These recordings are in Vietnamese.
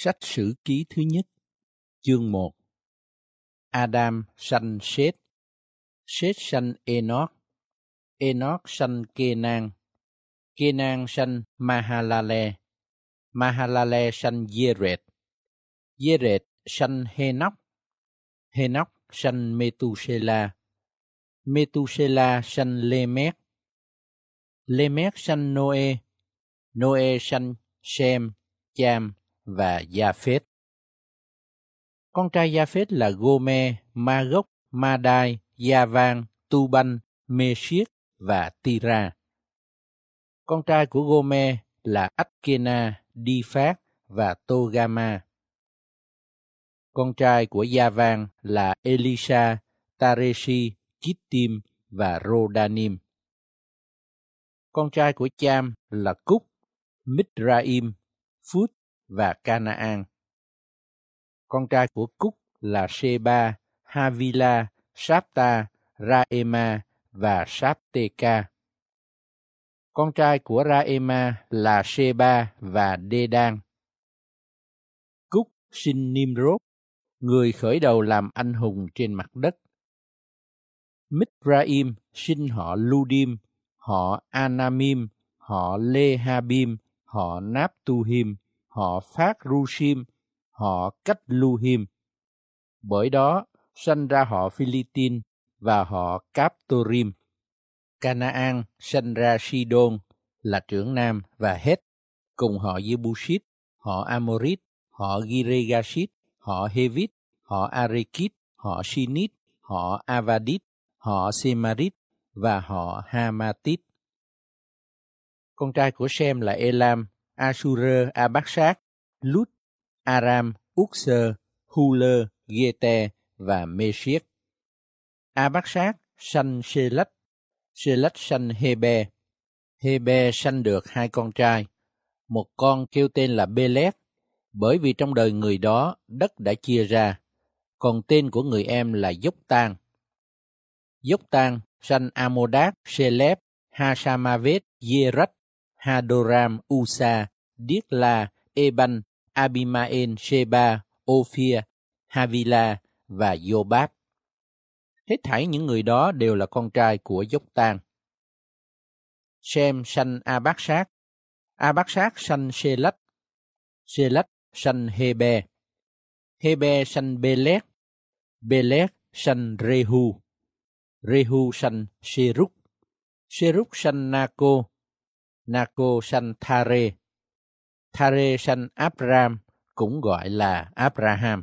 Sách Sử Ký thứ nhất, chương 1 Adam sanh Sết, Sết sanh Enoch, Enoch sanh Kenan, Kenan sanh Mahalale, Mahalale sanh Yeret, Yeret sanh Henoch, Henoch sanh metusela metusela sanh Lemech, Lemech sanh Noe, Noe sanh Shem, Cham và Japheth. Con trai Japheth là Gome, Magog, Madai, Banh, Tuban, Siết và Tira. Con trai của Gome là Akkena, Diphat và Togama. Con trai của Javan là Elisa, Tareshi, Chittim và Rodanim. Con trai của Cham là Cúc, Mitraim, Phút và Canaan. Con trai của Cúc là Sheba, Havila, Sapta, Raema và Sapteka. Con trai của Raema là Sheba và Dedan. Cúc sinh Nimrod, người khởi đầu làm anh hùng trên mặt đất. Mitraim sinh họ Ludim, họ Anamim, họ Lehabim, họ Naptuhim, họ Phát Rushim, họ Cách Luhim. Bởi đó sanh ra họ Philitin và họ Captorim. Canaan sanh ra Sidon là trưởng nam và hết cùng họ Jebusit, họ Amorit, họ Giregasit, họ Hevit, họ Arekit, họ Sinit, họ Avadit, họ Semarit và họ Hamatit. Con trai của Sem là Elam, Ashur, Abaksat, Lut, Aram, Uxer, Huler, Gete và Meshiek. Abaksat sanh Selach, Selach sanh Hebe. Hebe sanh được hai con trai, một con kêu tên là Belet, bởi vì trong đời người đó đất đã chia ra, còn tên của người em là Dốc Tan. Dốc Tan sanh Amodat, Selep, Hasamavet, Yerach, Hadoram, Usa, Dietla, Eban, Abimael, Sheba, Ophir, Havila và Jobab. Hết thảy những người đó đều là con trai của Dốc Tan. Sem sanh Abaksat, sát sanh Selach, Selach sanh Hebe, Hebe sanh Belet, Belet sanh Rehu, Rehu sanh Seruk, Seruk sanh Naco, Nako sanh Thare, Thare sanh Abram, cũng gọi là Abraham.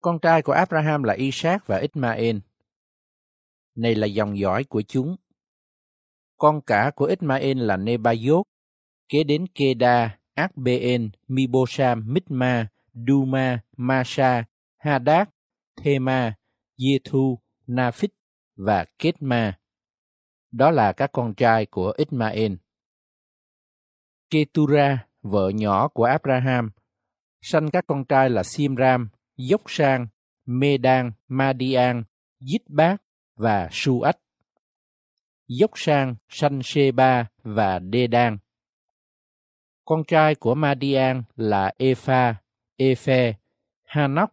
Con trai của Abraham là Isaac và Ismael. Này là dòng dõi của chúng. Con cả của Ismael là Nebaiot, kế đến Keda, Akbeen, Mibosam, Mitma, Duma, Masha, Hadad, Thema, Yethu, Nafit và Ketma. Đó là các con trai của Ismael. Ketura, vợ nhỏ của Abraham, sanh các con trai là Simram, Dốc Sang, Medan, Madian, Dít Bát và Suach. Dốc Sang sanh Sheba và Dedan. Con trai của Madian là Epha, Ephe, Hanok,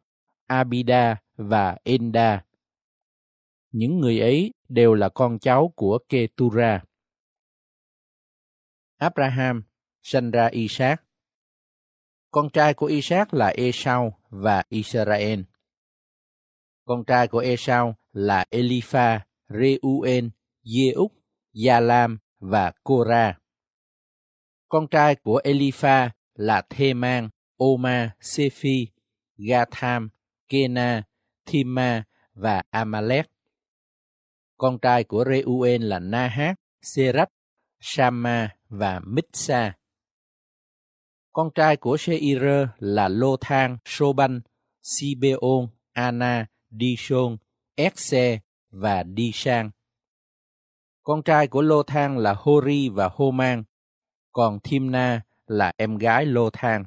Abida và Enda. Những người ấy đều là con cháu của Ketura. Abraham sinh ra Isaac. Con trai của Isaac là Esau và Israel. Con trai của Esau là Elipha, Reuel, Jeúc, Gia-lam và Cora. Con trai của Elipha là Theman, Oma, Sephi, Gatham, Kena, Thima và Amalek. Con trai của Reuel là Nahat, Serach, Shama và Mitsa. Con trai của Seir là Lô Thang, Soban, Sibeon, Ana, Dishon, Ekse và Dishan. Con trai của Lô Thang là Hori và Homan, còn Thimna là em gái Lô Thang.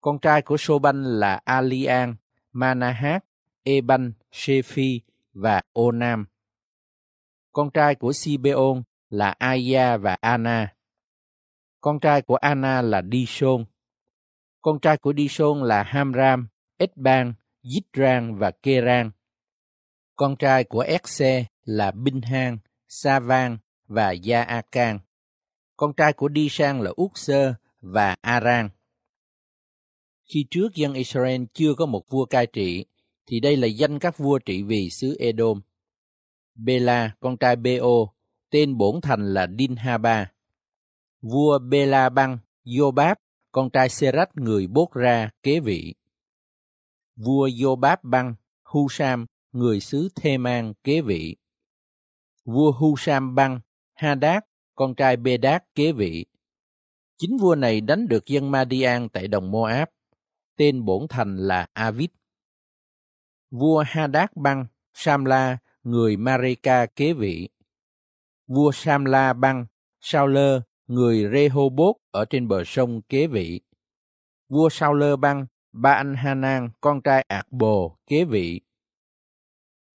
Con trai của Soban là Alian, Manahat, Eban, Shephi và Onam. Con trai của Sibeon là Aya và Ana. Con trai của Anna là Dishon. Con trai của Dishon là Hamram, Esban, Yitran và Keran. Con trai của Etse là Binhan, Savan và Yaakan. Con trai của Dishan là Ukser và Aran. Khi trước dân Israel chưa có một vua cai trị, thì đây là danh các vua trị vì xứ Edom. Bela, con trai Beo, tên bổn thành là Dinhaba. Vua Bela Băng, Yobab, con trai Serach người Bốt Ra, kế vị. Vua Yobab Băng, Husam, người xứ Thê Mang kế vị. Vua Husam Băng, Hadad, con trai Bedad, kế vị. Chính vua này đánh được dân Madian tại đồng Moab. Tên bổn thành là Avid. Vua Hadad Băng, Samla, người Mareka kế vị. Vua Samla Băng, Sao Lơ, người Rehoboth ở trên bờ sông kế vị. Vua Sao Lơ Băng, Ba Anh Hanan, con trai Ạc Bồ, kế vị.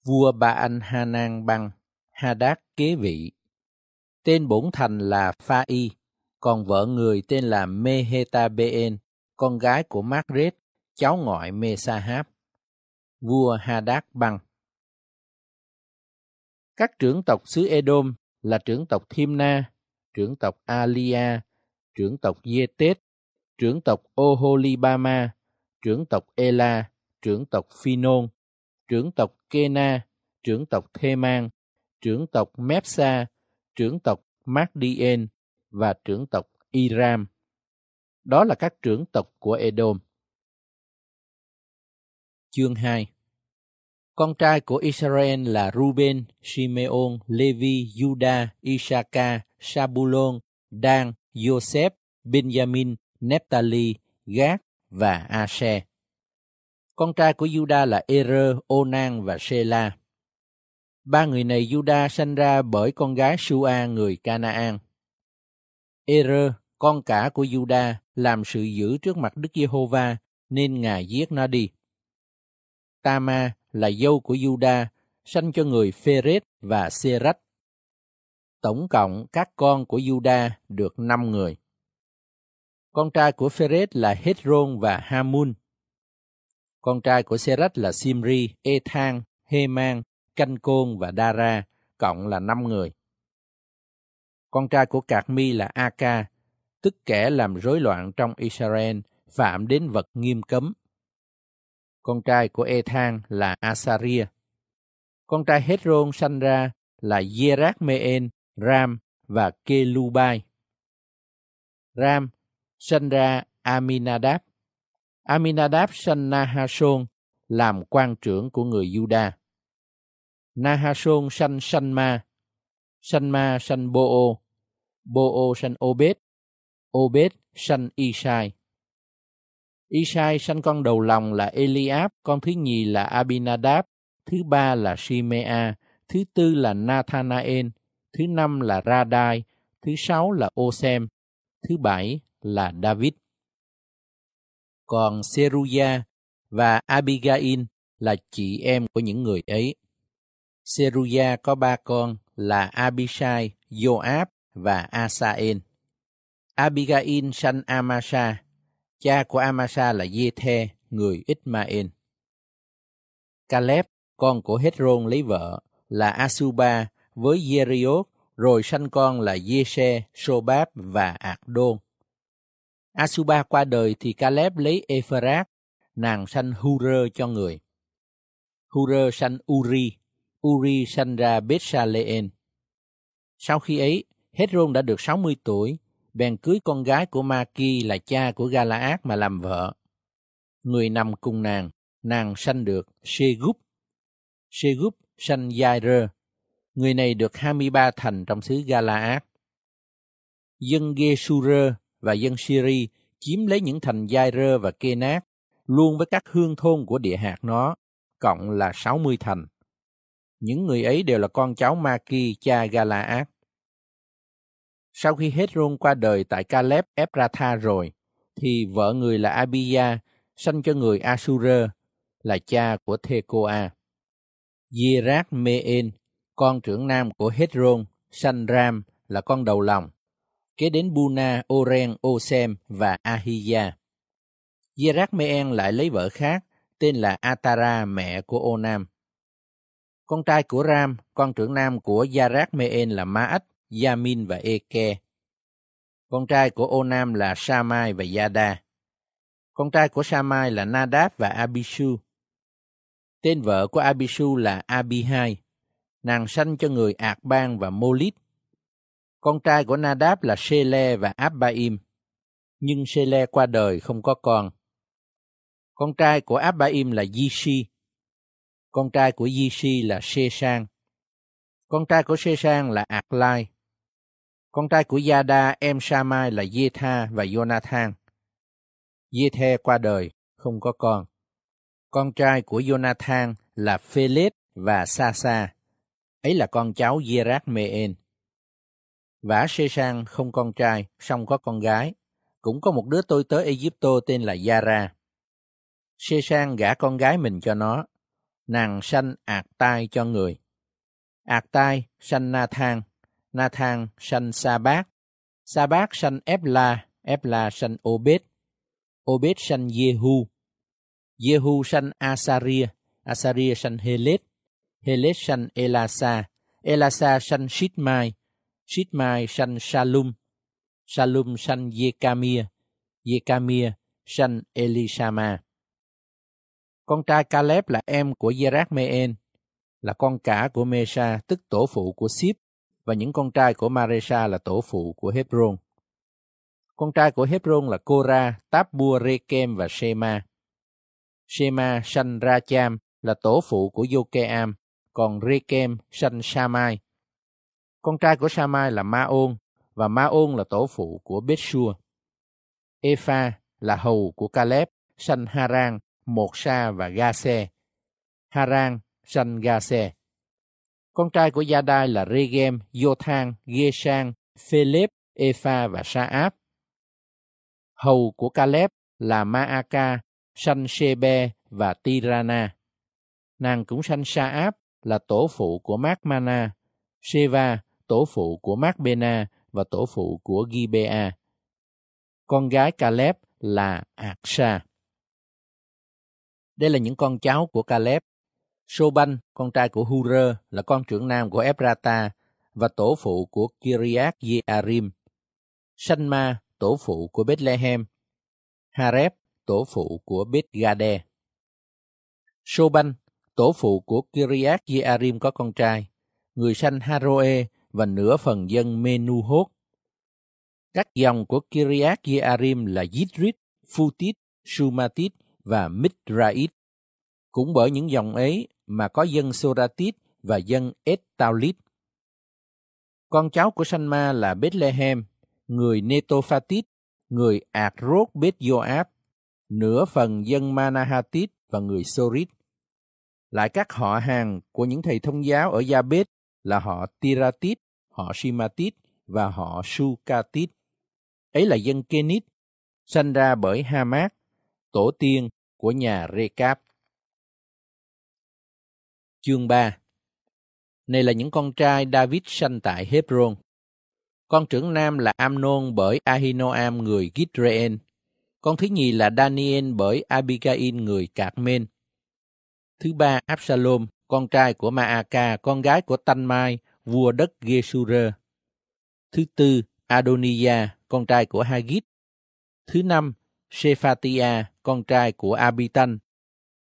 Vua Ba Anh Hanan Băng, Hadad kế vị. Tên bổn thành là Pha Y, còn vợ người tên là Mehetabeen, con gái của Margaret, cháu ngoại Mesahab. Vua Hadad Băng các trưởng tộc xứ Edom là trưởng tộc Thimna, trưởng tộc Alia, trưởng tộc Yetet, trưởng tộc Oholibama, trưởng tộc Ela, trưởng tộc Phinon, trưởng tộc Kena, trưởng tộc Theman, trưởng tộc Mepsa, trưởng tộc Magdien và trưởng tộc Iram. Đó là các trưởng tộc của Edom. Chương 2 con trai của Israel là Ruben, Simeon, Levi, Judah, Isaka, Sabulon, Dan, Joseph, Benjamin, Nephtali, Gad và Asher. Con trai của Judah là Er, Onan và Sela. Ba người này Judah sanh ra bởi con gái Sua người Canaan. Er, con cả của Judah, làm sự dữ trước mặt Đức Giê-hô-va, nên Ngài giết nó đi. Tama là dâu của Juda, sanh cho người Phêrết và Serach. Tổng cộng các con của Juda được năm người. Con trai của Phêrết là Hezron và Hamun. Con trai của Serach là Simri, Ethan, Heman, Canh Côn và Dara, cộng là năm người. Con trai của Cạc Mi là Aka, tức kẻ làm rối loạn trong Israel, phạm đến vật nghiêm cấm. Con trai của Ethan là Asaria. Con trai Hezron sanh ra là Yerach-meen, Ram và Kelubai. Ram sanh ra Aminadab. Aminadab sanh Nahashon làm quan trưởng của người Juda. Nahashon sanh Sanma, Sanma sanh Boo, Boo sanh Obed, Obed sanh Isai. Isai sanh con đầu lòng là Eliab, con thứ nhì là Abinadab, thứ ba là Shimea, thứ tư là Nathanael, thứ năm là Radai, thứ sáu là Osem, thứ bảy là David. Còn Seruya và Abigail là chị em của những người ấy. Seruya có ba con là Abishai, Joab và Asael. Abigail sanh Amasa, cha của Amasa là Yethe, người Ismael. Caleb, con của Hezron lấy vợ, là Asuba với Jeriot, rồi sanh con là Yeshe, Sobab và Adon. Asuba qua đời thì Caleb lấy Ephrat, nàng sanh Hurơ cho người. Hurơ sanh Uri, Uri sanh ra Bethsaleen. Sau khi ấy, Hezron đã được 60 tuổi, bèn cưới con gái của Maki là cha của Galaad mà làm vợ. Người nằm cùng nàng, nàng sanh được Segup. Segup sanh Jair. Người này được 23 thành trong xứ Galaad. Dân Gesura và dân Syri chiếm lấy những thành Jair và Kenat, luôn với các hương thôn của địa hạt nó, cộng là 60 thành. Những người ấy đều là con cháu Maki cha Galaad. Sau khi Hezron qua đời tại Caleb ephrata rồi, thì vợ người là Abia sanh cho người asura là cha của Thekoa. Yerach Meen, con trưởng nam của Hezron, sanh Ram là con đầu lòng. Kế đến Buna, Oren, Osem và Ahiya. Jerachmeen lại lấy vợ khác, tên là Atara, mẹ của Onam. Con trai của Ram, con trưởng nam của Jerachmeen là Maat, Yamin và Eke. Con trai của Onam là Samai và Yada. Con trai của Samai là Nadab và Abishu. Tên vợ của Abishu là Abihai. Nàng sanh cho người Ạc Bang và Molit. Con trai của Nadab là Shele và Abbaim. Nhưng Shele qua đời không có con. Con trai của Abbaim là Yishi. Con trai của Yishi là Sheshan. Con trai của Sheshan là Aklai. Con trai của Yada em Samai là Yetha và Jonathan. Yethe qua đời, không có con. Con trai của Jonathan là Philip và Sasa. Ấy là con cháu Yerak Meen. Vả Sê Sang không con trai, song có con gái. Cũng có một đứa tôi tới Egypto tên là Yara. Sê Sang gả con gái mình cho nó. Nàng sanh ạc tai cho người. Ạc tai sanh Nathan. Nathan sanh Sa Bác. Sa Bác sanh Epla. Epla sanh Obed. Obed sanh Jehu. Jehu sanh Asaria. Asaria sanh Helet. Helet sanh Elasa. Elasa sanh Shitmai. Shitmai sanh Salum. Salum sanh Jekamia, Jekamia sanh Elishama. Con trai Caleb là em của Jerachmeen, là con cả của Mesha, tức tổ phụ của Sip, và những con trai của Maresha là tổ phụ của Hebron. Con trai của Hebron là Kora, Tabua, Rekem và Shema. Shema sanh Racham là tổ phụ của Yokeam, còn Rekem sanh Samai. Con trai của Samai là Maon, và Maon là tổ phụ của Bethsua. Epha là hầu của Caleb, sanh Haran, một sa và Gase. Haran sanh Gase. Con trai của Gia-đai là Regem, yothan, Geshan, Philip, Epha và Saab. Hầu của Caleb là Maaka, sanh Shebe và Tirana. Nàng cũng sanh Saab là tổ phụ của Makmana, Sheva, tổ phụ của Makbena và tổ phụ của Gibea. Con gái Caleb là Aksa. Đây là những con cháu của Caleb. Soban, con trai của Hurơ, là con trưởng nam của Ephrata và tổ phụ của Kiriath Jearim. Sanma, tổ phụ của Bethlehem. Hareb, tổ phụ của Bethgade. Soban, tổ phụ của Kiriath Jearim có con trai, người sanh Haroe và nửa phần dân Menuhot. Các dòng của Kiriath Jearim là Yitrit, Futit, Sumatit và Midrait. Cũng bởi những dòng ấy mà có dân Soratit và dân Estaulit. Con cháu của Sanma là Bethlehem, người Netophatit, người Akrot Beth Joab, nửa phần dân Manahatit và người Sorit. Lại các họ hàng của những thầy thông giáo ở Gia Bết là họ Tiratit, họ Shimatit và họ Sukatit. Ấy là dân Kenit, sanh ra bởi Hamat, tổ tiên của nhà Recap. Chương 3 Này là những con trai David sanh tại Hebron. Con trưởng nam là Amnon bởi Ahinoam người Gitreen. Con thứ nhì là Daniel bởi Abigail người Cạc-men. Thứ ba Absalom, con trai của Maaka, con gái của Tanmai, vua đất Gesura. Thứ tư Adoniah, con trai của Hagit. Thứ năm Shephatia, con trai của Abitan.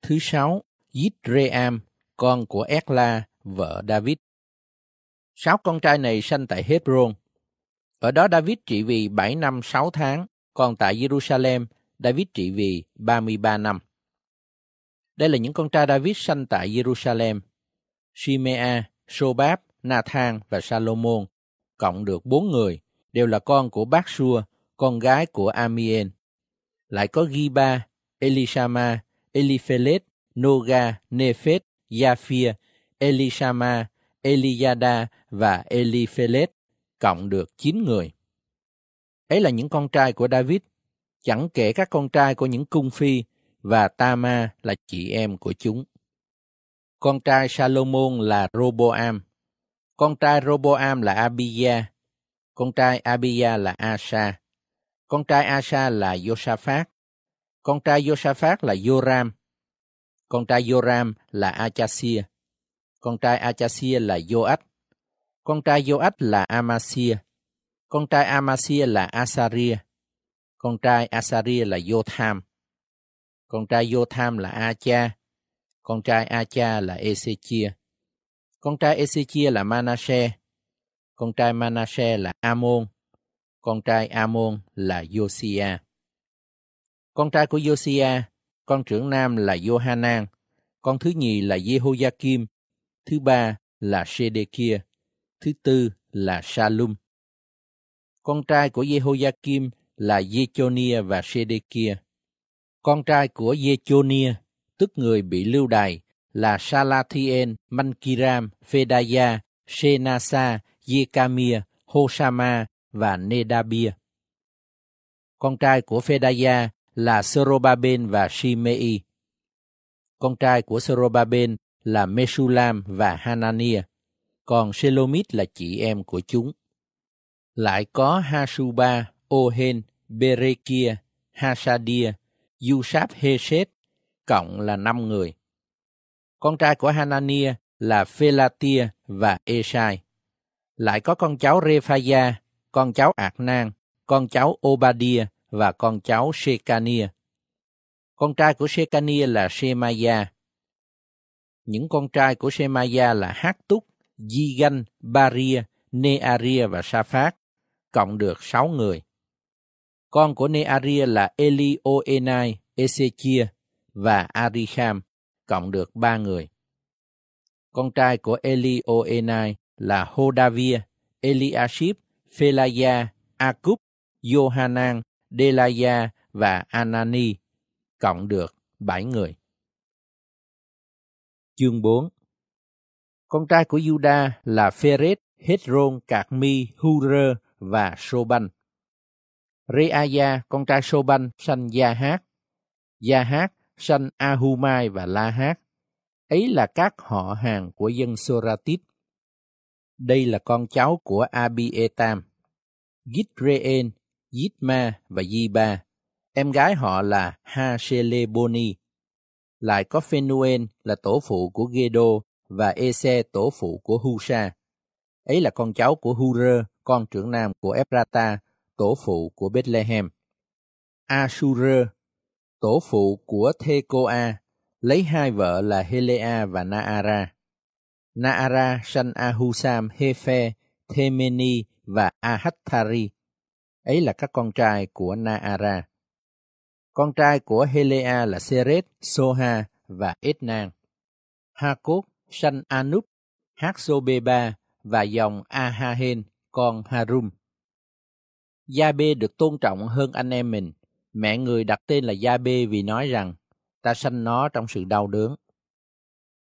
Thứ sáu, Yitream, con của Ecla, vợ David. Sáu con trai này sanh tại Hebron. Ở đó David trị vì 7 năm 6 tháng, còn tại Jerusalem, David trị vì 33 năm. Đây là những con trai David sanh tại Jerusalem. Shimea, Sobab, Nathan và Salomon, cộng được bốn người, đều là con của bác Sua, con gái của Amien lại có Giba, Elishama, Eliphelet, Noga, Nefet Japhia, Elishama, Eliada và Eliphelet, cộng được 9 người. Ấy là những con trai của David, chẳng kể các con trai của những cung phi và Tama là chị em của chúng. Con trai Salomon là Roboam, con trai Roboam là Abia, con trai Abia là Asa, con trai Asa là Josaphat, Con trai Josaphat là Joram. Con trai Joram là Achasia. Con trai Achasia là Joach. Con trai Joach là Amasia. Con trai Amasia là Asaria. Con trai Asaria là Jotham. Con trai Jotham là Acha. Con trai Acha là Ezechia. Con trai Ezechia là Manasseh. Con trai Manasseh là Amon. Con trai Amon là Josiah. Con trai của Josiah con trưởng nam là Johanan. Con thứ nhì là Jehoiakim. Thứ ba là Sedekia. Thứ tư là Salum. Con trai của Jehoiakim là Jechonia và Sedekia. Con trai của Jechonia, tức người bị lưu đày, là Salathien, Mankiram, Fedaya, Senasa, Jekamia, Hosama và Nedabia. Con trai của Fedaya là Sorobaben và Shimei. Con trai của Sorobaben là Meshulam và Hanania, còn Selomit là chị em của chúng. Lại có Hasuba, Ohen, Berekia, Hasadia, Yusab Hesed, cộng là năm người. Con trai của Hanania là Phelatia và Esai. Lại có con cháu Rephaya, con cháu Ạc-nan, con cháu Obadia và con cháu Shekania. Con trai của Shekania là Shemaya. Những con trai của Shemaya là Hát Túc, Di-ganh, Baria, Nearia và Sa-phát, cộng được sáu người. Con của Nearia là Elioenai, Ezechia và Ariham, cộng được ba người. Con trai của Elioenai là Hodavia, Eliashib, Phelaya, Akub, Johanan, Delaya và Anani, cộng được bảy người. Chương 4 Con trai của Juda là Pheret, Hezron, Cạc-mi, Hurơ và Soban. Reaya, con trai Soban, sanh Gia Hát. Gia Hát, sanh Ahumai và La Hát. Ấy là các họ hàng của dân Soratit. Đây là con cháu của Abietam. Gitreen, Yitma và Yiba. Em gái họ là Hasheleboni. Lại có Phenuen là tổ phụ của Gedo và Ese tổ phụ của Husa. Ấy là con cháu của Hurơ, con trưởng nam của Ephrata, tổ phụ của Bethlehem. Ashurơ, tổ phụ của Thekoa, lấy hai vợ là Helea và Naara. Naara sanh Ahusam, Hefe, Themeni và Ahathari. Ấy là các con trai của Naara. Con trai của Helea là Seret, Soha và Etnan. Hakot sanh Anup, Haksobeba và dòng Ahahen, con Harum. Gia-bê được tôn trọng hơn anh em mình. Mẹ người đặt tên là Gia-bê vì nói rằng ta sanh nó trong sự đau đớn.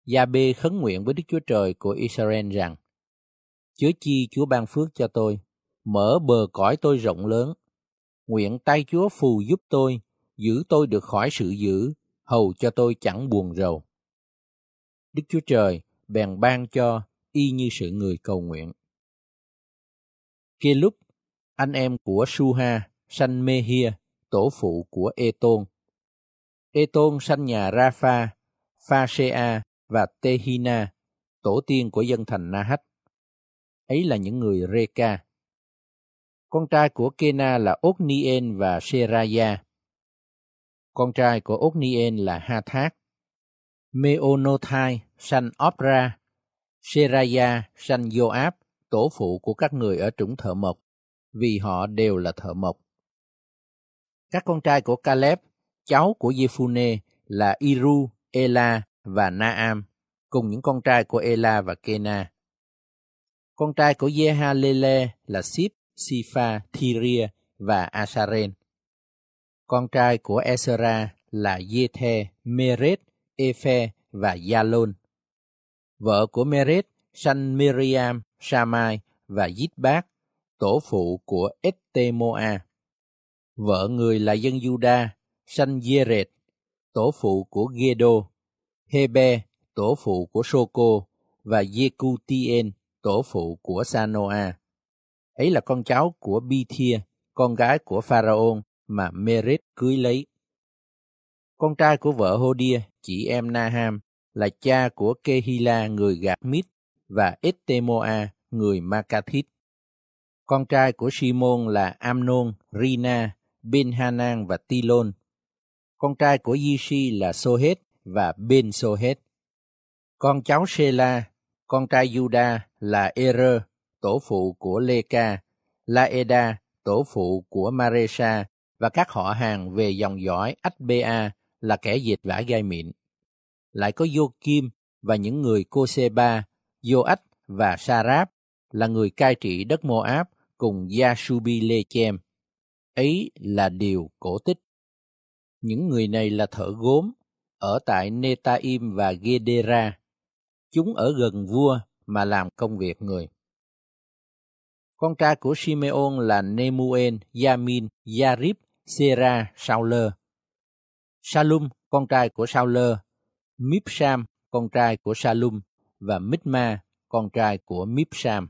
Gia-bê khấn nguyện với Đức Chúa Trời của Israel rằng Chớ chi Chúa ban phước cho tôi, mở bờ cõi tôi rộng lớn. Nguyện tay Chúa phù giúp tôi, giữ tôi được khỏi sự dữ, hầu cho tôi chẳng buồn rầu. Đức Chúa Trời bèn ban cho y như sự người cầu nguyện. Kia lúc, anh em của Suha sanh Mehia, tổ phụ của Eton. Eton sanh nhà Rapha, Phasea và Tehina, tổ tiên của dân thành Nahat. Ấy là những người Reka. Con trai của Kena là Ognien và Seraya. Con trai của Ognien là Hathak. Meonothai sanh Opra. Seraya sanh Joab, tổ phụ của các người ở trũng thợ mộc, vì họ đều là thợ mộc. Các con trai của Caleb, cháu của Jephune là Iru, Ela và Naam, cùng những con trai của Ela và Kena. Con trai của Jehalele là Sip, Sifa, Thiria và Asaren. Con trai của Esra là Yethe, Meret, Ephe và Yalon. Vợ của Meret sanh Miriam, Samai và Yitbak, tổ phụ của Estemoa. Vợ người là dân Juda, sanh Yeret, tổ phụ của Gedo, Hebe, tổ phụ của Soko và Yekutien, tổ phụ của Sanoa. Ấy là con cháu của Bithia, con gái của Pharaon mà Merit cưới lấy. con trai của vợ Hodia, chị em Naham, là cha của Kehila người Gạt Mít và Estemoa người Makathit. Con trai của Simon là Amnon, Rina, Benhanan và Tilon. Con trai của Yishi là Sohet và Ben Sohet. Con cháu Sela, con trai Juda là Erer, tổ phụ của Leka, Laeda, tổ phụ của Maresha và các họ hàng về dòng dõi Achbea là kẻ diệt vả gai mịn. Lại có Vô-kim và những người Cô-sê-ba, Vô-ách và Sa-ráp là người cai trị đất Mô-áp cùng Yashubi-lê-chem. Ấy là điều cổ tích. Những người này là thợ gốm ở tại Netaim và Gedera. Chúng ở gần vua mà làm công việc người. Con trai của Simeon là Nemuel, Yamin, Yarib, Sera, Sauler. Salum, con trai của Sauler, Mipsam, con trai của Salum, và Mitma, con trai của Mipsam.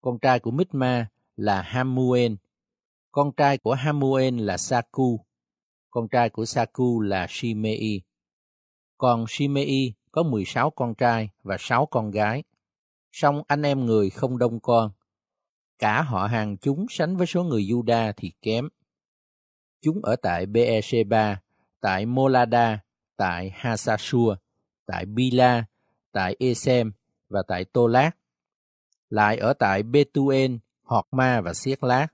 Con trai của Mitma là Hamuel, con trai của Hamuel là Saku, con trai của Saku là Shimei. Còn Shimei có 16 con trai và 6 con gái. Song anh em người không đông con. Cả họ hàng chúng sánh với số người Juda thì kém. Chúng ở tại Beersheba, tại Molada, tại Hasashua, tại Bila, tại Esem và tại Tolat. Lại ở tại Betuen, Họt Ma và Siết Lát.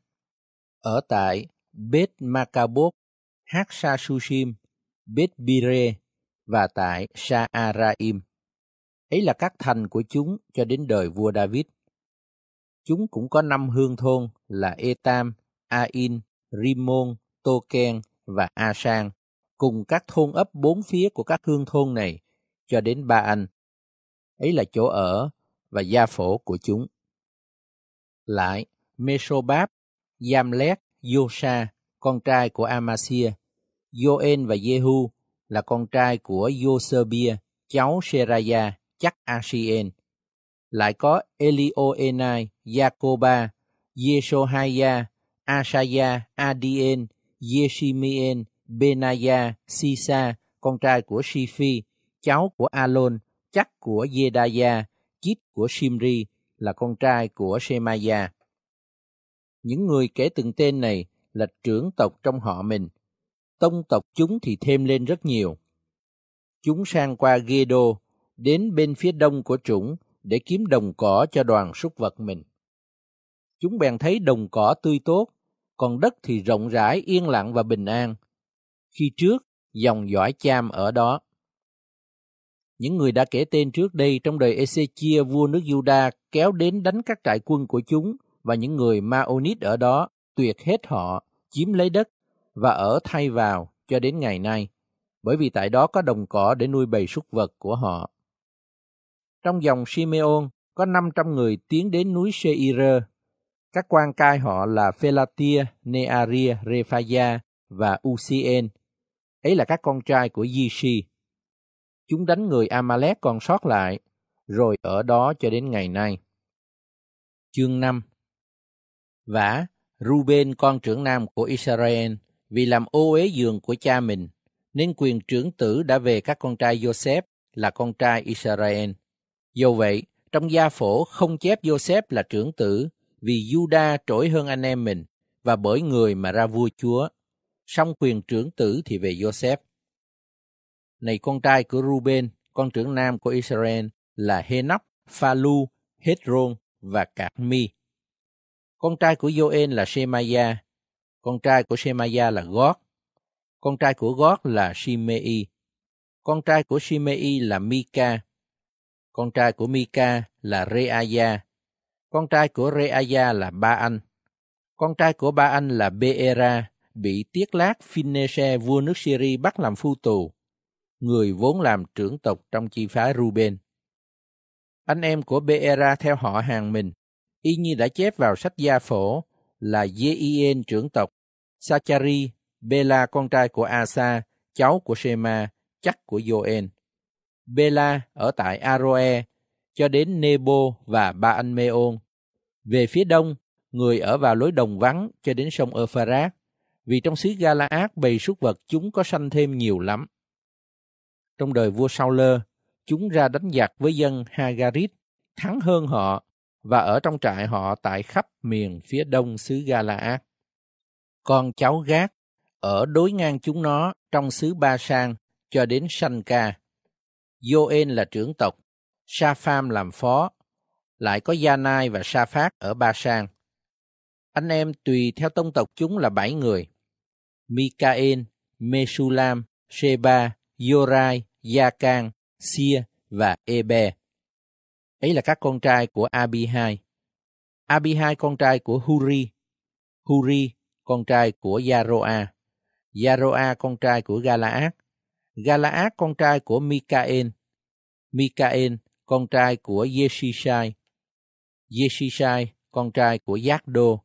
Ở tại Beth Macabot, Haksasusim, Bet Bire và tại Saaraim. Ấy là các thành của chúng cho đến đời vua David. Chúng cũng có năm hương thôn là Etam, Ain, Rimon, Token và Asan, cùng các thôn ấp bốn phía của các hương thôn này cho đến Ba Anh. Ấy là chỗ ở và gia phổ của chúng. Lại, Mesobab, Yamlet, Yosha, con trai của Amasia, Joen và Jehu là con trai của Yosebia, cháu Seraya, chắc Asien. Lại có Elioenai, Jacoba, Yeshohaya, Asaya, Adien, Yeshimien, Benaya, Sisa, con trai của Shifi, cháu của Alon, chắc của Yedaya, chít của Shimri, là con trai của Shemaya. Những người kể từng tên này là trưởng tộc trong họ mình. Tông tộc chúng thì thêm lên rất nhiều. Chúng sang qua Gedo, đến bên phía đông của trũng để kiếm đồng cỏ cho đoàn súc vật mình. Chúng bèn thấy đồng cỏ tươi tốt, còn đất thì rộng rãi, yên lặng và bình an. Khi trước, dòng dõi cham ở đó. Những người đã kể tên trước đây trong đời Ezechia vua nước Juda kéo đến đánh các trại quân của chúng và những người Maonit ở đó tuyệt hết họ, chiếm lấy đất và ở thay vào cho đến ngày nay, bởi vì tại đó có đồng cỏ để nuôi bầy súc vật của họ. Trong dòng Simeon có 500 người tiến đến núi Seir. Các quan cai họ là Phelatia, Nearia, Rephaya và Ucien. Ấy là các con trai của Yishi. Chúng đánh người Amalek còn sót lại, rồi ở đó cho đến ngày nay. Chương 5 Vả, Ruben con trưởng nam của Israel, vì làm ô uế giường của cha mình, nên quyền trưởng tử đã về các con trai Joseph là con trai Israel. Dù vậy, trong gia phổ không chép Joseph là trưởng tử, vì Juda trỗi hơn anh em mình, và bởi người mà ra vua chúa. Song quyền trưởng tử thì về Joseph. Này con trai của Ruben, con trưởng nam của Israel, là Henoch, Phalu, Hezron và Carmi. Con trai của Joel là Shemaya, con trai của Shemaya là Gót, con trai của Gót là Shimei, con trai của Shimei là Mika, con trai của Mika là Reaya, con trai của Reaya là Ba Anh, con trai của Ba Anh là Beera, bị Tiết Lát Phinese vua nước Syria bắt làm phu tù, người vốn làm trưởng tộc trong chi phái Ruben. Anh em của Beera theo họ hàng mình, y như đã chép vào sách gia phổ là Jeien trưởng tộc, Sachari, Bela con trai của Asa, cháu của Shema, chắc của Joen. Bela ở tại Aroe, cho đến Nebo và Ba Anh Meon. Về phía đông, người ở vào lối đồng vắng cho đến sông Euphrates Vì trong xứ Galaad bầy súc vật chúng có sanh thêm nhiều lắm. Trong đời vua Sauler, chúng ra đánh giặc với dân Hagarit, thắng hơn họ và ở trong trại họ tại khắp miền phía đông xứ Galaad. Con cháu Gác ở đối ngang chúng nó trong xứ Ba Sang cho đến Sanka. Joen là trưởng tộc, Sa-pham làm phó, lại có Gia Nai và Sa Phát ở Ba Sang. Anh em tùy theo tông tộc chúng là bảy người. Mikael, Mesulam, Sheba, Yorai, Gia-can, Sia và Ebe. Ấy là các con trai của Abihai. Abihai con trai của Huri. Huri con trai của Yaroa. Yaroa con trai của Galaad. Galaad con trai của Mikael. Mikael con trai của Yeshishai. Yeshishai con trai của Giác-đô.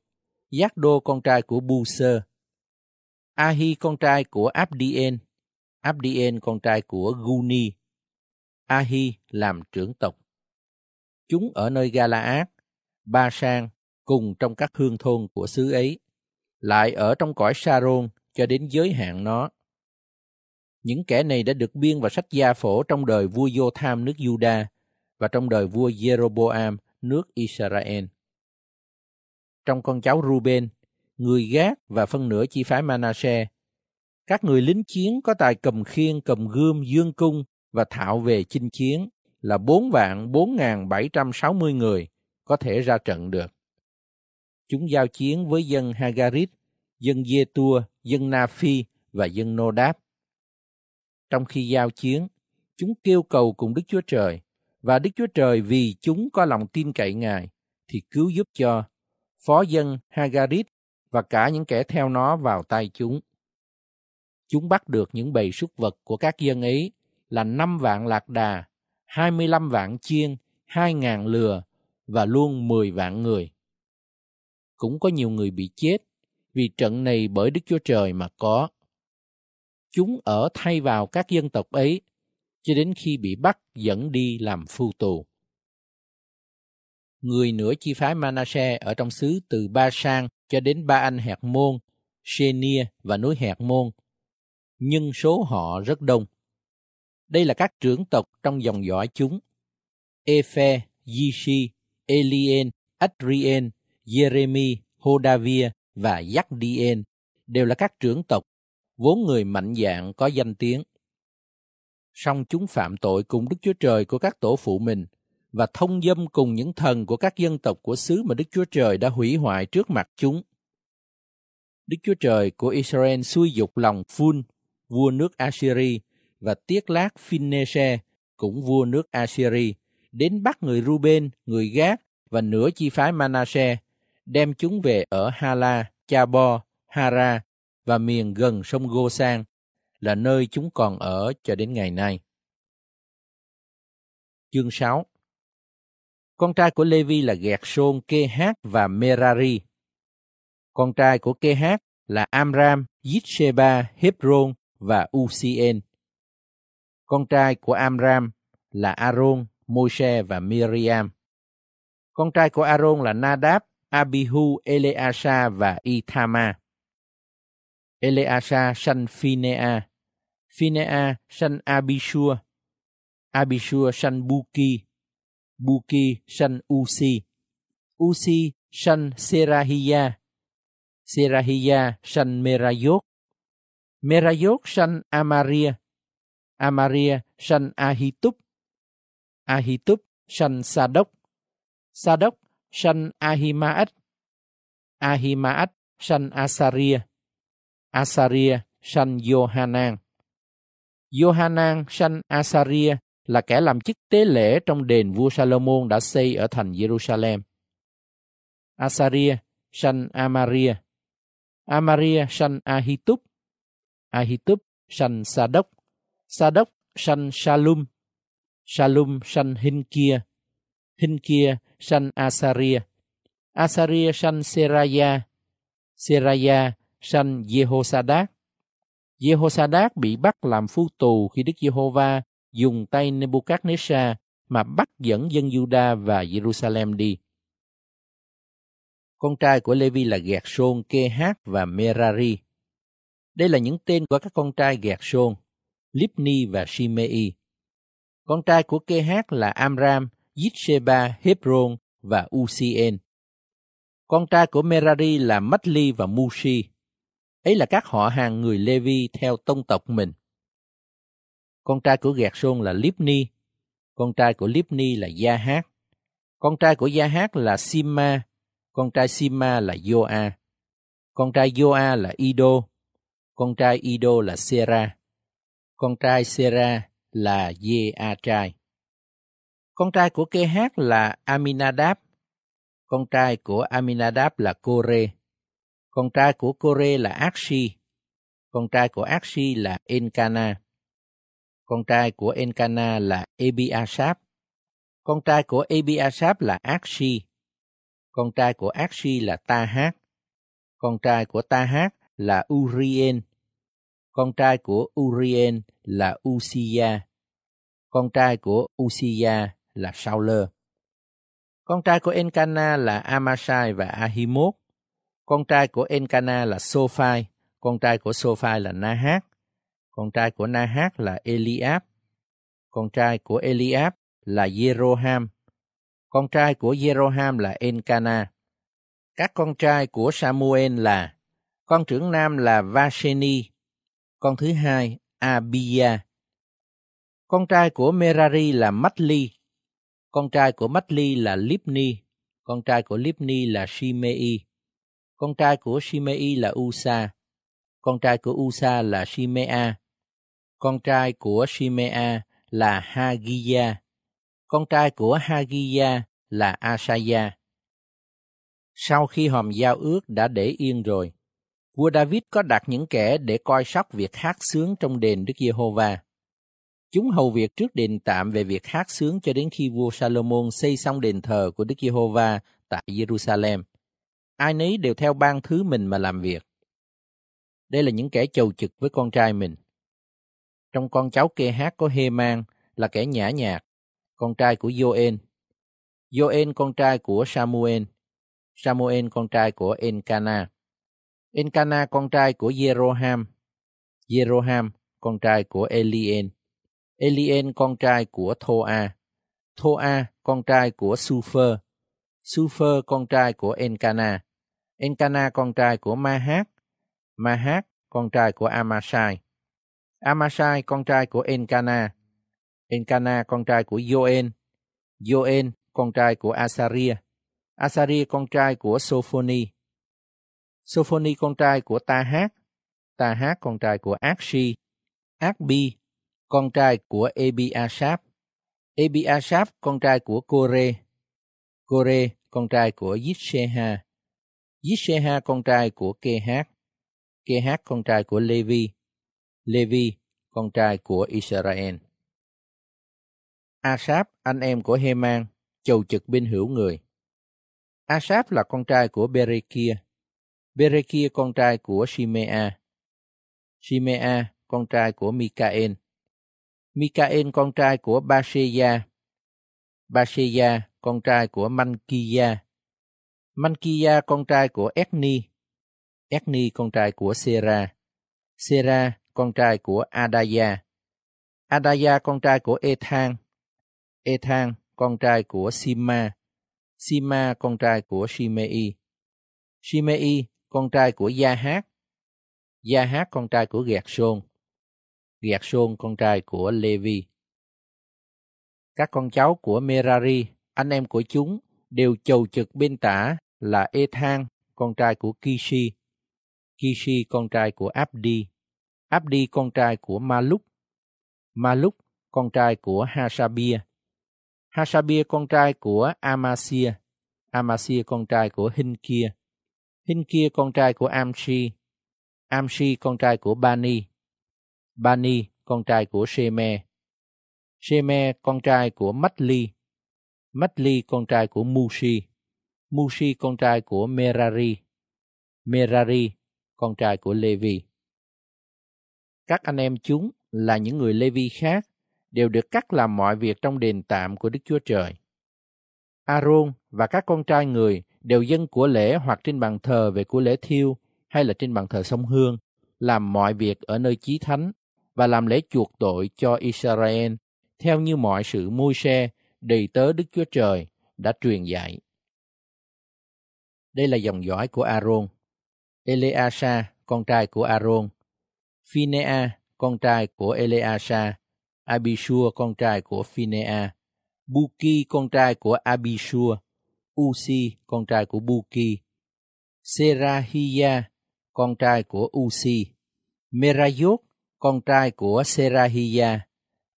Giác-đô con trai của Bu-sơ. Ahi con trai của Abdien. Abdien con trai của Guni. Ahi làm trưởng tộc. Chúng ở nơi Galaad, Ba Sang cùng trong các hương thôn của xứ ấy, lại ở trong cõi Saron cho đến giới hạn nó. Những kẻ này đã được biên vào sách gia phổ trong đời vua Jotham nước Juda và trong đời vua Jeroboam nước Israel. Trong con cháu Ruben, người Gác và phân nửa chi phái Manasseh, các người lính chiến có tài cầm khiên, cầm gươm, dương cung và thạo về chinh chiến là 4 vạn 4.760 người có thể ra trận được. Chúng giao chiến với dân Hagarit, dân Dê-tua, dân Na-phi và dân Nô-đáp. Trong khi giao chiến, chúng kêu cầu cùng Đức Chúa Trời, và Đức Chúa Trời vì chúng có lòng tin cậy Ngài, thì cứu giúp cho phó dân Hagarit và cả những kẻ theo nó vào tay chúng. Chúng bắt được những bầy súc vật của các dân ấy là năm vạn lạc đà, hai mươi lăm vạn chiên, hai ngàn lừa và luôn mười vạn người. Cũng có nhiều người bị chết vì trận này bởi Đức Chúa Trời mà có. Chúng ở thay vào các dân tộc ấy cho đến khi bị bắt dẫn đi làm phu tù. Người nửa chi phái Manasseh ở trong xứ từ Ba Sang cho đến Ba Anh Hẹt Môn, Shenia và núi Hẹt Môn, nhưng số họ rất đông. Đây là các trưởng tộc trong dòng dõi chúng. Ephe, Yishi, Elien, Adrien, Jeremy, Hodavia và Yakdien đều là các trưởng tộc, vốn người mạnh dạng có danh tiếng. Song chúng phạm tội cùng Đức Chúa Trời của các tổ phụ mình và thông dâm cùng những thần của các dân tộc của xứ mà Đức Chúa Trời đã hủy hoại trước mặt chúng. Đức Chúa Trời của Israel xui dục lòng Phun, vua nước Assyri, và Tiết Lát Phinese, cũng vua nước Assyri, đến bắt người Ruben, người Gác và nửa chi phái Manasseh, đem chúng về ở Hala, Chabo, Hara và miền gần sông Gosan, là nơi chúng còn ở cho đến ngày nay. Chương 6 Con trai của Levi là Gẹt Sôn, Kê Hát và Merari. Con trai của Kê Hát là Amram, Yitsheba, Hebron và Ucien. Con trai của Amram là Aaron, Moshe và Miriam. Con trai của Aaron là Nadab, Abihu, Eleasa và Ithama. Eleasa sanh Phinea. Phinea sanh Abishua. Abishua sanh Buki. Buki sanh Usi. Usi sanh Serahia. Serahia sanh Merayot. Merayot sanh Amaria. Amaria sanh Ahitub. Ahitub sanh Sadok. Sadok sanh Ahimaat. Ahimaat sanh Asaria. Asaria, sanh Johanan. Johanan sanh Asaria, là kẻ làm chức tế lễ trong đền vua Salomon đã xây ở thành Jerusalem. Asaria, sanh Amaria. Amaria, sanh Ahitub. Ahitub, sanh Sadok. Sadok sanh Shalum. Shalum, sanh Hinkia. Hinkia, sanh Asaria. Asaria, sanh Seraya. Seraya sanh Jehoshadak, Jehoshadak bị bắt làm phu tù khi Đức Giê-hô-va dùng tay Nebuchadnezzar mà bắt dẫn dân Juda và Jerusalem đi. Con trai của Levi là Gẹt Sôn, Kê Hát và Merari. Đây là những tên của các con trai Gershon, Lipni và Shimei. Con trai của Kê-hát là Amram, Yitsheba, Hebron và Ucien. Con trai của Merari là Matli và Mushi. Ấy là các họ hàng người Levi theo tông tộc mình. Con trai của Gershon là Lipni. Con trai của Lipni là Gia-hát. Con trai của Gia-hát là Sima. Con trai Sima là Joa. Con trai Joa là Ido. Con trai Ido là Sera. Con trai Sera là Ye-a trai. Con trai của Kê-hát là Aminadab. Con trai của Aminadab là Kore. Con trai của Kore là Akshi. Con trai của Akshi là Enkana. Con trai của Enkana là Ebiasap. Con trai của Ebiasap là Akshi. Con trai của Akshi là Tahat. Con trai của Tahat là Urien. Con trai của Urien là Usia. Con trai của Usia là Sauler. Con trai của Enkana là Amasai và Ahimot. Con trai của Enkana là Sophai. Con trai của Sophai là Nahat. Con trai của Nahat là Eliab. Con trai của Eliab là Jeroham. Con trai của Jeroham là Enkana. Các con trai của Samuel là con trưởng nam là Vasheni, con thứ hai Abia. Con trai của Merari là Matli, con trai của Matli là Lipni, con trai của Lipni là Shimei, con trai của Shimei là Usa, con trai của Usa là Shimea, con trai của Shimea là Hagia, con trai của Hagia là Asaya. Sau khi hòm giao ước đã để yên rồi, vua David có đặt những kẻ để coi sóc việc hát sướng trong đền Đức Giê-hô-va. Chúng hầu việc trước đền tạm về việc hát sướng cho đến khi vua Salomon xây xong đền thờ của Đức Giê-hô-va tại Jerusalem. Ai nấy đều theo ban thứ mình mà làm việc. Đây là những kẻ chầu trực với con trai mình. Trong con cháu kê hát có Hê-man là kẻ nhã nhạc, con trai của Joen. Joen con trai của Samuel. Samuel con trai của Encana. Encana con trai của Jeroham. Jeroham con trai của Elien. Elien con trai của Thoa. Thoa con trai của Sufer. Sufer con trai của Encana. Encana con trai của Mahat. Mahat con trai của Amasai. Amasai con trai của Encana. Encana con trai của Joen. Joen con trai của Asaria. Asaria con trai của Sophoni. Sophoni con trai của Tahat. Tahat con trai của Akshi. Akbi con trai của Ebiasap. Ebiasap con trai của Kore. Kore con trai của Yisheha. Yisheha con trai của Kehat. Kehat con trai của Levi. Levi con trai của Israel. Asap, anh em của Heman, chầu trực binh hữu người. Asap là con trai của Berekia. Berekia con trai của Shimea. Shimea con trai của Mikael. Mikael con trai của Baseya. Baseya con trai của Mankiya. Mankiya con trai của Ethni. Ethni con trai của Sera. Sera con trai của Adaya. Adaya con trai của Ethan. Ethan con trai của Sima. Sima con trai của Shimei. Shimei con trai của Gia-hát. Gia-hát con trai của Gẹt-sôn. Gẹt-sôn con trai của Levi. Các con cháu của Merari, anh em của chúng, đều chầu trực bên tả là Ethan, con trai của Kishi. Kishi con trai của Abdi. Abdi con trai của Maluk. Maluk con trai của Hasabia. Hasabia con trai của Amasia. Amasia con trai của Hinkia. Hinkia con trai của Amshi. Amshi con trai của Bani. Bani con trai của Sheme. Sheme con trai của Matli. Matli con trai của Mushi. Mushi, con trai của Merari. Merari, con trai của Levi. Các anh em chúng là những người Levi khác, đều được cắt làm mọi việc trong đền tạm của Đức Chúa Trời. Aaron và các con trai người đều dân của lễ hoặc trên bàn thờ về của lễ thiêu hay là trên bàn thờ sông Hương, làm mọi việc ở nơi chí thánh và làm lễ chuộc tội cho Israel, theo như mọi sự môi xe đầy tớ Đức Chúa Trời đã truyền dạy. Đây là dòng dõi của Aaron. Eleasa, con trai của Aaron. Phinea, con trai của Eleasa. Abishua, con trai của Phinea. Buki, con trai của Abishua. Usi, con trai của Buki. Serahia, con trai của Usi. Merayot, con trai của Serahia.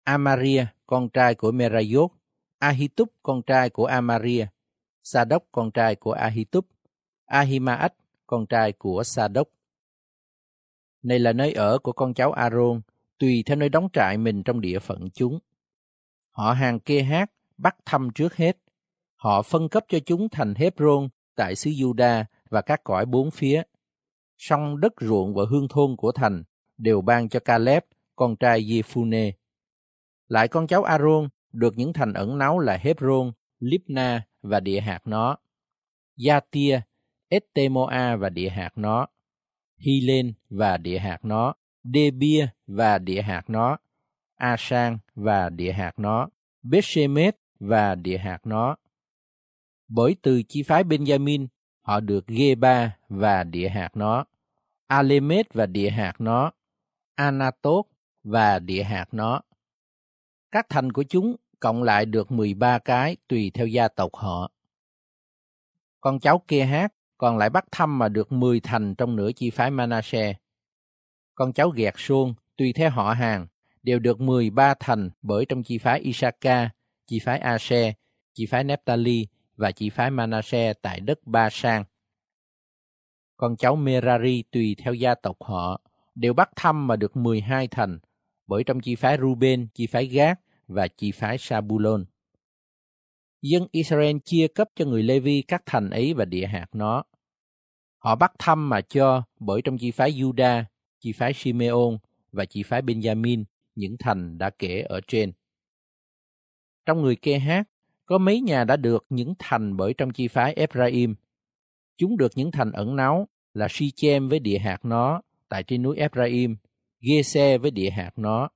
Amaria, con trai của Merayot. Ahitub, con trai của Amaria. Sadok, con trai của Ahitub. Ahimaach, con trai của Sa-đốc. Này là nơi ở của con cháu Aaron, tùy theo nơi đóng trại mình trong địa phận chúng. Họ hàng kê hát bắt thăm trước hết. Họ phân cấp cho chúng thành Hebron tại xứ Juda và các cõi bốn phía. Song đất ruộng và hương thôn của thành đều ban cho Caleb, con trai Jephune. Lại con cháu Aaron được những thành ẩn náu là Hebron, Libna và địa hạt nó. Gia-tia Estemoa và địa hạt nó, Hylen và địa hạt nó, Debia và địa hạt nó, Asan và địa hạt nó, Bethshemet và địa hạt nó. Bởi từ chi phái Benjamin, họ được Geba và địa hạt nó, Alemet và địa hạt nó, Anatot và địa hạt nó. Các thành của chúng cộng lại được 13 cái tùy theo gia tộc họ. Con cháu kê hát còn lại bắt thăm mà được 10 thành trong nửa chi phái Manasseh. Con cháu Gẹt Suôn, tùy theo họ hàng, đều được 13 thành bởi trong chi phái Isaka, chi phái Ase, chi phái Nephtali và chi phái Manasseh tại đất Ba Sang. Con cháu Merari tùy theo gia tộc họ, đều bắt thăm mà được 12 thành bởi trong chi phái Ruben, chi phái Gác và chi phái Sabulon dân Israel chia cấp cho người Levi các thành ấy và địa hạt nó. Họ bắt thăm mà cho bởi trong chi phái Juda, chi phái Simeon và chi phái Benjamin những thành đã kể ở trên. Trong người kê hát, có mấy nhà đã được những thành bởi trong chi phái Ephraim. Chúng được những thành ẩn náu là Sichem với địa hạt nó tại trên núi Ephraim, Gese với địa hạt nó,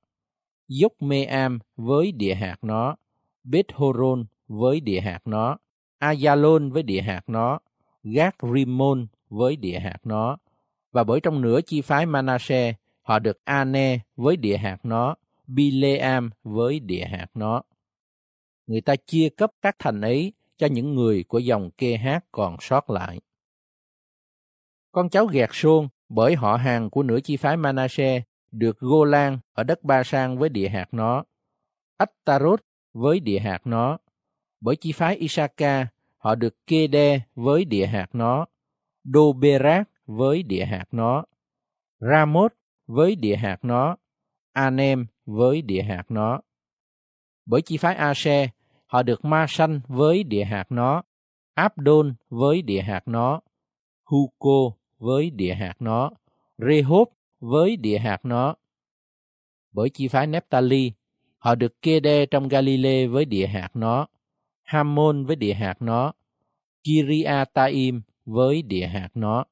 Dốc Meam với địa hạt nó, Beth Horon với địa hạt nó, Ayalon với địa hạt nó, Gác Rimon với địa hạt nó, và bởi trong nửa chi phái Manasseh, họ được Ane với địa hạt nó, Bileam với địa hạt nó. Người ta chia cấp các thành ấy cho những người của dòng kê hát còn sót lại. Con cháu Gẹt xôn bởi họ hàng của nửa chi phái Manasseh được Golan ở đất Ba Sang với địa hạt nó, Attaroth với địa hạt nó, bởi chi phái Isaka, họ được kê đe với địa hạt nó, Đô Bê Rác với địa hạt nó, Ramoth với địa hạt nó, Anem với địa hạt nó. Bởi chi phái Ase, họ được Ma Sanh với địa hạt nó, Abdon với địa hạt nó, Huko với địa hạt nó, Rehob với địa hạt nó. Bởi chi phái Nephtali, họ được kê đe trong Galilee với địa hạt nó, Hamon với địa hạt nó, Kiriataim với địa hạt nó.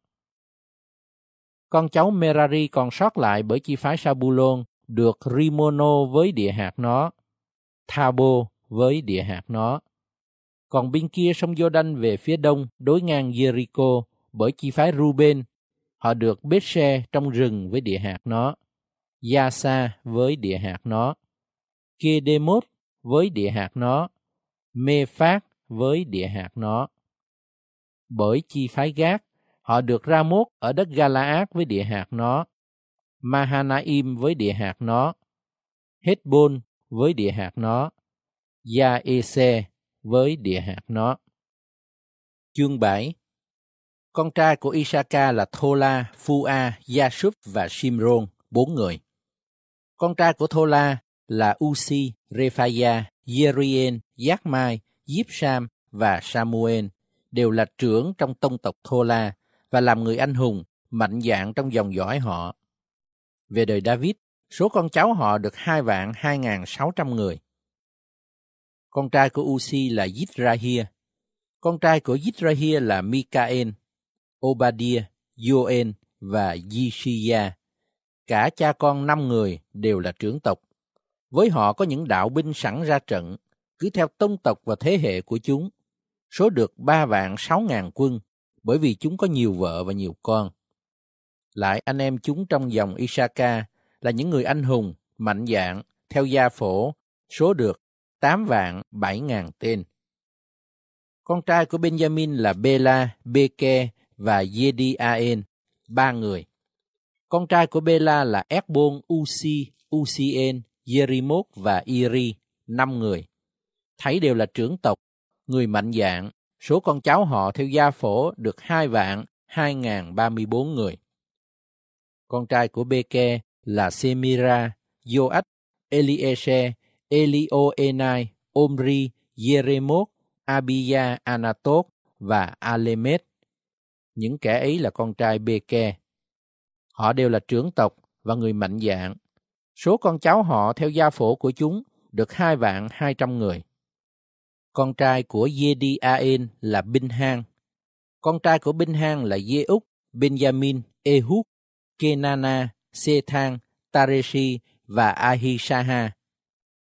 Con cháu Merari còn sót lại bởi chi phái Sabulon được Rimono với địa hạt nó, Thabo với địa hạt nó. Còn bên kia sông Jordan về phía đông đối ngang Jericho bởi chi phái Ruben, họ được Bethse trong rừng với địa hạt nó, Yasa với địa hạt nó, Kedemot với địa hạt nó, mê phát với địa hạt nó. Bởi chi phái gác, họ được ra mốt ở đất Galaad với địa hạt nó, Mahanaim với địa hạt nó, Hezbon với địa hạt nó, Gia-ese với địa hạt nó. Chương 7 Con trai của Isaka là Thola, Phua, Gia-súp và Shimron, bốn người. Con trai của Thola là Usi, Rephaya, Yerien. Giác Mai, Diếp Sam và Samuel đều là trưởng trong tông tộc Thô La và làm người anh hùng, mạnh dạng trong dòng dõi họ. Về đời David, số con cháu họ được hai vạn hai ngàn sáu trăm người. Con trai của Uzi là Yitrahia. Con trai của Yitrahia là Mikael, Obadiah, Joel và Yishia. Cả cha con năm người đều là trưởng tộc. Với họ có những đạo binh sẵn ra trận, cứ theo tông tộc và thế hệ của chúng. Số được ba vạn sáu ngàn quân, bởi vì chúng có nhiều vợ và nhiều con. Lại anh em chúng trong dòng Isaka là những người anh hùng, mạnh dạng, theo gia phổ, số được tám vạn bảy ngàn tên. Con trai của Benjamin là Bela, Beke và Yediaen, ba người. Con trai của Bela là Ekbon, Usi, Usien, Yerimot và Iri, năm người. Thấy đều là trưởng tộc, người mạnh dạng, số con cháu họ theo gia phổ được hai vạn hai ngàn ba mươi bốn người. Con trai của Beke là Semira, Joach, Eliese, Elioenai, Omri, Jeremot, Abia, Anatot và Alemet. Những kẻ ấy là con trai Beke. Họ đều là trưởng tộc và người mạnh dạng. Số con cháu họ theo gia phổ của chúng được hai vạn hai trăm người. Con trai của Yediaen là Binh Hang. Con trai của Binh Hang là Dê-úc, Benjamin, Ehud, Kenana, Sethang, Tareshi và Ahishaha.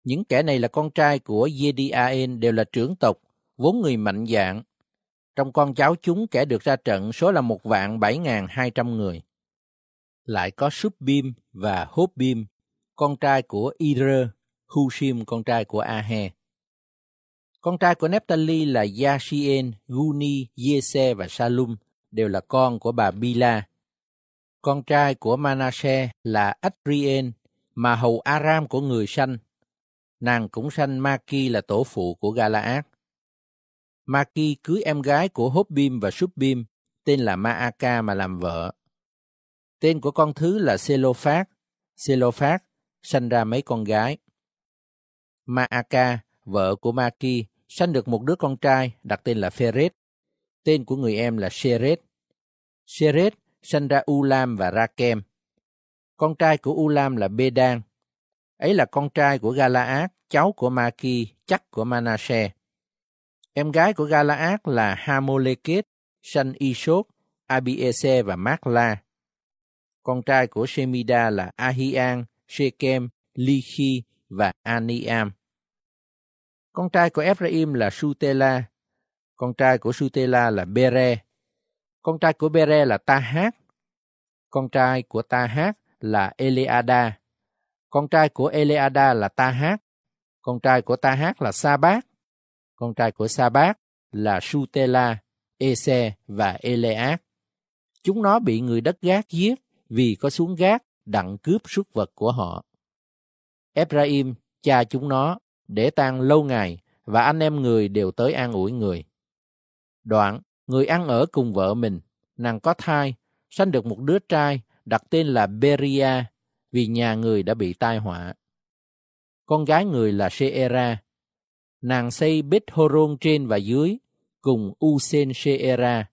Những kẻ này là con trai của Yediaen đều là trưởng tộc, vốn người mạnh dạng. Trong con cháu chúng kẻ được ra trận số là một vạn bảy ngàn hai trăm người. Lại có Subbim và Hobbim, con trai của Ire, Hushim con trai của Ahe. Con trai của Nephtali là Yashien, Guni, Yese và Salum, đều là con của bà Bila. Con trai của Manasseh là Adrien, mà hầu Aram của người sanh. Nàng cũng sanh Maki là tổ phụ của Galaad. Maki cưới em gái của Hobbim và Subbim, tên là Maaka mà làm vợ. Tên của con thứ là Selophat. Selophat sanh ra mấy con gái. Maaka, vợ của Maki, sanh được một đứa con trai đặt tên là Pheret. Tên của người em là Sheret. Sheret sanh ra Ulam và Rakem. Con trai của Ulam là Bedan. Ấy là con trai của Galaad, cháu của Maki, chắc của Manasseh. Em gái của Galaad là Hamoleket, sanh Isot, Abiese và Makla. Con trai của Shemida là Ahian, Shechem, Lichi và Aniam. Con trai của Ephraim là Sutela. Con trai của Sutela là Bere. Con trai của Bere là Tahat. Con trai của Tahat là Eleada. Con trai của Eleada là Tahat. Con trai của Tahat là Sabat. Con trai của Sabat là Sutela, Ese và Eleat. Chúng nó bị người đất gác giết vì có xuống gác đặng cướp súc vật của họ. Ephraim, cha chúng nó, để tang lâu ngày và anh em người đều tới an ủi người. Đoạn, người ăn ở cùng vợ mình, nàng có thai, sanh được một đứa trai đặt tên là Beria vì nhà người đã bị tai họa. Con gái người là Sheera. Nàng xây Bích Horon trên và dưới cùng Usen Sheera.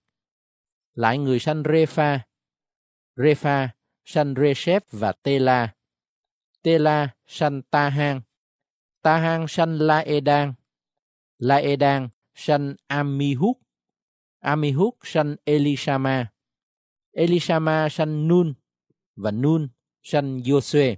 Lại người sanh Repha. Repha sanh Reshep và Tela. Tela sanh Tahan. Ta Hang sanh Laedan. Laedan sanh Amihud. Amihud sanh Elishama. Elishama sanh Nun và Nun sanh Josue.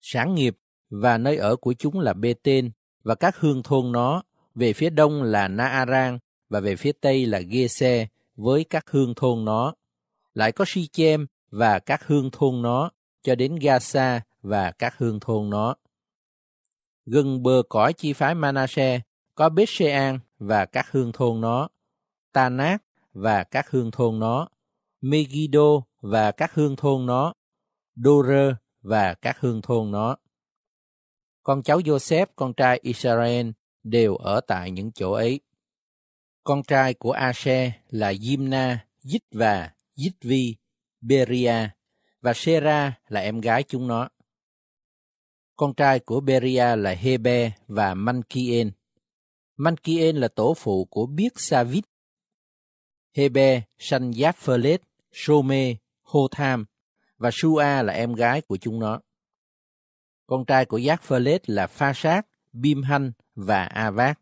Sản nghiệp và nơi ở của chúng là Bê-tên và các hương thôn nó, về phía đông là Na Arang và về phía tây là Gê-xe với các hương thôn nó. Lại có Si-chem và các hương thôn nó, cho đến Gaza và các hương thôn nó. Gần bờ cõi chi phái Manasseh có biết Shean và các hương thôn nó, Tanát và các hương thôn nó, Megiddo và các hương thôn nó, Dore và các hương thôn nó. Con cháu Joseph, con trai Israel, đều ở tại những chỗ ấy. Con trai của Ashe là Jimna, Dích và Dích Vi, Beria và Sera là em gái chúng nó. Con trai của Beria là Hebe và Mankien. Mankien là tổ phụ của Biết Savit. Hebe sanh Giáp-phơ-lết, Sô-mê, Hô-tham và Sua là em gái của chúng nó. Con trai của Giác Phơ Lết là Pha Sát, Bim Hanh và A Vác.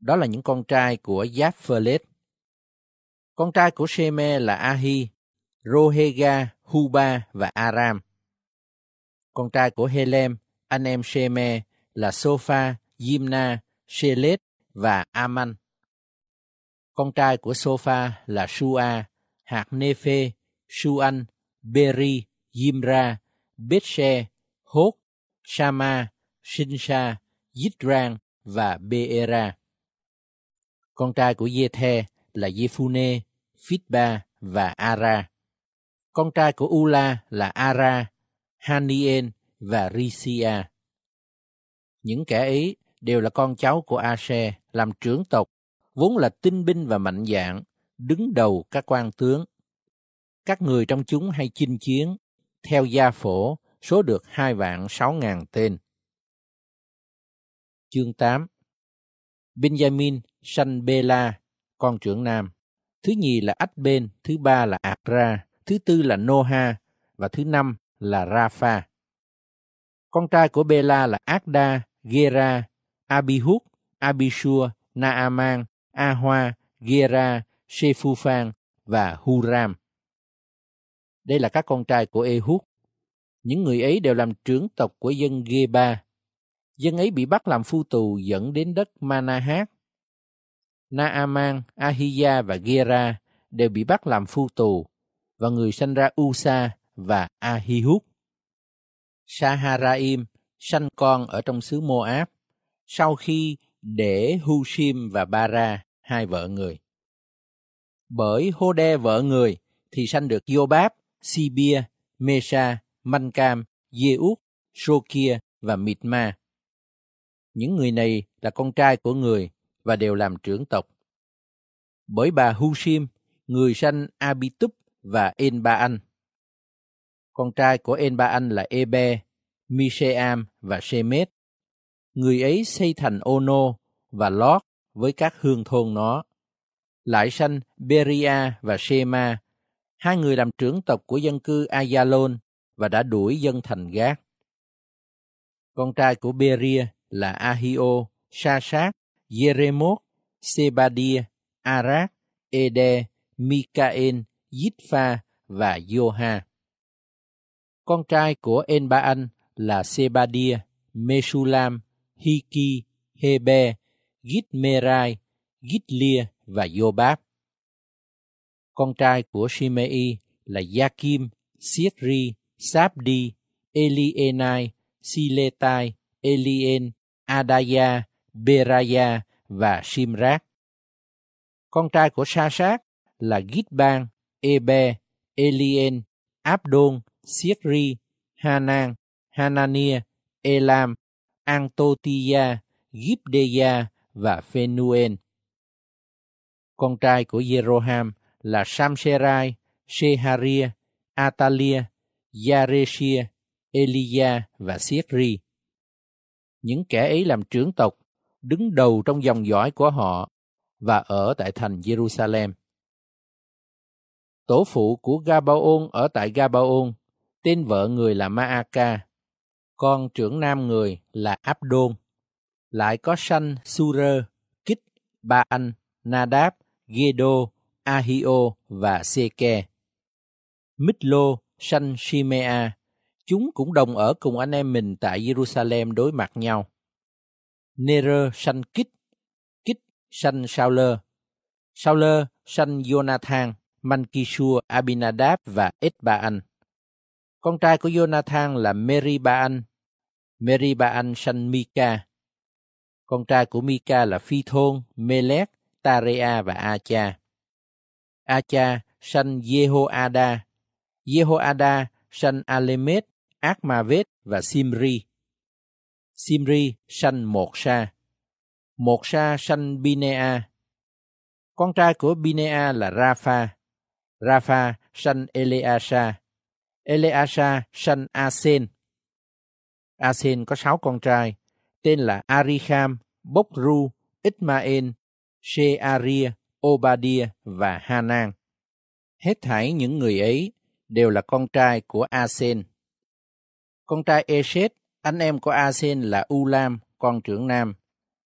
Đó là những con trai của Giáp Phơ Lết. Con trai của Sheme là Ahi, Rohega, Huba và Aram. Con trai của Helem, anh em Sheme là Sopha, Yimna, Shelet và Aman. Con trai của Sopha là Shua, hạt Nephe, Shuan, Beri, Yimra, Betshe, Hốt, Shama, Shinsha, Yitran và Beera. Con trai của Yethe là Yephune, Phitba và Ara. Con trai của Ula là Ara, Hanien và Risia. Những kẻ ấy đều là con cháu của Ashe làm trưởng tộc, vốn là tinh binh và mạnh dạng, đứng đầu các quan tướng. Các người trong chúng hay chinh chiến, theo gia phổ, số được hai vạn sáu ngàn tên. Chương 8 Benjamin sanh Bela, con trưởng nam. Thứ nhì là Ách Bên, thứ ba là Akra, thứ tư là Noha và thứ năm là Rapha. Con trai của Bela là Akda, Gera, Abihud, Abishua, Naaman, Ahoa, Gera, Shephuphan và Huram. Đây là các con trai của Ehud. Những người ấy đều làm trưởng tộc của dân Geba. Dân ấy bị bắt làm phu tù dẫn đến đất Manahat. Naaman, Ahiya và Gera đều bị bắt làm phu tù và người sanh ra Usa và Ahihud. Saharaim sanh con ở trong xứ Moab sau khi để Hushim và Bara, hai vợ người. Bởi Hode vợ người thì sanh được Yobab, Sibia, Mesha, Mancam, Yeut, Sokia và Mitma. Những người này là con trai của người và đều làm trưởng tộc. Bởi bà Hushim, người sanh Abitub và Enbaan. Con trai của Enba-anh là Ebe, Misheam và Shemet. Người ấy xây thành Ono và Lót với các hương thôn nó. Lại sanh Beria và Shema, hai người làm trưởng tộc của dân cư Ayalon và đã đuổi dân thành gác. Con trai của Beria là Ahio, Shashak, Jeremot, Sebadia, Arak, Ede, Mikael, Yitfa và Yoha. Con trai của Enbaan là Sebadia, Mesulam, Hiki, Hebe, Gitmerai, Gitlia và Yobab. Con trai của Shimei là Yakim, Sietri, Sabdi, Elienai, Siletai, Elien, Adaya, Beraya và Shimrat. Con trai của Sa-sát là Gitban, Ebe, Elien, Abdon, Sietri, Hanan, Hanania, Elam, Antotia, Gibdeya và Phenuen. Con trai của Jeroham là Samserai, Sheharia, Atalia, Yareshia, Elia và Sietri. Những kẻ ấy làm trưởng tộc, đứng đầu trong dòng dõi của họ và ở tại thành Jerusalem. Tổ phụ của Gabaon ở tại Gabaon, tên vợ người là Maaka, con trưởng nam người là Abdon, lại có sanh Surer, Kích, Ba Anh, Nadab, Gedo, Ahio và Seke. Mít-lô sanh Shimea, chúng cũng đồng ở cùng anh em mình tại Jerusalem đối mặt nhau. Nere sanh Kích, Kích sanh Sauler, Sauler sanh Jonathan, Mankishua, Abinadab và Ed-ba-anh. Con trai của Jonathan là Meribaan. Meribaan sanh Mika. Con trai của Mika là Phi Thôn, Melech, Tarea và Acha. Acha sanh Jehoada, Jehoada sanh Alemet, Akmavet và Simri. Simri sanh Một Sa. Một Sa sanh Binea. Con trai của Binea là Rapha. Rapha sanh Eleasa. Eleasa sanh Asen. Asen có sáu con trai, tên là Ariham, Bokru, Ismael, Shearia, Obadia và Hanan. Hết thảy những người ấy đều là con trai của Asen. Con trai Eshet, anh em của Asen là Ulam, con trưởng nam,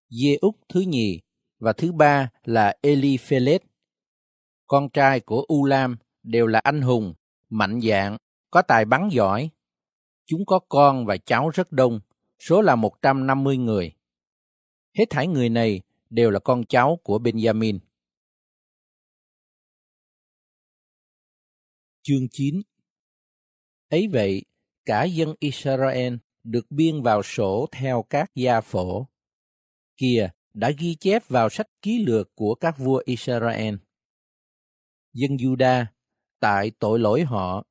Dê-úc thứ nhì và thứ ba là Eliphelet. Con trai của Ulam đều là anh hùng mạnh dạng có tài bắn giỏi. Chúng có con và cháu rất đông, số là 150 người. Hết thảy người này đều là con cháu của Benjamin. Chương 9 Ấy vậy, cả dân Israel được biên vào sổ theo các gia phổ. Kìa, đã ghi chép vào sách ký lược của các vua Israel. Dân Juda, tại tội lỗi họ,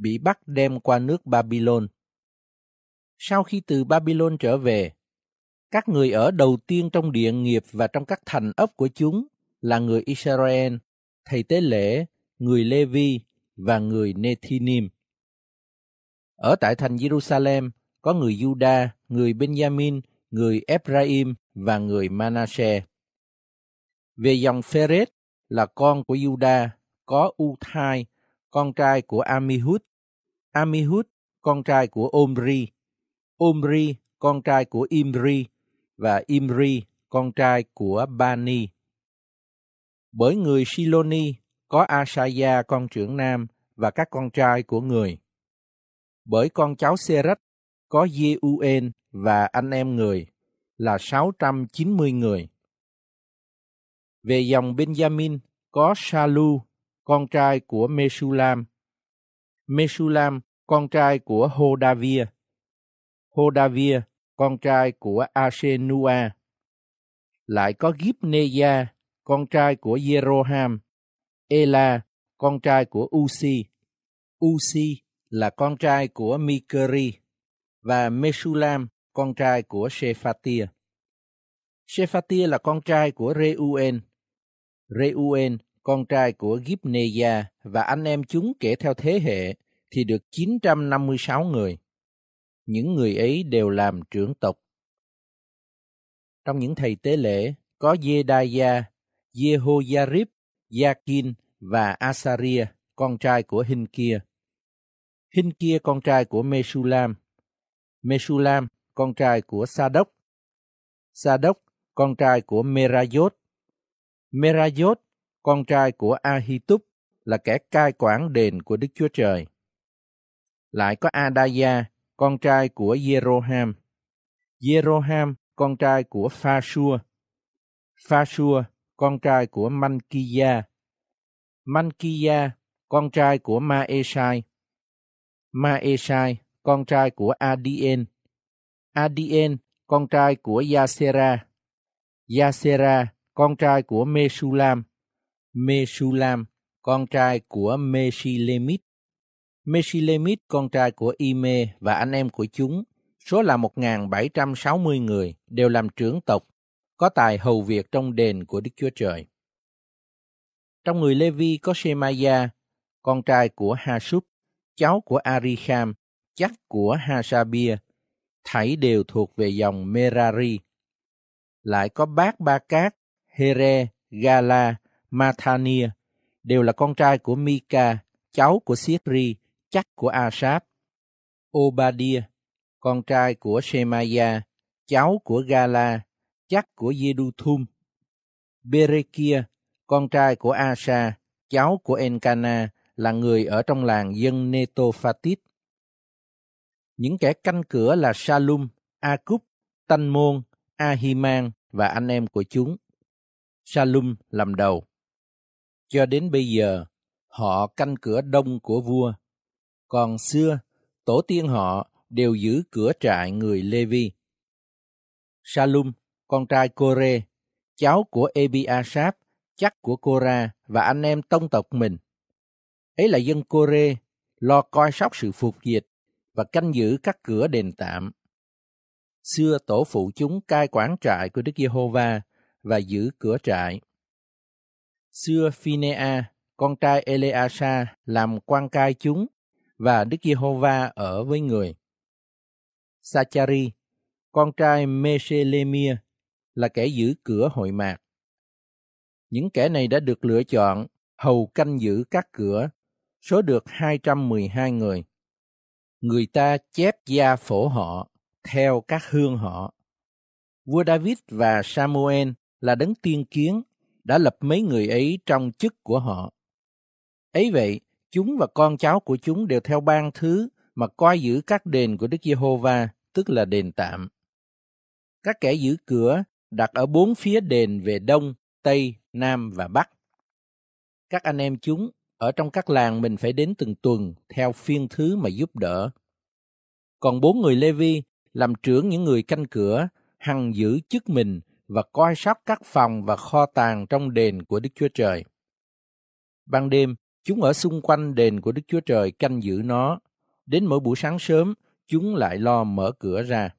bị bắt đem qua nước Babylon. Sau khi từ Babylon trở về, các người ở đầu tiên trong địa nghiệp và trong các thành ấp của chúng là người Israel, thầy tế lễ, người Levi và người Nethinim. Ở tại thành Jerusalem có người Juda, người Benjamin, người Ephraim và người Manasseh. Về dòng Phêrết là con của Juda, có Uthai, con trai của Amihud, Amihud, con trai của Omri, Omri, con trai của Imri, và Imri, con trai của Bani. Bởi người Siloni có Asaya con trưởng nam và các con trai của người. Bởi con cháu Serach có Jeuen và anh em người là 690 người. Về dòng Benjamin có Salu, con trai của Mesulam. Mesulam, con trai của Hodavia. Hodavia, con trai của Asenua. Lại có Gipneya, con trai của Jeroham. Ela, con trai của Usi. Usi là con trai của Mikeri và Mesulam, con trai của Shephatia. Shephatia là con trai của Reuel. Reuel, con trai của Gipneya và anh em chúng kể theo thế hệ thì được 956 người. Những người ấy đều làm trưởng tộc. Trong những thầy tế lễ có Jedaya, Jehoiarib, Yakin và Asaria, con trai của Hinkia. Hinkia con trai của Mesulam. Mesulam, con trai của Sadok. Sadok, con trai của Merayot. Merayot, con trai của Ahitub, là kẻ cai quản đền của Đức Chúa Trời. Lại có Adaya, con trai của Jeroham. Jeroham, con trai của Phasua; Phasua, con trai của Mankiya. Mankiya, con trai của Maesai. Maesai, con trai của Adien. Adien, con trai của Yasera. Yasera, con trai của Mesulam. Mesulam, con trai của Meshilemit. Meshilemit, con trai của Ime và anh em của chúng, số là 1.760 người, đều làm trưởng tộc, có tài hầu việc trong đền của Đức Chúa Trời. Trong người Levi có Shemaya, con trai của Hasub, cháu của Ariham, chắc của Hasabia, thảy đều thuộc về dòng Merari. Lại có bác Ba Cát, Here, Gala, Mathania, đều là con trai của Mika, cháu của Sitri, chắc của Asap. Obadia, con trai của Shemaya, cháu của Gala, chắc của Yeduthum. Berekia, con trai của Asa, cháu của Enkana, là người ở trong làng dân Netophatit. Những kẻ canh cửa là Salum, Akub, Tanh Môn, Ahiman và anh em của chúng. Salum làm đầu. Cho đến bây giờ, họ canh cửa đông của vua. Còn xưa, tổ tiên họ đều giữ cửa trại người Levi. Salum, con trai Kore, cháu của Ebiasap, chắc của Kora và anh em tông tộc mình. Ấy là dân Kore, lo coi sóc sự phục dịch và canh giữ các cửa đền tạm. Xưa tổ phụ chúng cai quản trại của Đức Giê-hô-va và giữ cửa trại. Xưa Phinea, con trai Eleasa, làm quan cai chúng và Đức Giê-hô-va ở với người. Sachari, con trai Meshelemia, là kẻ giữ cửa hội mạc. Những kẻ này đã được lựa chọn hầu canh giữ các cửa, số được 212 người người ta chép gia phổ họ theo các hương họ. Vua David và Samuel là đấng tiên kiến đã lập mấy người ấy trong chức của họ. Ấy vậy, Chúng và con cháu của chúng đều theo ban thứ mà coi giữ các đền của Đức Giê-hô-va, tức là đền tạm. Các kẻ giữ cửa đặt ở bốn phía đền về đông, tây, nam và bắc. Các anh em chúng ở trong các làng mình phải đến từng tuần theo phiên thứ mà giúp đỡ. Còn bốn người Lê-vi làm trưởng những người canh cửa, hằng giữ chức mình và coi sóc các phòng và kho tàng trong đền của Đức Chúa Trời. Ban đêm, chúng ở xung quanh đền của Đức Chúa Trời canh giữ nó. Đến mỗi buổi sáng sớm, chúng lại lo mở cửa ra.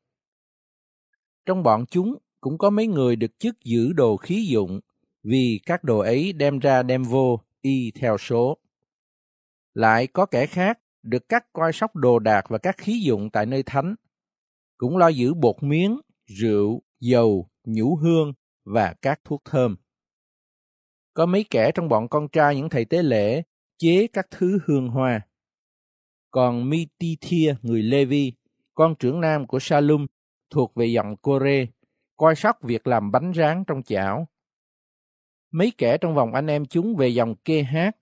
Trong bọn chúng cũng có mấy người được chức giữ đồ khí dụng, vì các đồ ấy đem ra đem vô, y theo số. Lại có kẻ khác được cắt coi sóc đồ đạc và các khí dụng tại nơi thánh, cũng lo giữ bột miếng, rượu, dầu, nhũ hương và các thuốc thơm. Có mấy kẻ trong bọn con trai những thầy tế lễ chế các thứ hương hoa. Còn Mitithia người Levi, con trưởng nam của Salum, thuộc về dòng Kore, coi sóc việc làm bánh rán trong chảo. Mấy kẻ trong vòng anh em chúng về dòng kê hát,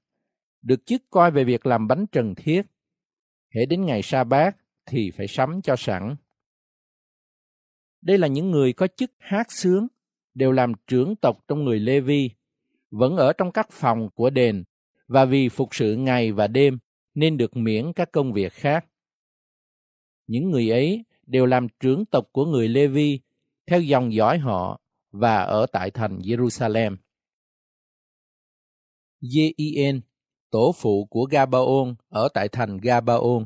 được chức coi về việc làm bánh trần thiết. Hễ đến ngày sa bát thì phải sắm cho sẵn. Đây là những người có chức hát sướng, đều làm trưởng tộc trong người Lê Vi, vẫn ở trong các phòng của đền, và vì phục sự ngày và đêm nên được miễn các công việc khác. Những người ấy đều làm trưởng tộc của người Lê Vi theo dòng dõi họ và ở tại thành Jerusalem. Zeeen tổ phụ của Gabaon ở tại thành Gabaon.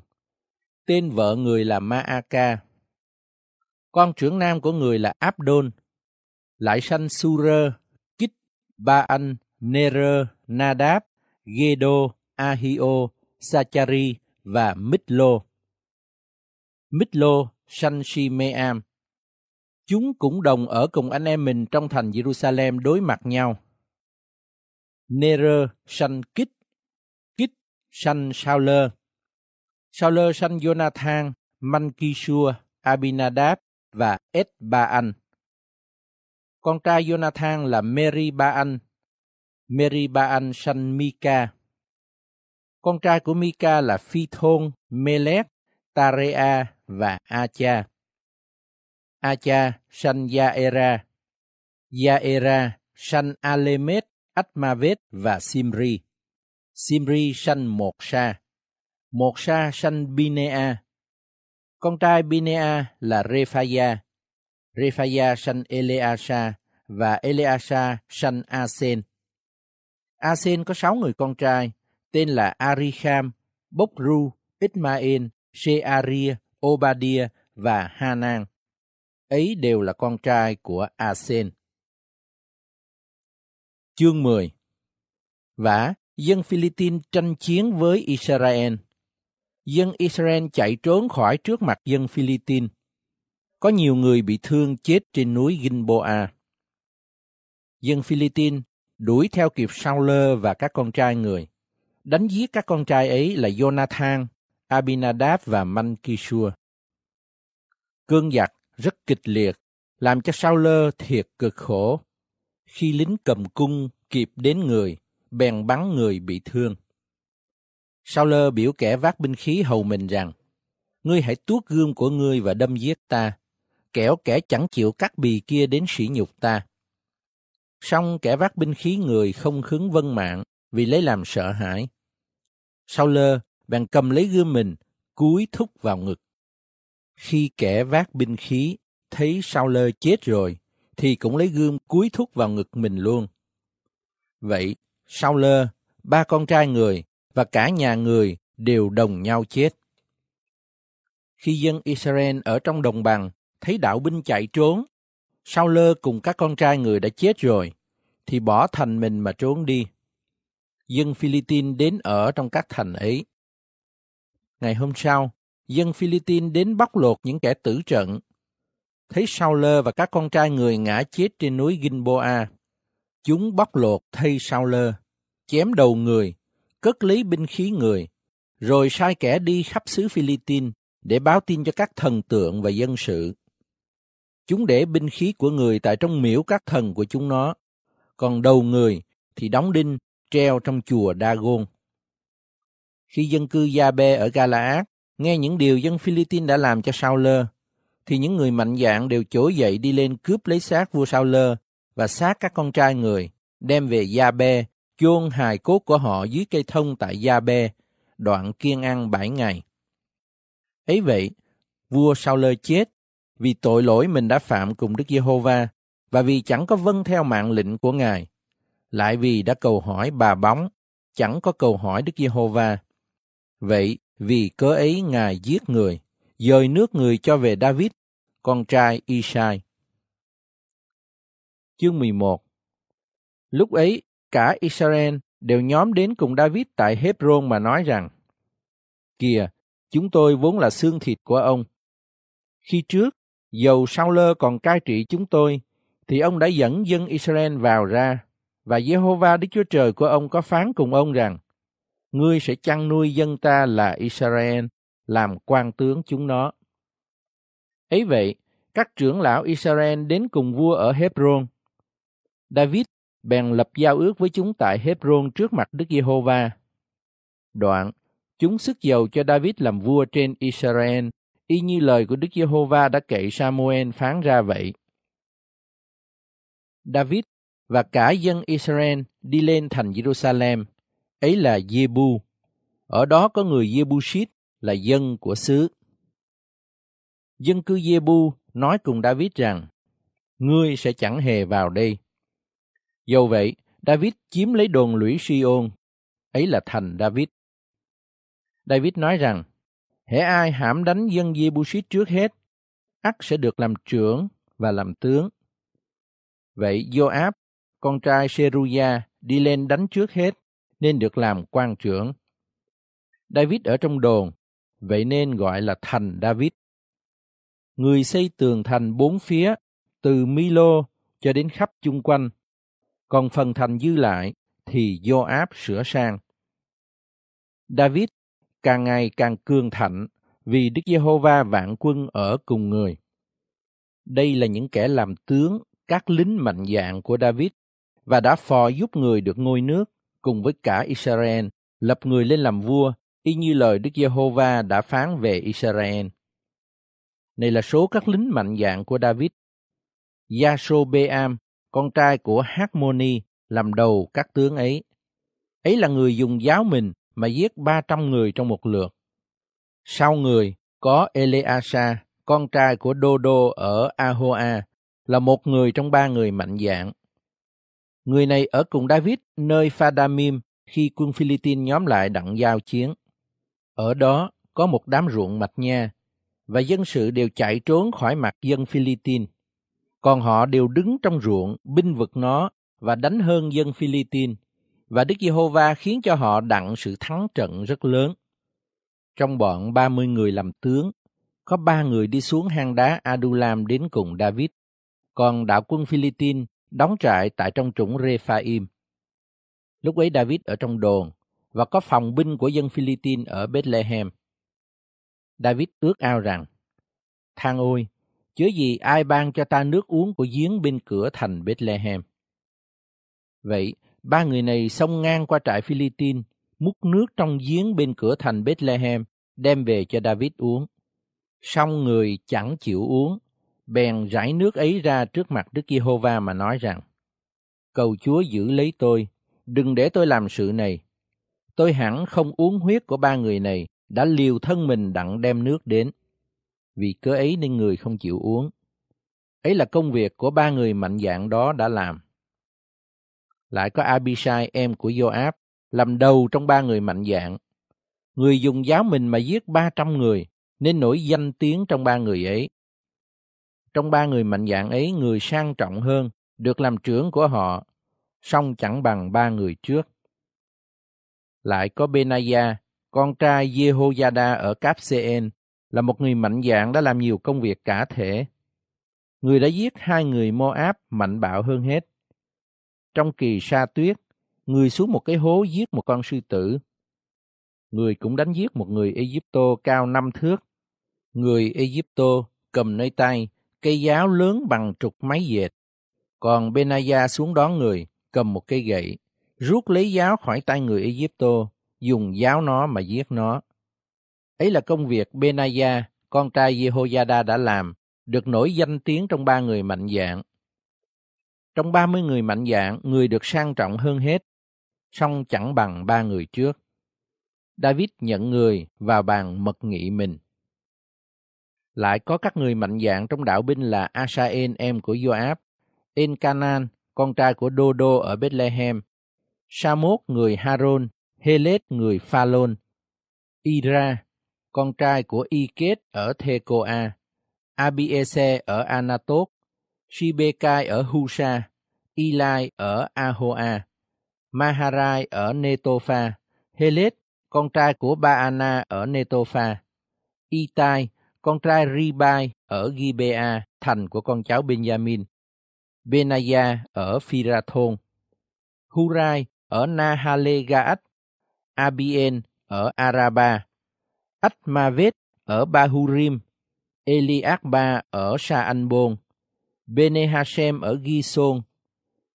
Tên vợ người là Maaka. Con trưởng nam của người là Abdon. Lại sanh Surơ, Kích, Ba Anh, Nerer, Nadab, Gedo, Ahio, Sachari và Mitlo. Mitlo sanh Shimeam. Chúng cũng đồng ở cùng anh em mình trong thành Jerusalem đối mặt nhau. Nerer sanh Kích, Kích sanh Sauler. Sauler sanh Jonathan, Mankishua, Abinadab và Ed Ba Anh. Con trai Jonathan là Mary Ba Anh. Mary Ba Anh sanh Mika. Con trai của Mika là Phi Thôn, Melech, Tarea và Acha. Acha sanh Yaera. Yaera sanh Alemet, Atmavet và Simri. Simri sanh Một Sa. Một Sa sanh Binea. Con trai Binea là Rephaya. Rephaya sanh Eleasa và Eleasa sanh Asen. Asen có sáu người con trai, tên là Arikham, Bokru, Ismael, Shearia, Obadia và Hanan. Ấy đều là con trai của Asen. Chương 10 Vả, dân Philippines tranh chiến với Israel. Dân Israel chạy trốn khỏi trước mặt dân Philippines. Có nhiều người bị thương chết trên núi Gilboa. Dân Philippines đuổi theo kịp Sauler và các con trai người. Đánh giết các con trai ấy là Jonathan, Abinadab và Mankishua. Cơn giặc rất kịch liệt, làm cho Sauler thiệt cực khổ. Khi lính cầm cung kịp đến người, bèn bắn người bị thương. Sao lơ biểu kẻ vác binh khí hầu mình rằng, Ngươi hãy tuốt gươm của ngươi và đâm giết ta, kẻo kẻ chẳng chịu cắt bì kia đến sỉ nhục ta. Song kẻ vác binh khí người không khứng vân mạng vì lấy làm sợ hãi. Sau lơ, bèn cầm lấy gươm mình, cúi thúc vào ngực. Khi kẻ vác binh khí thấy sao lơ chết rồi, thì cũng lấy gươm cúi thúc vào ngực mình luôn. Vậy, sau lơ, ba con trai người và cả nhà người đều đồng nhau chết. Khi dân Israel ở trong đồng bằng thấy đạo binh chạy trốn, sau lơ cùng các con trai người đã chết rồi, thì bỏ thành mình mà trốn đi. Dân Philippines đến ở trong các thành ấy. Ngày hôm sau, dân Philippines đến bóc lột những kẻ tử trận. Thấy Sao Lơ và các con trai người ngã chết trên núi Gilboa. Chúng bóc lột thay Sao Lơ, chém đầu người, cất lấy binh khí người, rồi sai kẻ đi khắp xứ Philippines để báo tin cho các thần tượng và dân sự. Chúng để binh khí của người tại trong miễu các thần của chúng nó, còn đầu người thì đóng đinh treo trong chùa Dagon. Khi dân cư Gia-bê ở Galaad nghe những điều dân Philippines đã làm cho Sao Lơ, thì những người mạnh dạn đều trỗi dậy đi lên cướp lấy xác vua Sao Lơ và xác các con trai người, đem về Gia Bê, chôn hài cốt của họ dưới cây thông tại Gia Bê, đoạn kiên ăn bảy ngày. Ấy vậy, vua Sao Lơ chết vì tội lỗi mình đã phạm cùng Đức Giê-hô-va và vì chẳng có vâng theo mạng lệnh của Ngài, lại vì đã cầu hỏi bà bóng, chẳng có cầu hỏi Đức Giê-hô-va. Vậy, vì cớ ấy Ngài giết người, dời nước người cho về David, con trai Isai. Chương 11 Lúc ấy, cả Israel đều nhóm đến cùng David tại Hebron mà nói rằng, Kìa, chúng tôi vốn là xương thịt của ông. Khi trước, dầu sao lơ còn cai trị chúng tôi, thì ông đã dẫn dân Israel vào ra, và Jehovah Đức Chúa Trời của ông có phán cùng ông rằng, Ngươi sẽ chăn nuôi dân ta là Israel, làm quan tướng chúng nó. Ấy vậy, các trưởng lão Israel đến cùng vua ở Hebron. David bèn lập giao ước với chúng tại Hebron trước mặt Đức Giê-hô-va. Đoạn, chúng sức dầu cho David làm vua trên Israel, y như lời của Đức Giê-hô-va đã kệ Samuel phán ra vậy. David và cả dân Israel đi lên thành Jerusalem, ấy là Jebu. Ở đó có người Jebusit là dân của xứ. Dân cư Jebu nói cùng David rằng, ngươi sẽ chẳng hề vào đây. Dầu vậy, David chiếm lấy đồn lũy Sion, ấy là thành David. David nói rằng, hễ ai hãm đánh dân Jebusit trước hết, ắt sẽ được làm trưởng và làm tướng. Vậy Joab, con trai Seruya, đi lên đánh trước hết, nên được làm quan trưởng. David ở trong đồn, vậy nên gọi là thành David. Người xây tường thành bốn phía, từ Milo cho đến khắp chung quanh. Còn phần thành dư lại thì Joab sửa sang. David càng ngày càng cường thạnh vì Đức Giê-hô-va vạn quân ở cùng người. Đây là những kẻ làm tướng, các lính mạnh dạng của David và đã phò giúp người được ngôi nước cùng với cả Israel lập người lên làm vua y như lời Đức Giê-hô-va đã phán về Israel. Này là số các lính mạnh dạng của David. Yasobeam, con trai của Harmony, làm đầu các tướng ấy. Ấy là người dùng giáo mình mà giết 300 người trong một lượt. Sau người có Eleasa, con trai của Dodo ở Ahoa, là một người trong ba người mạnh dạng. Người này ở cùng David nơi Phadamim khi quân Philippines nhóm lại đặng giao chiến. Ở đó có một đám ruộng mạch nha, và dân sự đều chạy trốn khỏi mặt dân Philippines. Còn họ đều đứng trong ruộng, binh vực nó và đánh hơn dân Philippines. Và Đức Giê-hô-va khiến cho họ đặng sự thắng trận rất lớn. Trong bọn ba mươi người làm tướng, có ba người đi xuống hang đá Adulam đến cùng David. Còn đạo quân Philippines đóng trại tại trong trũng Rephaim. Lúc ấy David ở trong đồn và có phòng binh của dân Philippines ở Bethlehem. David ước ao rằng, Thang ôi, chớ gì ai ban cho ta nước uống của giếng bên cửa thành Bethlehem. Vậy, ba người này xông ngang qua trại Philippines, múc nước trong giếng bên cửa thành Bethlehem, đem về cho David uống. Xong người chẳng chịu uống, bèn rải nước ấy ra trước mặt Đức Giê-hô-va mà nói rằng, Cầu Chúa giữ lấy tôi, đừng để tôi làm sự này. Tôi hẳn không uống huyết của ba người này, đã liều thân mình đặng đem nước đến. Vì cớ ấy nên người không chịu uống. Ấy là công việc của ba người mạnh dạng đó đã làm. Lại có Abishai em của Joab, làm đầu trong ba người mạnh dạng. Người dùng giáo mình mà giết ba trăm người, nên nổi danh tiếng trong ba người ấy. Trong ba người mạnh dạng ấy, người sang trọng hơn, được làm trưởng của họ, song chẳng bằng ba người trước. Lại có Benaya, con trai Jehoiada ở Capseen, là một người mạnh dạng đã làm nhiều công việc cả thể. Người đã giết hai người Moab mạnh bạo hơn hết. Trong kỳ sa tuyết, người xuống một cái hố giết một con sư tử. Người cũng đánh giết một người Egypto cao năm thước. Người Egypto cầm nơi tay cây giáo lớn bằng trục máy dệt. Còn Benaya xuống đón người, cầm một cây gậy, rút lấy giáo khỏi tay người Egypto, dùng giáo nó mà giết nó. Ấy là công việc Benaya, con trai Jehoiada đã làm, được nổi danh tiếng trong ba người mạnh dạng. Trong ba mươi người mạnh dạng, người được sang trọng hơn hết, song chẳng bằng ba người trước. David nhận người và bàn mật nghị mình. Lại có các người mạnh dạng trong đạo binh là Asael em của Joab, Encanan, con trai của Dodo ở Bethlehem, Samot người Haron, Helet người Phalon, Ira, con trai của Iket ở Thekoa, Abiese ở Anatot, Shibekai ở Husa, Ilai ở Ahoa, Maharai ở Netofa, Helet, con trai của Baana ở Netofa, Itai, con trai Ribai ở Gibea, thành của con cháu Benjamin, Benaya ở Phirathon, Hurai ở Nahalegaat, Abien ở Araba, Atmavet ở Bahurim, Eliakba ở Sa-anbon, ở Gison,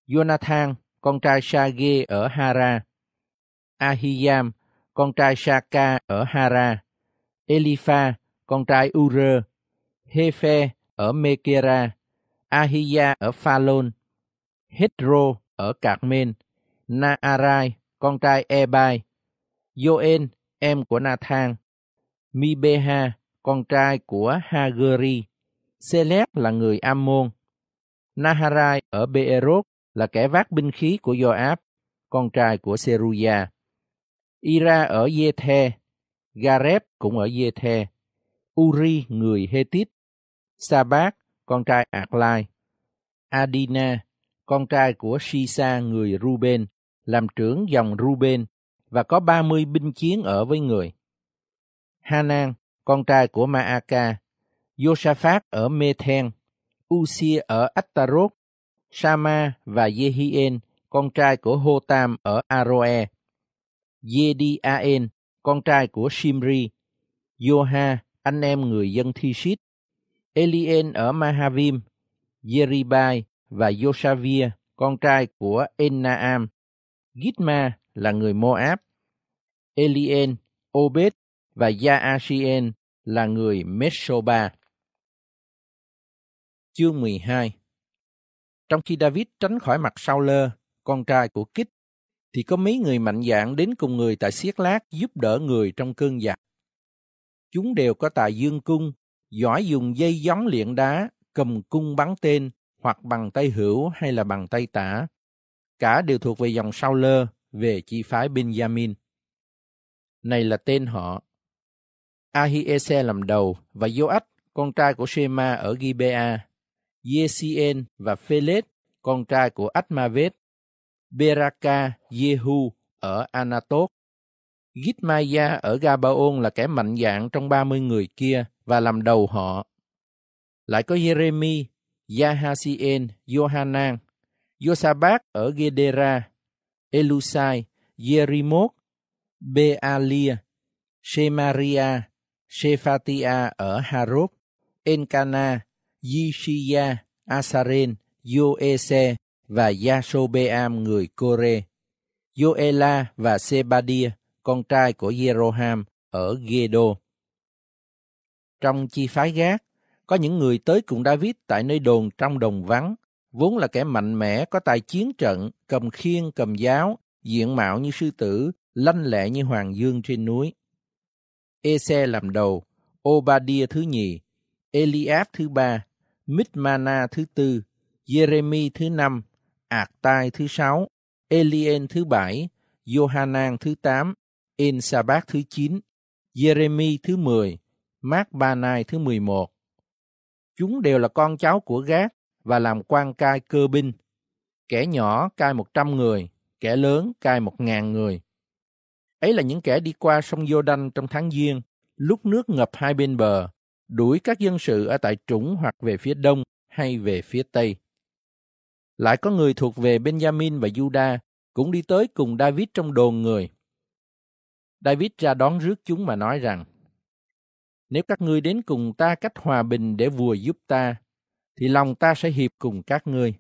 Jonathan, con trai Sage ở Hara, Ahiyam, con trai Saka ở Hara, Elipha, con trai Ure, Hefe ở Mekera, Ahiya ở Phalon, Hedro ở Carmen, Naarai, con trai Ebai, Joen, em của Nathan, Mibeha, con trai của Hageri, Selep là người Ammon, Naharai ở Beerot là kẻ vác binh khí của Joab, con trai của Seruya. Ira ở Yethe, Gareb cũng ở Yethe, Uri người Hethit, Sabat con trai Aklai, Adina con trai của Shisa người Ruben làm trưởng dòng Ruben và có ba mươi binh chiến ở với người. Hanan con trai của Maaka, Josaphat ở Methen, Usia ở Attarot, Sama và Jehien, con trai của Hotam ở Aroe, Jediaen, con trai của Shimri, Joha, anh em người dân Thishit, Elien ở Mahavim, Jeribai và Josavia, con trai của Ennaam, Gitma là người Moab, Elien, Obed và Jaashien là người Mesoba. Chương 12 Trong khi David tránh khỏi mặt Sao lơ, con trai của Kích, thì có mấy người mạnh dạn đến cùng người tại Siết Lát giúp đỡ người trong cơn giặc. Chúng đều có tài dương cung, giỏi dùng dây gióng luyện đá, cầm cung bắn tên, hoặc bằng tay hữu hay là bằng tay tả. Cả đều thuộc về dòng Sao lơ, về chi phái Benjamin. Này là tên họ. Ahiese làm đầu và Joach, con trai của Shema ở Gibea, Yesien và Phelet, con trai của Atmavet, Beraka, Jehu ở Anatot, Gitmaya ở Gabaon là kẻ mạnh dạng trong 30 người kia và làm đầu họ. Lại có Jeremy, Yahasien, Johanan, Josabat ở Gedera, Elusai, Jerimot, Bealia, Shemaria, Shephatia ở Harop, Encana, Yishia, Asaren, Yoese và Yasobeam người Kore, Yoela và Sebadia, con trai của Jeroham ở Gedo. Trong chi phái gác, có những người tới cùng David tại nơi đồn trong đồng vắng, vốn là kẻ mạnh mẽ, có tài chiến trận, cầm khiên, cầm giáo, diện mạo như sư tử, lanh lẹ như hoàng dương trên núi. Ese làm đầu, Obadia thứ nhì, Eliab thứ ba, Mitmana thứ tư, Jeremy thứ năm, Ạc-tai thứ sáu, Elien thứ bảy, Johanan thứ tám, Inshabat thứ chín, Jeremy thứ mười, Mark Banai thứ mười một. Chúng đều là con cháu của Gác và làm quan cai cơ binh. Kẻ nhỏ cai một trăm người, kẻ lớn cai một ngàn người. Ấy là những kẻ đi qua sông Giô-đanh trong tháng Giêng, lúc nước ngập hai bên bờ, đuổi các dân sự ở tại trũng hoặc về phía đông hay về phía tây. Lại có người thuộc về Benjamin và Juda cũng đi tới cùng David trong đồn người. David ra đón rước chúng mà nói rằng, Nếu các ngươi đến cùng ta cách hòa bình để vùa giúp ta, thì lòng ta sẽ hiệp cùng các ngươi.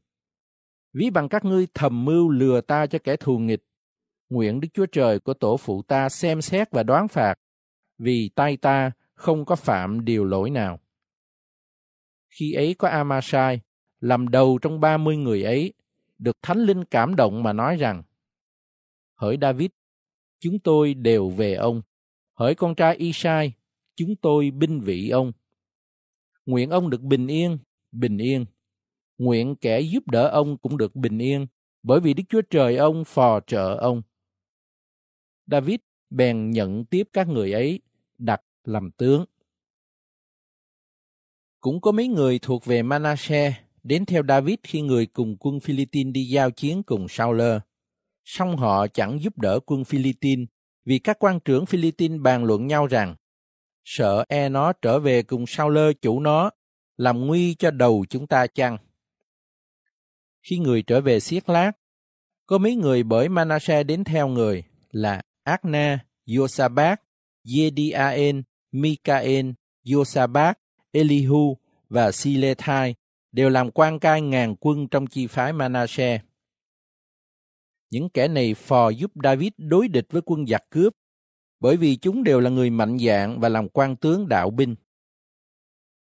Ví bằng các ngươi thầm mưu lừa ta cho kẻ thù nghịch, Nguyện Đức Chúa Trời của tổ phụ ta xem xét và đoán phạt, vì tay ta không có phạm điều lỗi nào. Khi ấy có Amasai, làm đầu trong ba mươi người ấy, được Thánh Linh cảm động mà nói rằng, Hỡi David, chúng tôi đều về ông. Hỡi con trai Isai, chúng tôi binh vị ông. Nguyện ông được bình yên, bình yên. Nguyện kẻ giúp đỡ ông cũng được bình yên, bởi vì Đức Chúa Trời ông phò trợ ông. David bèn nhận tiếp các người ấy, đặt làm tướng. Cũng có mấy người thuộc về Manasseh đến theo David khi người cùng quân Philippines đi giao chiến cùng Saul. Song họ chẳng giúp đỡ quân Philippines vì các quan trưởng Philippines bàn luận nhau rằng sợ e nó trở về cùng Saul chủ nó làm nguy cho đầu chúng ta chăng? Khi người trở về xiết lát, có mấy người bởi Manasseh đến theo người là Akna, Yosabak, Yediaen, Mikael, Yosabak, Elihu và Silethai đều làm quan cai ngàn quân trong chi phái Manasseh. Những kẻ này phò giúp David đối địch với quân giặc cướp, bởi vì chúng đều là người mạnh dạn và làm quan tướng đạo binh.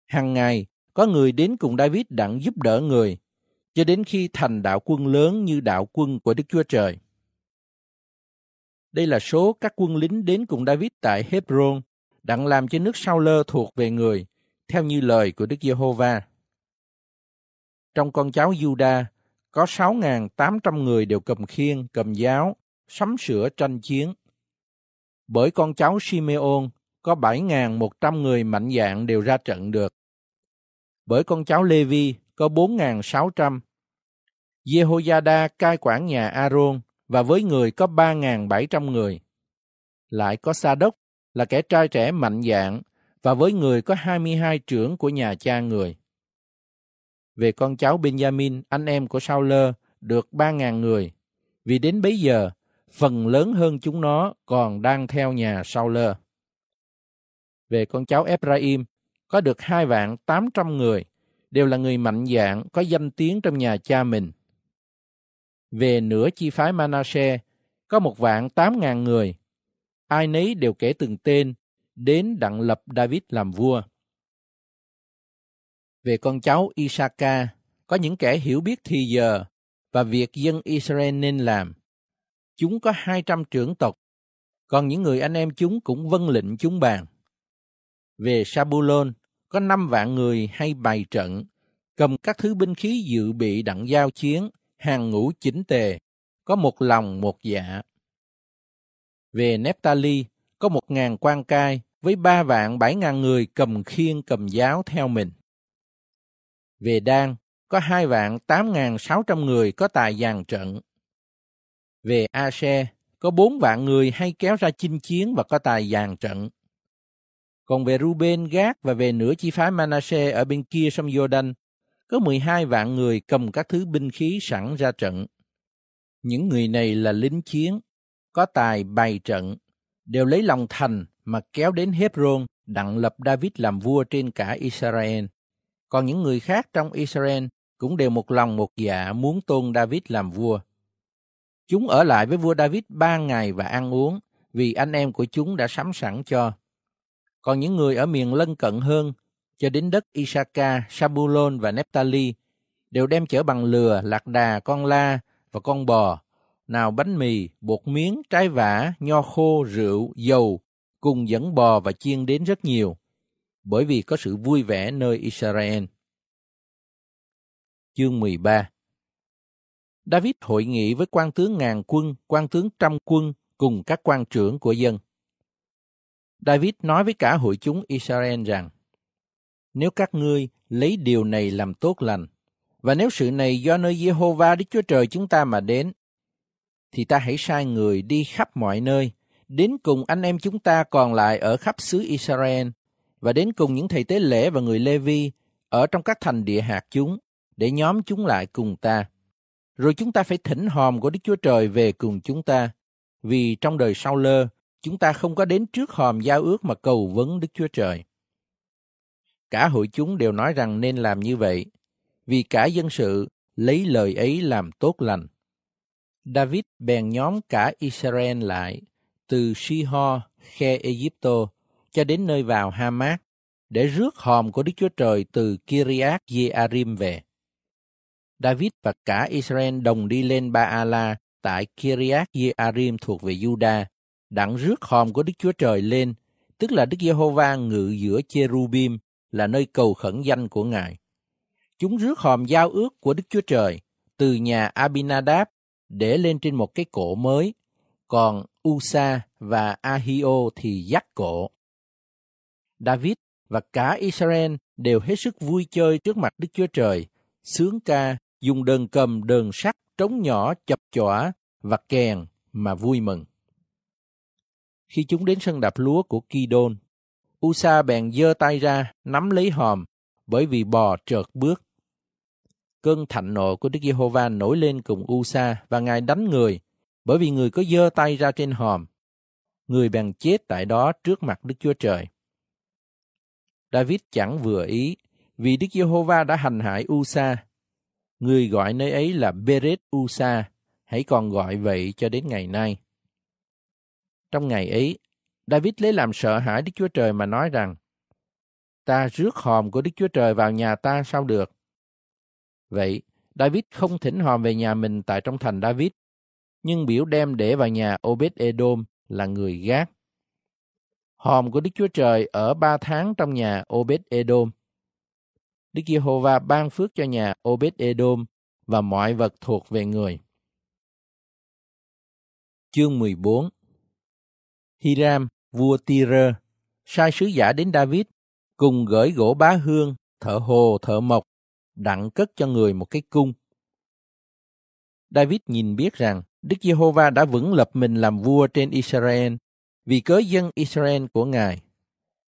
Hàng ngày, có người đến cùng David đặng giúp đỡ người, cho đến khi thành đạo quân lớn như đạo quân của Đức Chúa Trời. Đây là số các quân lính đến cùng David tại Hebron, đặng làm cho nước Sao Lơ thuộc về người, theo như lời của Đức Giê-hô-va. Trong con cháu Juda có 6.800 người đều cầm khiên, cầm giáo, sắm sửa tranh chiến. Bởi con cháu Simeon có 7.100 người mạnh dạng đều ra trận được. Bởi con cháu Levi có 4.600. Jehoiada cai quản nhà Aaron và với người có 3.700 người. Lại có Sa đốc là kẻ trai trẻ mạnh dạng và với người có 22 trưởng của nhà cha người. Về con cháu Benjamin, anh em của Sao Lơ, được 3.000 người, vì đến bấy giờ, phần lớn hơn chúng nó còn đang theo nhà Sao Lơ. Về con cháu Ephraim, có được hai vạn tám trăm người, đều là người mạnh dạng, có danh tiếng trong nhà cha mình. Về nửa chi phái Manasseh, có một vạn tám ngàn người, ai nấy đều kể từng tên, đến đặng lập David làm vua. Về con cháu Isaka, có những kẻ hiểu biết thì giờ và việc dân Israel nên làm. Chúng có 200 trưởng tộc, còn những người anh em chúng cũng vâng lệnh chúng bàn. Về Sabulon, có năm vạn người hay bày trận, cầm các thứ binh khí dự bị đặng giao chiến, hàng ngũ chính tề, có một lòng một dạ. Về Nephtali, có một ngàn quan cai với ba vạn bảy ngàn người cầm khiên cầm giáo theo mình. Về Đan, có hai vạn tám ngàn sáu trăm người có tài dàn trận. Về ase có bốn vạn người hay kéo ra chinh chiến và có tài dàn trận. Còn về Ruben, Gác và về nửa chi phái Manasseh ở bên kia sông Jordan, có 12 vạn người cầm các thứ binh khí sẵn ra trận. Những người này là lính chiến, có tài bày trận, đều lấy lòng thành mà kéo đến Hebron đặng lập David làm vua trên cả Israel. Còn những người khác trong Israel cũng đều một lòng một dạ muốn tôn David làm vua. Chúng ở lại với vua David ba ngày và ăn uống, vì anh em của chúng đã sắm sẵn cho. Còn những người ở miền lân cận hơn, cho đến đất Isaka, Sabulon và Nephtali, đều đem chở bằng lừa, lạc đà, con la và con bò, nào bánh mì, bột miếng, trái vả, nho khô, rượu, dầu, cùng dẫn bò và chiên đến rất nhiều, bởi vì có sự vui vẻ nơi Israel. Chương 13 David hội nghị với quan tướng ngàn quân, quan tướng trăm quân cùng các quan trưởng của dân. David nói với cả hội chúng Israel rằng, nếu các ngươi lấy điều này làm tốt lành, và nếu sự này do nơi Jehovah Đức Chúa Trời chúng ta mà đến, thì ta hãy sai người đi khắp mọi nơi, đến cùng anh em chúng ta còn lại ở khắp xứ Israel, và đến cùng những thầy tế lễ và người Lê-vi ở trong các thành địa hạt chúng, để nhóm chúng lại cùng ta. Rồi chúng ta phải thỉnh hòm của Đức Chúa Trời về cùng chúng ta, vì trong đời sau lơ, chúng ta không có đến trước hòm giao ước mà cầu vấn Đức Chúa Trời. Cả hội chúng đều nói rằng nên làm như vậy, vì cả dân sự lấy lời ấy làm tốt lành. David bèn nhóm cả Israel lại từ Shiho, khe Egypto cho đến nơi vào Hamat để rước hòm của Đức Chúa Trời từ Kiriath Jearim về. David và cả Israel đồng đi lên Ba-ala tại Kiriath Jearim thuộc về Juda, đặng rước hòm của Đức Chúa Trời lên, tức là Đức Giê-hô-va ngự giữa Cherubim, là nơi cầu khẩn danh của Ngài. Chúng rước hòm giao ước của Đức Chúa Trời từ nhà Abinadab để lên trên một cái cổ mới, còn Usa và Ahio thì dắt cổ. David và cả Israel đều hết sức vui chơi trước mặt Đức Chúa Trời, sướng ca, dùng đờn cầm, đờn sắt, trống nhỏ, chập chọa và kèn mà vui mừng. Khi chúng đến sân đạp lúa của Kidon, Usa bèn giơ tay ra, nắm lấy hòm, bởi vì bò trợt bước. Cơn thạnh nộ của Đức Giê-hô-va nổi lên cùng Usa và ngài đánh người, bởi vì người có giơ tay ra trên hòm. Người bèn chết tại đó trước mặt Đức Chúa Trời. David chẳng vừa ý, vì Đức Giê-hô-va đã hành hại Usa. Người gọi nơi ấy là Beret Usa, hãy còn gọi vậy cho đến ngày nay. Trong ngày ấy, David lấy làm sợ hãi Đức Chúa Trời mà nói rằng, ta rước hòm của Đức Chúa Trời vào nhà ta sao được? Vậy, David không thỉnh hòm về nhà mình tại trong thành David, nhưng biểu đem để vào nhà Obed-edom là người gác. Hòm của Đức Chúa Trời ở ba tháng trong nhà Obed-edom. Đức Giê-hô-va ban phước cho nhà Obed-edom và mọi vật thuộc về người. Chương 14 Hiram, vua Tyre, sai sứ giả đến David, cùng gửi gỗ bá hương, thợ hồ, thợ mộc, đặng cất cho người một cái cung. David nhìn biết rằng Đức Giê-hô-va đã vững lập mình làm vua trên Israel vì cớ dân Israel của Ngài.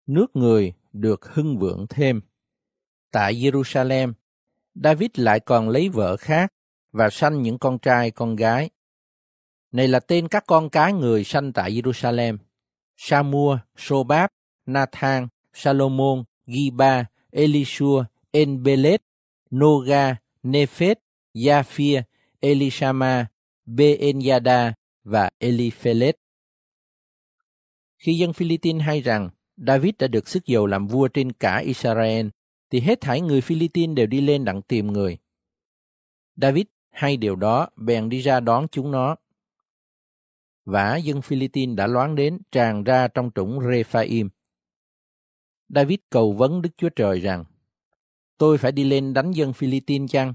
Nước người được hưng vượng thêm. Tại Jerusalem, David lại còn lấy vợ khác và sanh những con trai con gái. Này là tên các con cái người sanh tại Jerusalem. Samua, Sobab, Nathan, Salomon, Giba, Elishua, Enbelet, Noga, Nephet, Japhia, Elishama, Beenyada và Eliphelet. Khi dân Philippines hay rằng David đã được sức dầu làm vua trên cả Israel, thì hết thảy người Philippines đều đi lên đặng tìm người. David hay điều đó bèn đi ra đón chúng nó. Vả dân Philippines đã loáng đến tràn ra trong trũng Rephaim. David cầu vấn Đức Chúa Trời rằng, tôi phải đi lên đánh dân Philippines chăng?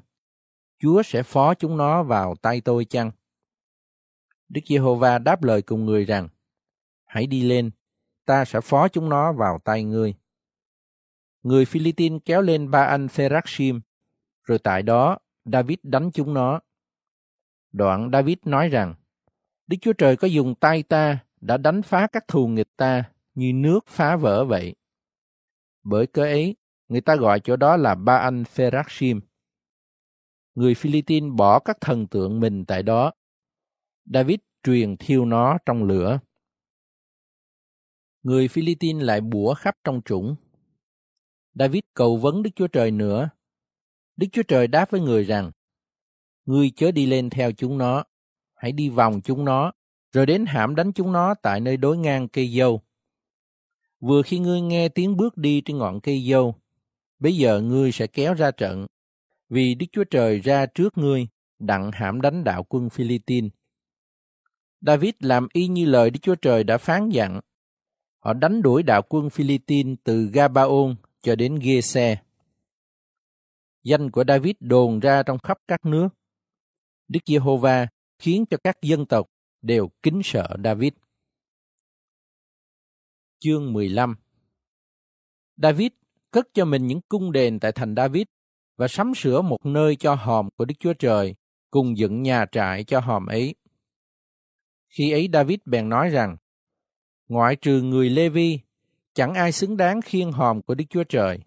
Chúa sẽ phó chúng nó vào tay tôi chăng? Đức Giê-hô-va đáp lời cùng người rằng, hãy đi lên, ta sẽ phó chúng nó vào tay ngươi. Người Philippines kéo lên ba anh Pherashim, rồi tại đó David đánh chúng nó. Đoạn David nói rằng, Đức Chúa Trời có dùng tay ta đã đánh phá các thù nghịch ta như nước phá vỡ vậy. Bởi cớ ấy, người ta gọi chỗ đó là Ba Anh Pherashim. Người Philippines bỏ các thần tượng mình tại đó. David truyền thiêu nó trong lửa. Người Philippines lại bủa khắp trong chủng. David cầu vấn Đức Chúa Trời nữa. Đức Chúa Trời đáp với người rằng, Ngươi chớ đi lên theo chúng nó, hãy đi vòng chúng nó, rồi đến hãm đánh chúng nó tại nơi đối ngang cây dâu. Vừa khi ngươi nghe tiếng bước đi trên ngọn cây dâu, bây giờ ngươi sẽ kéo ra trận, vì Đức Chúa Trời ra trước ngươi, đặng hãm đánh đạo quân Philippines. David làm y như lời Đức Chúa Trời đã phán dặn. Họ đánh đuổi đạo quân Philippines từ Gabaon cho đến Gese. Danh của David đồn ra trong khắp các nước. Đức Giê-hô-va khiến cho các dân tộc đều kính sợ David. Chương 15 David cất cho mình những cung đền tại thành David và sắm sửa một nơi cho hòm của Đức Chúa Trời, cùng dựng nhà trại cho hòm ấy. Khi ấy David bèn nói rằng, ngoại trừ người Lê-vi, chẳng ai xứng đáng khiêng hòm của Đức Chúa Trời,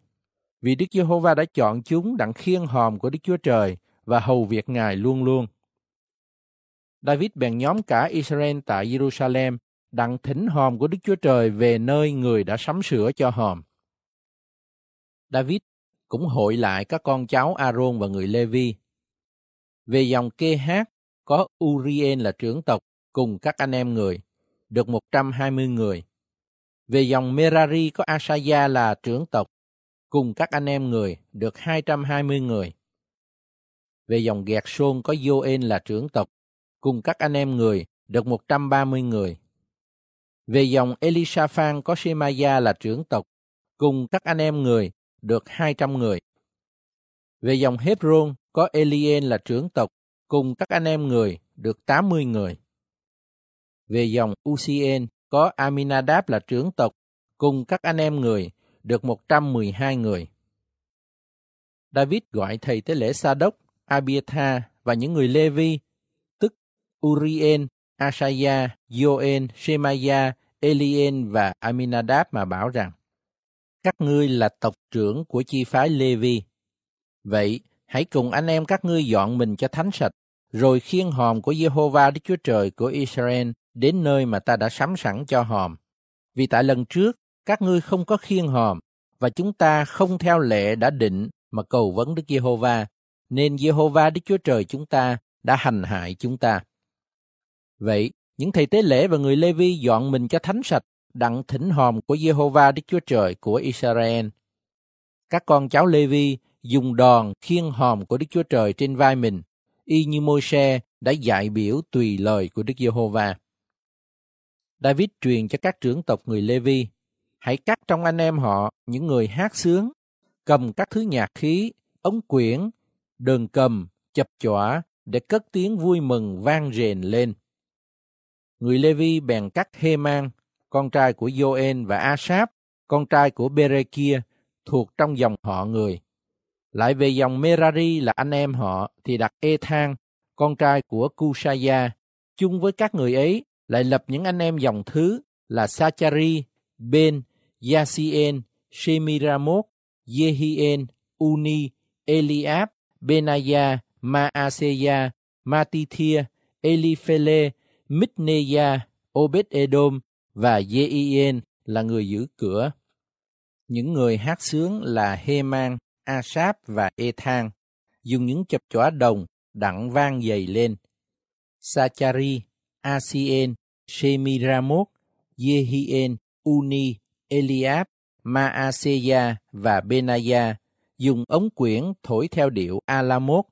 vì Đức Giê-hô-va đã chọn chúng đặng khiêng hòm của Đức Chúa Trời và hầu việc Ngài luôn luôn. David bèn nhóm cả Israel tại Jerusalem đặng thỉnh hòm của Đức Chúa Trời về nơi người đã sắm sửa cho hòm. David cũng hội lại các con cháu Aaron và người Lê-vi. Về dòng kê hát, có Urien là trưởng tộc cùng các anh em người, được 120 người. Về dòng Merari có Asaya là trưởng tộc, cùng các anh em người, được 220 người. Về dòng Gẹt Sôn có Joen là trưởng tộc, cùng các anh em người, được 130 người. Về dòng Elishaphan có Shemaya là trưởng tộc, cùng các anh em người, được 200 người. Về dòng Hebron có Elien là trưởng tộc, cùng các anh em người, được 80 người. Về dòng Ucien có Aminadab là trưởng tộc, cùng các anh em người, được 112 người. David gọi thầy tế lễ Sa đốc, Abiathar và những người Lê-vi, Urien, Asaya, Joen, Shemaya, Elien và Aminadab mà bảo rằng, các ngươi là tộc trưởng của chi phái Levi. Vậy, hãy cùng anh em các ngươi dọn mình cho thánh sạch, rồi khiêng hòm của Jehovah Đức Chúa Trời của Israel đến nơi mà ta đã sắm sẵn cho hòm. Vì tại lần trước, các ngươi không có khiêng hòm, và chúng ta không theo lệ đã định mà cầu vấn Đức Giê-hô-va, nên Giê-hô-va Đức Chúa Trời chúng ta đã hành hại chúng ta. Vậy, những thầy tế lễ và người Lê-vi dọn mình cho thánh sạch, đặng thỉnh hòm của Jehovah Đức Chúa Trời của Israel. Các con cháu Lê-vi dùng đòn khiên hòm của Đức Chúa Trời trên vai mình, y như Môi-se đã dạy biểu tùy lời của Đức Giê-hô-va. David truyền cho các trưởng tộc người Lê-vi, hãy cắt trong anh em họ những người hát sướng, cầm các thứ nhạc khí, ống quyển, đờn cầm, chập chọa để cất tiếng vui mừng vang rền lên. Người Lê-vi bèn cắt Hê-man, con trai của Joen và Asap, con trai của Berekia, thuộc trong dòng họ người. Lại về dòng Merari là anh em họ thì đặt Ethan, con trai của Kusaya, chung với các người ấy lại lập những anh em dòng thứ là Sachari, Ben, Yasien, Shemiramot, Yehien, Uni, Eliab, Benaya, Maaseya, Matithia, Eliphele, Mitneya, Obed-edom và Jeien là người giữ cửa. Những người hát sướng là Heman, Asap và Ethan, dùng những chập chóa đồng đặng vang dày lên. Sachari, Asien, Shemiramot, Yehien, Uni, Eliab, Maaseya và Benaya dùng ống quyển thổi theo điệu Alamot.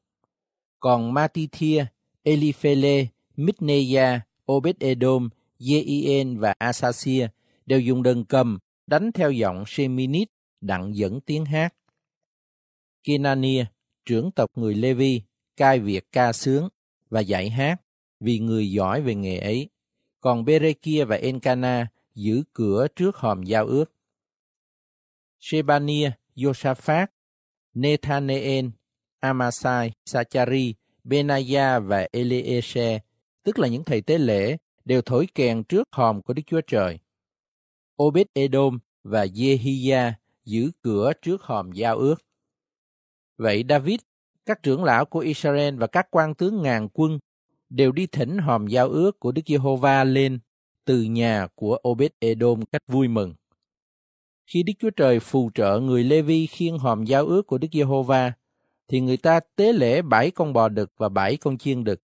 Còn Matithia, Eliphele, Mitneya, Obed-edom, Jeien và Asasia đều dùng đờn cầm đánh theo giọng Seminit, đặng dẫn tiếng hát. Kenania, trưởng tộc người Levi, cai việc ca sướng và dạy hát vì người giỏi về nghề ấy. Còn Berekia và Encana giữ cửa trước hòm giao ước. Shebania, Josaphat, Nethaneel, Amasai, Sachari, Benaya và Eliezer, tức là những thầy tế lễ, đều thổi kèn trước hòm của Đức Chúa Trời. Obed-edom và Jehia giữ cửa trước hòm giao ước. Vậy David, các trưởng lão của Israel và các quan tướng ngàn quân đều đi thỉnh hòm giao ước của Đức Giê-hô-va lên từ nhà của Obed-edom cách vui mừng. Khi Đức Chúa Trời phù trợ người Lê-vi khiêng hòm giao ước của Đức Giê-hô-va, thì người ta tế lễ bảy con bò đực và bảy con chiên đực.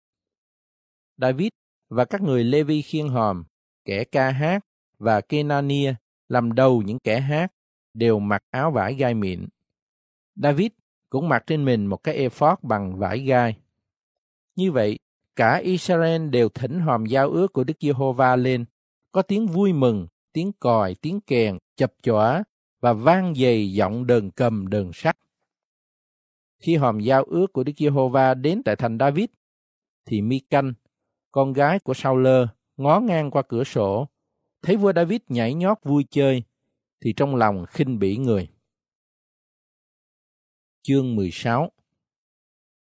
David và các người Lê-vi khiêng hòm, kẻ ca hát và Kenania làm đầu những kẻ hát đều mặc áo vải gai mịn. David cũng mặc trên mình một cái ephod bằng vải gai. Như vậy, cả Israel đều thỉnh hòm giao ước của Đức Giê-hô-va lên, có tiếng vui mừng, tiếng còi, tiếng kèn, chập chọa và vang dày giọng đờn cầm đờn sắt. Khi hòm giao ước của Đức Giê-hô-va đến tại thành David, thì Mi-canh, con gái của Saul ngó ngang qua cửa sổ, thấy vua David nhảy nhót vui chơi, thì trong lòng khinh bỉ người. Chương 16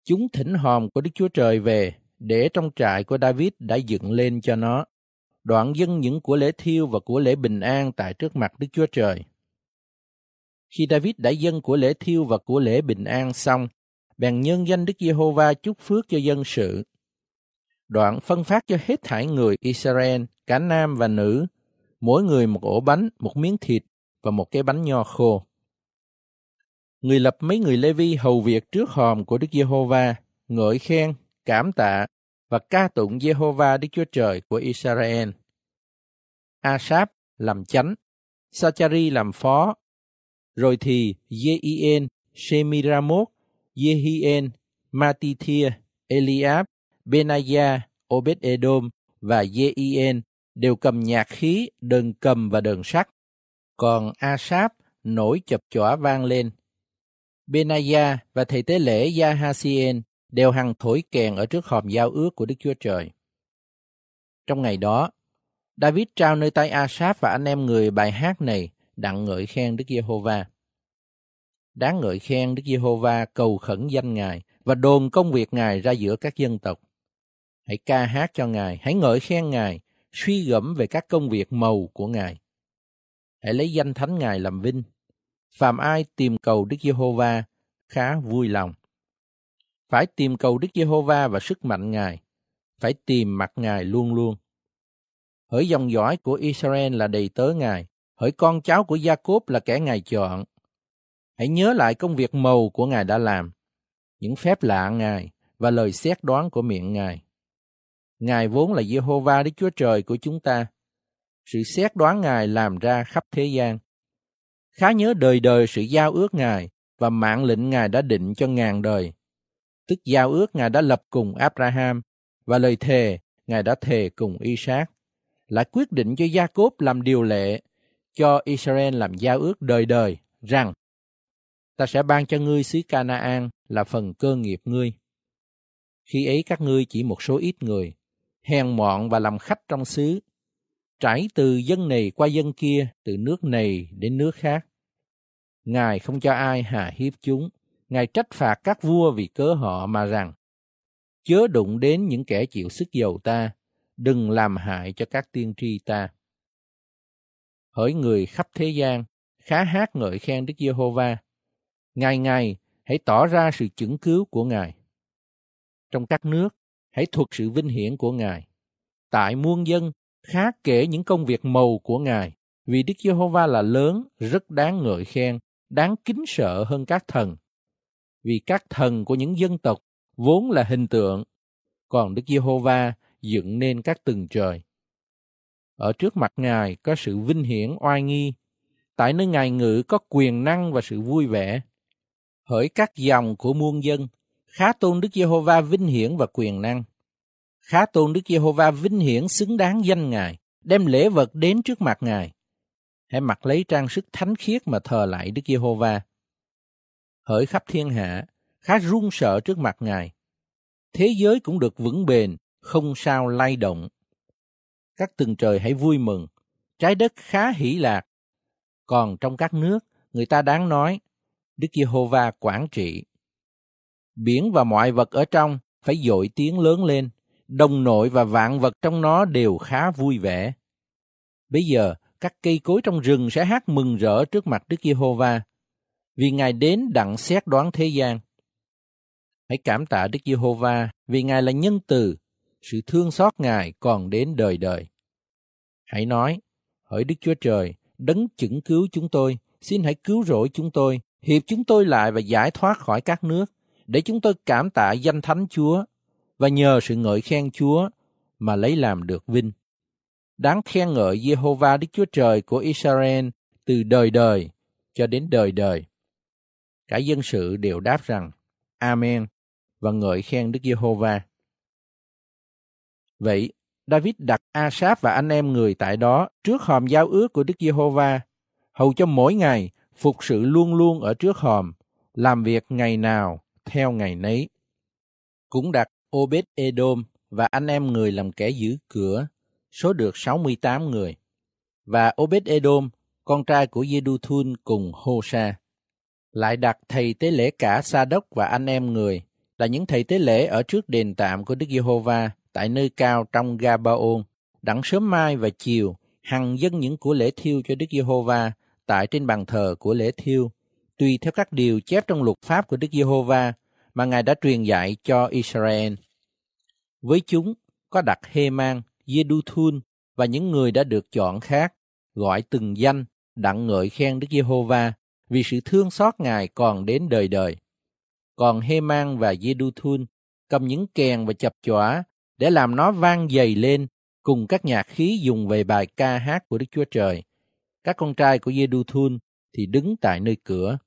Chúng thỉnh hòm của Đức Chúa Trời về để trong trại của David đã dựng lên cho nó, đoạn dân những của lễ thiêu và của lễ bình an tại trước mặt Đức Chúa Trời. Khi David đã dân của lễ thiêu và của lễ bình an xong, bèn nhân danh Đức Giê-hô-va chúc phước cho dân sự. Đoạn phân phát cho hết thảy người Israel, cả nam và nữ, mỗi người một ổ bánh, một miếng thịt và một cái bánh nho khô. Người lập mấy người Lê-vi hầu việc trước hòm của Đức Giê-hô-va, ngợi khen, cảm tạ và ca tụng Giê-hô-va Đức Chúa Trời của Israel. Asap làm chánh, Sachari làm phó, rồi thì Jeien, Shemiramot, Jehien, Matithia, Eliab, Benaya, Obed-edom và Jeien đều cầm nhạc khí, đờn cầm và đờn sắt. Còn Asap nổi chập chỏa vang lên. Benaya và thầy tế lễ Yahasien đều hằng thổi kèn ở trước hòm giao ước của Đức Chúa Trời. Trong ngày đó, David trao nơi tay Asap và anh em người bài hát này đặng ngợi khen Đức Giê-hô-va. Đáng ngợi khen Đức Giê-hô-va cầu khẩn danh Ngài và đồn công việc Ngài ra giữa các dân tộc. Hãy ca hát cho Ngài, hãy ngợi khen Ngài, suy gẫm về các công việc màu của Ngài. Hãy lấy danh thánh Ngài làm vinh. Phàm ai tìm cầu Đức Giê-hô-va khá vui lòng. Phải tìm cầu Đức Giê-hô-va và sức mạnh Ngài. Phải tìm mặt Ngài luôn luôn. Hỡi dòng dõi của Israel là đầy tớ Ngài. Hỡi con cháu của Gia-cốp là kẻ Ngài chọn. Hãy nhớ lại công việc màu của Ngài đã làm, những phép lạ Ngài và lời xét đoán của miệng Ngài. Ngài vốn là Jehovah Đức Chúa Trời của chúng ta. Sự xét đoán Ngài làm ra khắp thế gian. Khá nhớ đời đời sự giao ước Ngài và mạng lệnh Ngài đã định cho ngàn đời. Tức giao ước Ngài đã lập cùng Abraham và lời thề Ngài đã thề cùng Isaac. Lại quyết định cho Gia Cốp làm điều lệ, cho Israel làm giao ước đời đời rằng ta sẽ ban cho ngươi xứ Canaan là phần cơ nghiệp ngươi. Khi ấy các ngươi chỉ một số ít người, hèn mọn và làm khách trong xứ, trải từ dân này qua dân kia, từ nước này đến nước khác. Ngài không cho ai hà hiếp chúng, Ngài trách phạt các vua vì cớ họ mà rằng, chớ đụng đến những kẻ chịu sức dầu ta, đừng làm hại cho các tiên tri ta. Hỡi người khắp thế gian, khá hát ngợi khen Đức Giê-hô-va. Ngày ngày, hãy tỏ ra sự chứng cứu của Ngài. Trong các nước, hãy thuật sự vinh hiển của Ngài. Tại muôn dân, khá kể những công việc màu của Ngài, vì Đức Giê-hô-va là lớn, rất đáng ngợi khen, đáng kính sợ hơn các thần. Vì các thần của những dân tộc vốn là hình tượng, còn Đức Giê-hô-va dựng nên các tầng trời. Ở trước mặt Ngài có sự vinh hiển oai nghi, tại nơi Ngài ngự có quyền năng và sự vui vẻ. Hỡi các dòng của muôn dân, khá tôn Đức Giê-hô-va vinh hiển và quyền năng. Khá tôn Đức Giê-hô-va vinh hiển xứng đáng danh Ngài, đem lễ vật đến trước mặt Ngài. Hãy mặc lấy trang sức thánh khiết mà thờ lại Đức Giê-hô-va. Hỡi khắp thiên hạ, khá run sợ trước mặt Ngài. Thế giới cũng được vững bền, không sao lay động. Các tầng trời hãy vui mừng, trái đất khá hỷ lạc. Còn trong các nước, người ta đáng nói, Đức Giê-hô-va quản trị. Biển và mọi vật ở trong phải dội tiếng lớn lên, đồng nội và vạn vật trong nó đều khá vui vẻ. Bây giờ, các cây cối trong rừng sẽ hát mừng rỡ trước mặt Đức Giê-hô-va, vì Ngài đến đặng xét đoán thế gian. Hãy cảm tạ Đức Giê-hô-va vì Ngài là nhân từ, sự thương xót Ngài còn đến đời đời. Hãy nói, hỡi Đức Chúa Trời, đấng chững cứu chúng tôi, xin hãy cứu rỗi chúng tôi, hiệp chúng tôi lại và giải thoát khỏi các nước, để chúng tôi cảm tạ danh thánh Chúa và nhờ sự ngợi khen Chúa mà lấy làm được vinh. Đáng khen ngợi Jehovah Đức Chúa Trời của Israel từ đời đời cho đến đời đời. Cả dân sự đều đáp rằng Amen và ngợi khen Đức Giê-hô-va. Vậy, David đặt Asaph và anh em người tại đó trước hòm giao ước của Đức Giê-hô-va, hầu cho mỗi ngày phục sự luôn luôn ở trước hòm, làm việc ngày nào theo ngày nấy. Cũng đặt Obed-edom và anh em người làm kẻ giữ cửa, số được 68 người. Và Obed-edom, con trai của Jeduthun cùng Hosa. Lại đặt thầy tế lễ cả Sa đốc và anh em người, là những thầy tế lễ ở trước đền tạm của Đức Giê-hô-va tại nơi cao trong Gabaon, đặng sớm mai và chiều, hằng dân những của lễ thiêu cho Đức Giê-hô-va tại trên bàn thờ của lễ thiêu, tùy theo các điều chép trong luật pháp của Đức Giê-hô-va mà Ngài đã truyền dạy cho Israel. Với chúng có đặt Hê-man, Giê-đu-thun và những người đã được chọn khác, gọi từng danh, đặng ngợi khen Đức Giê-hô-va vì sự thương xót Ngài còn đến đời đời. Còn Hê-man và Giê-đu-thun cầm những kèn và chập chỏa để làm nó vang dày lên cùng các nhạc khí dùng về bài ca hát của Đức Chúa Trời. Các con trai của Giê-đu-thun thì đứng tại nơi cửa.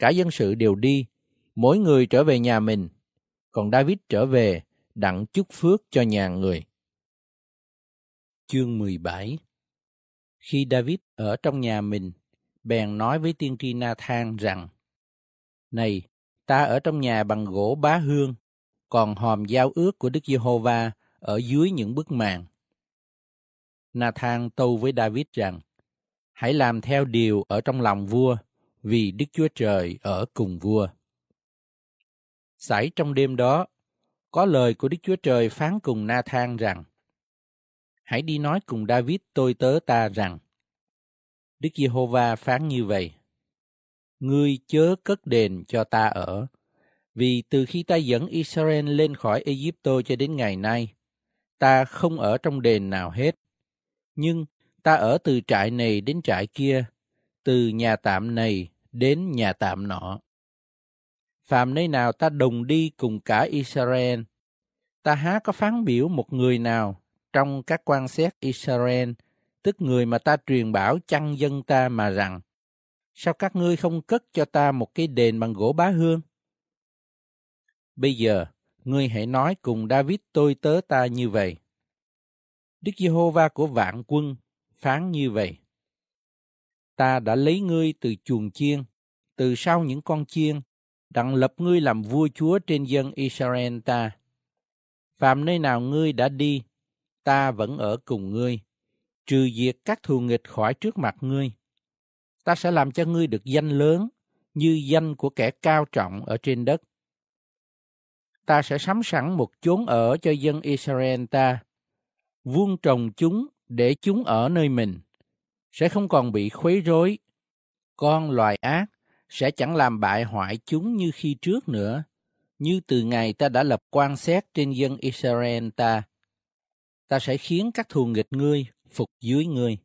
Cả dân sự đều đi, mỗi người trở về nhà mình, còn David trở về đặng chúc phước cho nhà người. Chương 17 Khi David ở trong nhà mình, bèn nói với tiên tri Nathan rằng Này, ta ở trong nhà bằng gỗ bá hương, còn hòm giao ước của Đức Giê-hô-va ở dưới những bức màn. Nathan tâu với David rằng Hãy làm theo điều ở trong lòng vua, vì Đức Chúa Trời ở cùng vua. Xảy trong đêm đó, có lời của Đức Chúa Trời phán cùng Na-than rằng Hãy đi nói cùng David tôi tớ ta rằng Đức Giê-hô-va phán như vậy Ngươi chớ cất đền cho ta ở vì từ khi ta dẫn Israel lên khỏi Egypto cho đến ngày nay, ta không ở trong đền nào hết. Nhưng ta ở từ trại này đến trại kia, từ nhà tạm này đến nhà tạm nọ. Phạm nơi nào ta đồng đi cùng cả Israel, ta há có phán biểu một người nào trong các quan xét Israel, tức người mà ta truyền bảo chăn dân ta mà rằng, sao các ngươi không cất cho ta một cái đền bằng gỗ bá hương? Bây giờ, ngươi hãy nói cùng David tôi tớ ta như vậy. Đức Giê-hô-va của vạn quân phán như vậy. Ta đã lấy ngươi từ chuồng chiên, từ sau những con chiên, đặng lập ngươi làm vua chúa trên dân Israel ta. Phạm nơi nào ngươi đã đi, ta vẫn ở cùng ngươi, trừ diệt các thù nghịch khỏi trước mặt ngươi. Ta sẽ làm cho ngươi được danh lớn, như danh của kẻ cao trọng ở trên đất ta sẽ sắm sẵn một chốn ở cho dân Israel ta, vuông trồng chúng để chúng ở nơi mình, sẽ không còn bị khuấy rối. Con loài ác sẽ chẳng làm bại hoại chúng như khi trước nữa, như từ ngày ta đã lập quan xét trên dân Israel ta. Ta sẽ khiến các thù nghịch ngươi phục dưới ngươi.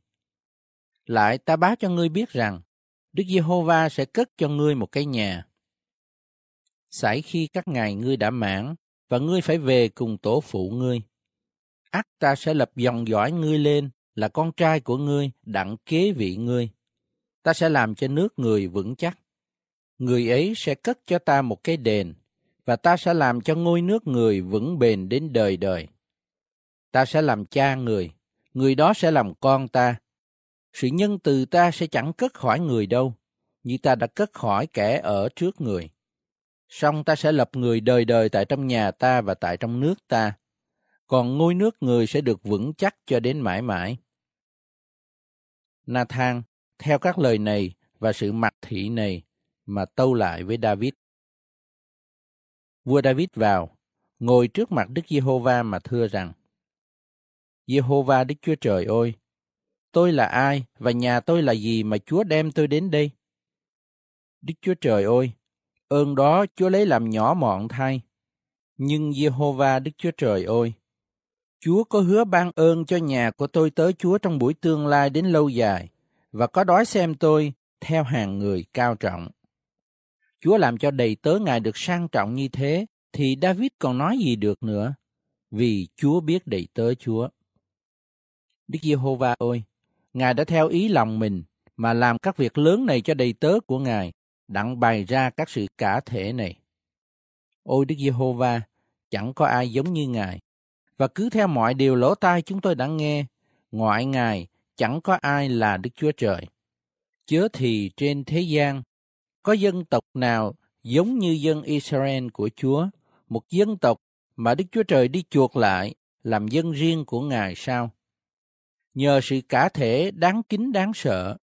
Lại ta báo cho ngươi biết rằng, Đức Giê-hô-va sẽ cất cho ngươi một cái nhà, xảy khi các ngày ngươi đã mãn, và ngươi phải về cùng tổ phụ ngươi. ác ta sẽ lập dòng dõi ngươi lên, là con trai của ngươi, đặng kế vị ngươi. Ta sẽ làm cho nước người vững chắc. Người ấy sẽ cất cho ta một cái đền, và ta sẽ làm cho ngôi nước người vững bền đến đời đời. Ta sẽ làm cha người, người đó sẽ làm con ta. Sự nhân từ ta sẽ chẳng cất khỏi người đâu, như ta đã cất khỏi kẻ ở trước người song ta sẽ lập người đời đời tại trong nhà ta và tại trong nước ta, còn ngôi nước người sẽ được vững chắc cho đến mãi mãi. Nathan theo các lời này và sự mặc thị này mà tâu lại với David. Vua David vào, ngồi trước mặt Đức Giê-hô-va mà thưa rằng, Giê-hô-va Đức Chúa Trời ơi, tôi là ai và nhà tôi là gì mà Chúa đem tôi đến đây? Đức Chúa Trời ơi, ơn đó Chúa lấy làm nhỏ mọn thay. Nhưng Giê-hô-va Đức Chúa Trời ơi, Chúa có hứa ban ơn cho nhà của tôi tới Chúa trong buổi tương lai đến lâu dài, và có đói xem tôi theo hàng người cao trọng. Chúa làm cho đầy tớ Ngài được sang trọng như thế, thì David còn nói gì được nữa, vì Chúa biết đầy tớ Chúa. Đức Giê-hô-va ơi, Ngài đã theo ý lòng mình mà làm các việc lớn này cho đầy tớ của Ngài, đặng bày ra các sự cả thể này. Ôi Đức Giê-hô-va, chẳng có ai giống như Ngài. Và cứ theo mọi điều lỗ tai chúng tôi đã nghe, ngoại Ngài chẳng có ai là Đức Chúa Trời. Chớ thì trên thế gian, có dân tộc nào giống như dân Israel của Chúa, một dân tộc mà Đức Chúa Trời đi chuộc lại, làm dân riêng của Ngài sao? Nhờ sự cả thể đáng kính đáng sợ,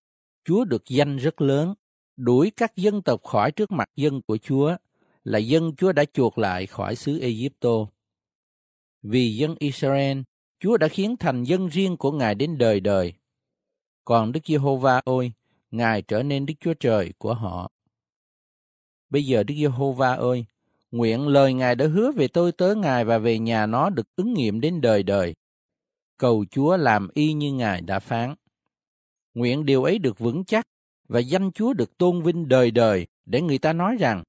Chúa được danh rất lớn, đuổi các dân tộc khỏi trước mặt dân của Chúa, là dân Chúa đã chuộc lại khỏi xứ Egypto. Vì dân Israel, Chúa đã khiến thành dân riêng của Ngài đến đời đời. Còn Đức Giê-hô-va ơi, Ngài trở nên Đức Chúa Trời của họ. Bây giờ Đức Giê-hô-va ơi, nguyện lời Ngài đã hứa về tôi tới Ngài và về nhà nó được ứng nghiệm đến đời đời. Cầu Chúa làm y như Ngài đã phán. Nguyện điều ấy được vững chắc và danh Chúa được tôn vinh đời đời để người ta nói rằng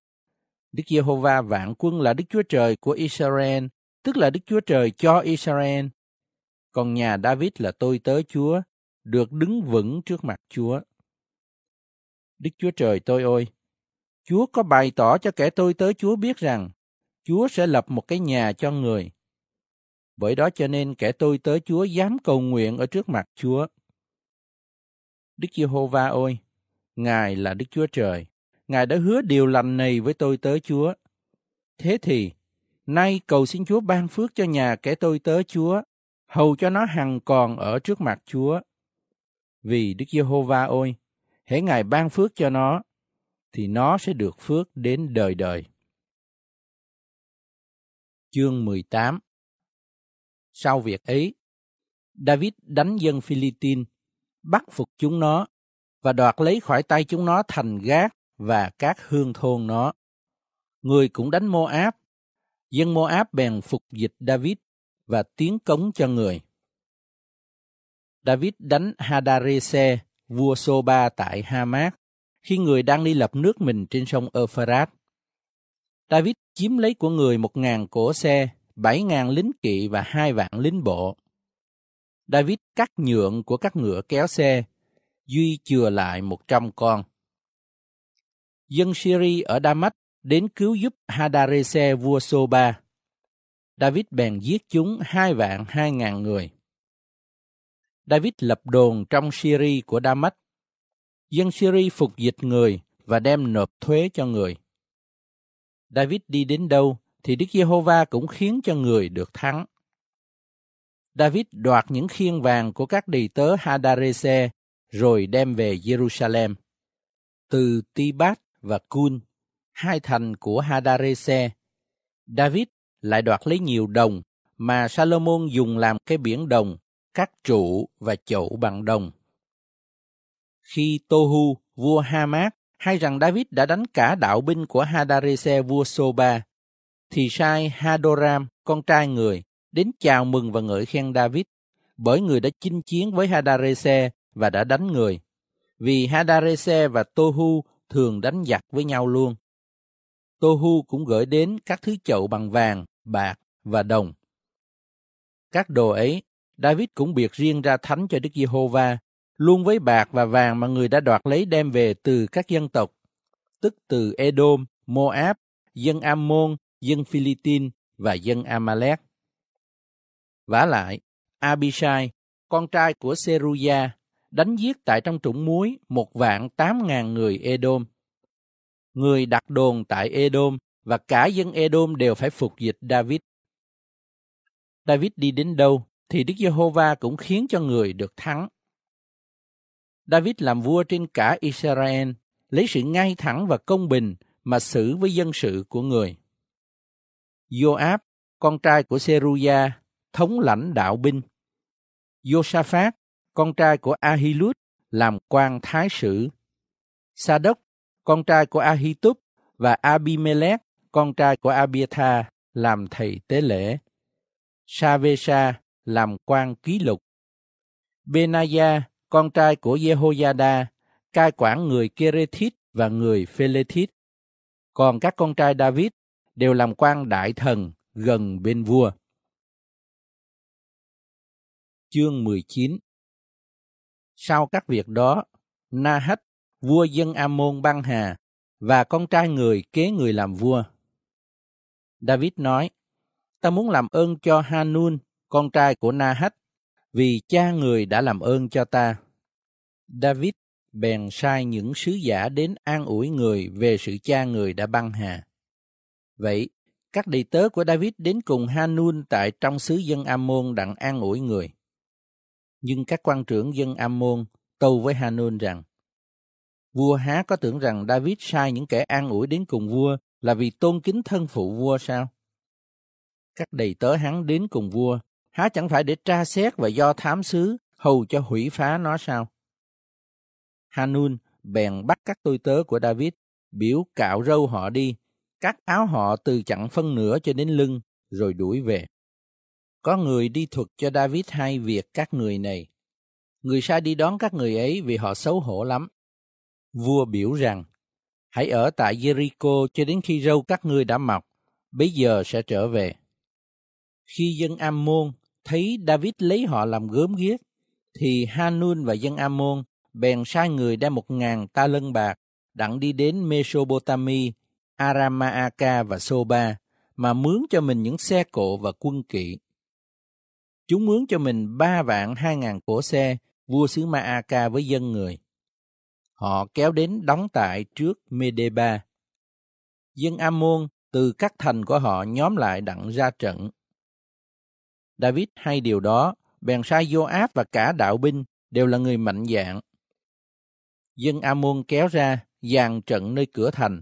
Đức Giê-hô-va vạn quân là Đức Chúa Trời của Israel tức là Đức Chúa Trời cho Israel. Còn nhà David là tôi tớ Chúa, được đứng vững trước mặt Chúa. Đức Chúa Trời tôi ơi, Chúa có bày tỏ cho kẻ tôi tớ Chúa biết rằng Chúa sẽ lập một cái nhà cho người. Bởi đó cho nên kẻ tôi tớ Chúa dám cầu nguyện ở trước mặt Chúa. Đức Giê-hô-va ơi, Ngài là Đức Chúa Trời. Ngài đã hứa điều lành này với tôi tớ Chúa. Thế thì, nay cầu xin Chúa ban phước cho nhà kẻ tôi tớ Chúa, hầu cho nó hằng còn ở trước mặt Chúa. Vì Đức Giê-hô-va ôi hễ Ngài ban phước cho nó, thì nó sẽ được phước đến đời đời. Chương 18 Sau việc ấy, David đánh dân Philippines, bắt phục chúng nó và đoạt lấy khỏi tay chúng nó thành gác và các hương thôn nó. Người cũng đánh Moab. Dân Moab bèn phục dịch David và tiến cống cho người. David đánh Hadarese, vua Soba tại Hamat, khi người đang đi lập nước mình trên sông Euphrat. David chiếm lấy của người một ngàn cỗ xe, bảy ngàn lính kỵ và hai vạn lính bộ. David cắt nhượng của các ngựa kéo xe, duy chừa lại một trăm con. Dân Syri ở Damas đến cứu giúp Hadarese vua Soba. David bèn giết chúng hai vạn hai ngàn người. David lập đồn trong Syri của Damas. Dân Syri phục dịch người và đem nộp thuế cho người. David đi đến đâu thì Đức Giê-hô-va cũng khiến cho người được thắng. David đoạt những khiên vàng của các đầy tớ Hadarese rồi đem về Jerusalem. Từ Tibat và Kun, hai thành của Hadarese, David lại đoạt lấy nhiều đồng mà Salomon dùng làm cái biển đồng, các trụ và chậu bằng đồng. Khi Tohu, vua Hamat, hay rằng David đã đánh cả đạo binh của Hadarese vua Soba, thì sai Hadoram, con trai người, đến chào mừng và ngợi khen David, bởi người đã chinh chiến với Hadarese và đã đánh người. Vì Hadarese và Tohu thường đánh giặc với nhau luôn. Tohu cũng gửi đến các thứ chậu bằng vàng, bạc và đồng. Các đồ ấy, David cũng biệt riêng ra thánh cho Đức Giê-hô-va, luôn với bạc và vàng mà người đã đoạt lấy đem về từ các dân tộc, tức từ Edom, Moab, dân Ammon, dân Philippines và dân Amalek. Vả lại, Abishai, con trai của Seruya, đánh giết tại trong trũng muối một vạn tám ngàn người Edom. Người đặt đồn tại Edom và cả dân Edom đều phải phục dịch David. David đi đến đâu thì Đức Giê-hô-va cũng khiến cho người được thắng. David làm vua trên cả Israel, lấy sự ngay thẳng và công bình mà xử với dân sự của người. Joab, con trai của Seruya, thống lãnh đạo binh. Josaphat, con trai của Ahilud, làm quan thái sử. Sa-đốc, con trai của Ahitub và Abimelech, con trai của Abiathar, làm thầy tế lễ. Savesa làm quan ký lục. Benaya, con trai của Jehoiada, cai quản người Kerethit và người Phelethit. Còn các con trai David đều làm quan đại thần gần bên vua. Chương 19 Sau các việc đó, Nahat, vua dân Ammon băng hà, và con trai người kế người làm vua. David nói, ta muốn làm ơn cho Hanun, con trai của Nahat, vì cha người đã làm ơn cho ta. David bèn sai những sứ giả đến an ủi người về sự cha người đã băng hà. Vậy, các đầy tớ của David đến cùng Hanun tại trong xứ dân Ammon đặng an ủi người. Nhưng các quan trưởng dân Ammon tâu với Hanun rằng, Vua há có tưởng rằng David sai những kẻ an ủi đến cùng vua là vì tôn kính thân phụ vua sao? Các đầy tớ hắn đến cùng vua, há chẳng phải để tra xét và do thám sứ hầu cho hủy phá nó sao? Hanun bèn bắt các tôi tớ của David, biểu cạo râu họ đi, cắt áo họ từ chặn phân nửa cho đến lưng, rồi đuổi về. Có người đi thuật cho David hai việc các người này. Người sai đi đón các người ấy vì họ xấu hổ lắm. Vua biểu rằng, hãy ở tại Jericho cho đến khi râu các ngươi đã mọc, bây giờ sẽ trở về. Khi dân Ammon thấy David lấy họ làm gớm ghiếc, thì Hanun và dân Ammon bèn sai người đem một ngàn ta lân bạc đặng đi đến Mesopotamia, Aramaaka và Soba mà mướn cho mình những xe cộ và quân kỵ. Chúng mướn cho mình ba vạn hai ngàn cổ xe, vua xứ Maaka với dân người. Họ kéo đến đóng tại trước Medeba. Dân Ammon từ các thành của họ nhóm lại đặng ra trận. David hay điều đó, bèn sai Joab và cả đạo binh đều là người mạnh dạng. Dân Ammon kéo ra, dàn trận nơi cửa thành,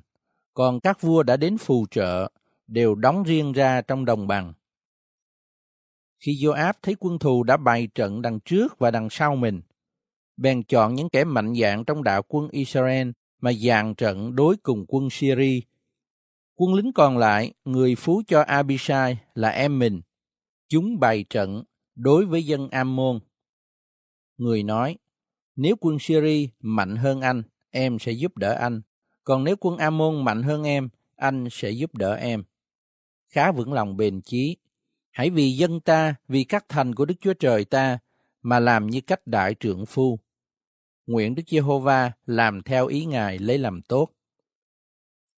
còn các vua đã đến phù trợ, đều đóng riêng ra trong đồng bằng. Khi Joab thấy quân thù đã bày trận đằng trước và đằng sau mình, bèn chọn những kẻ mạnh dạng trong đạo quân Israel mà dàn trận đối cùng quân Syria. Quân lính còn lại, người phú cho Abishai là em mình. Chúng bày trận đối với dân Ammon. Người nói, nếu quân Syria mạnh hơn anh, em sẽ giúp đỡ anh. Còn nếu quân Ammon mạnh hơn em, anh sẽ giúp đỡ em. Khá vững lòng bền chí. Hãy vì dân ta, vì các thành của Đức Chúa Trời ta, mà làm như cách đại trưởng phu. Nguyện Đức Giê-hô-va làm theo ý Ngài lấy làm tốt.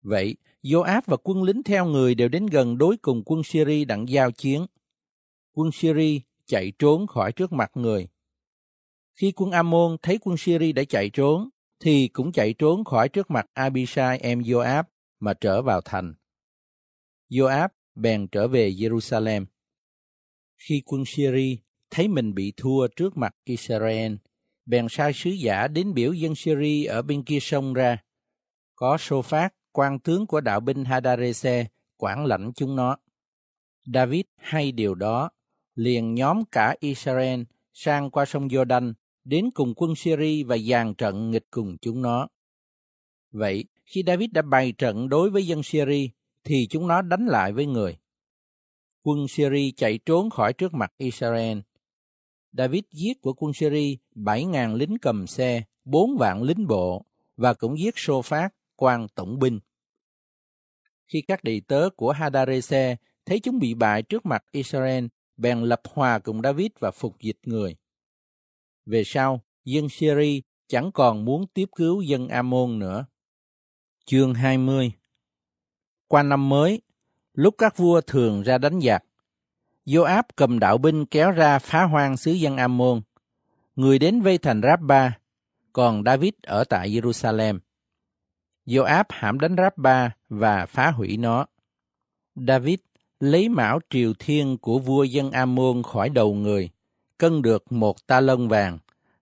Vậy, Joab và quân lính theo người đều đến gần đối cùng quân Syria đặng giao chiến. Quân Syria chạy trốn khỏi trước mặt người. Khi quân Ammon thấy quân Syria đã chạy trốn, thì cũng chạy trốn khỏi trước mặt Abishai em Joab mà trở vào thành. Joab bèn trở về Jerusalem. Khi quân Syria thấy mình bị thua trước mặt Israel, bèn sai sứ giả đến biểu dân Syria ở bên kia sông ra. Có sô phát, quan tướng của đạo binh Hadarese, quản lãnh chúng nó. David hay điều đó, liền nhóm cả Israel sang qua sông Jordan đến cùng quân Syria và dàn trận nghịch cùng chúng nó. Vậy, khi David đã bày trận đối với dân Syria, thì chúng nó đánh lại với người. Quân Syria chạy trốn khỏi trước mặt Israel. David giết của quân Syria 7.000 lính cầm xe, 4 vạn lính bộ và cũng giết Sô Phát, quan tổng binh. Khi các đầy tớ của Hadarese thấy chúng bị bại trước mặt Israel, bèn lập hòa cùng David và phục dịch người. Về sau, dân Syria chẳng còn muốn tiếp cứu dân Amon nữa. Chương 20 Qua năm mới, lúc các vua thường ra đánh giặc, Joab cầm đạo binh kéo ra phá hoang xứ dân Ammon. Người đến vây thành Rabba, còn David ở tại Jerusalem. Joab hãm đánh Rabba và phá hủy nó. David lấy mão triều thiên của vua dân Ammon khỏi đầu người, cân được một ta lân vàng,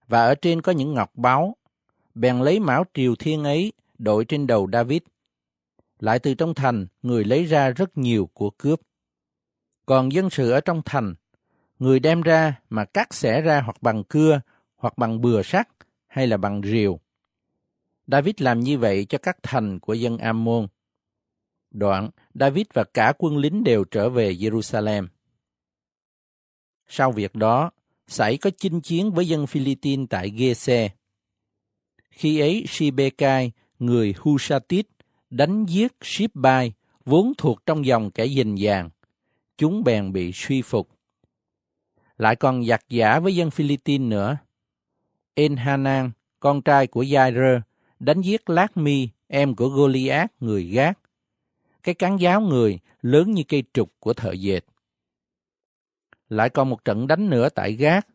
và ở trên có những ngọc báu. Bèn lấy mão triều thiên ấy đội trên đầu David. Lại từ trong thành, người lấy ra rất nhiều của cướp. Còn dân sự ở trong thành, người đem ra mà cắt xẻ ra hoặc bằng cưa, hoặc bằng bừa sắt, hay là bằng rìu. David làm như vậy cho các thành của dân Ammon. Đoạn, David và cả quân lính đều trở về Jerusalem. Sau việc đó, xảy có chinh chiến với dân Philippines tại Gese. Khi ấy, Sibekai, người Husatit, đánh giết Shipbai, vốn thuộc trong dòng kẻ dình dàng. Chúng bèn bị suy phục. Lại còn giặc giả với dân Philippines nữa. Enhanan, con trai của Jair, đánh giết Lát Mi, em của Goliath, người gác. Cái cán giáo người lớn như cây trục của thợ dệt. Lại còn một trận đánh nữa tại gác.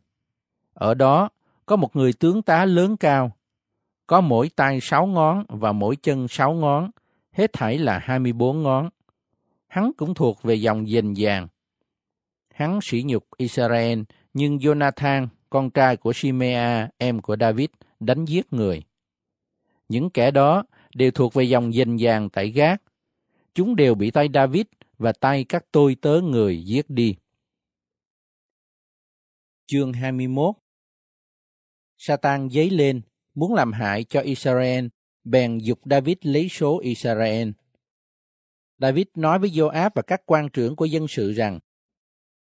Ở đó có một người tướng tá lớn cao, có mỗi tay sáu ngón và mỗi chân sáu ngón, hết thảy là hai mươi bốn ngón. Hắn cũng thuộc về dòng dình vàng. Hắn sỉ nhục Israel, nhưng Jonathan, con trai của Shimea, em của David, đánh giết người. Những kẻ đó đều thuộc về dòng dình vàng tại gác. Chúng đều bị tay David và tay các tôi tớ người giết đi. Chương 21 Satan dấy lên, muốn làm hại cho Israel, bèn dục David lấy số Israel. David nói với Joab và các quan trưởng của dân sự rằng,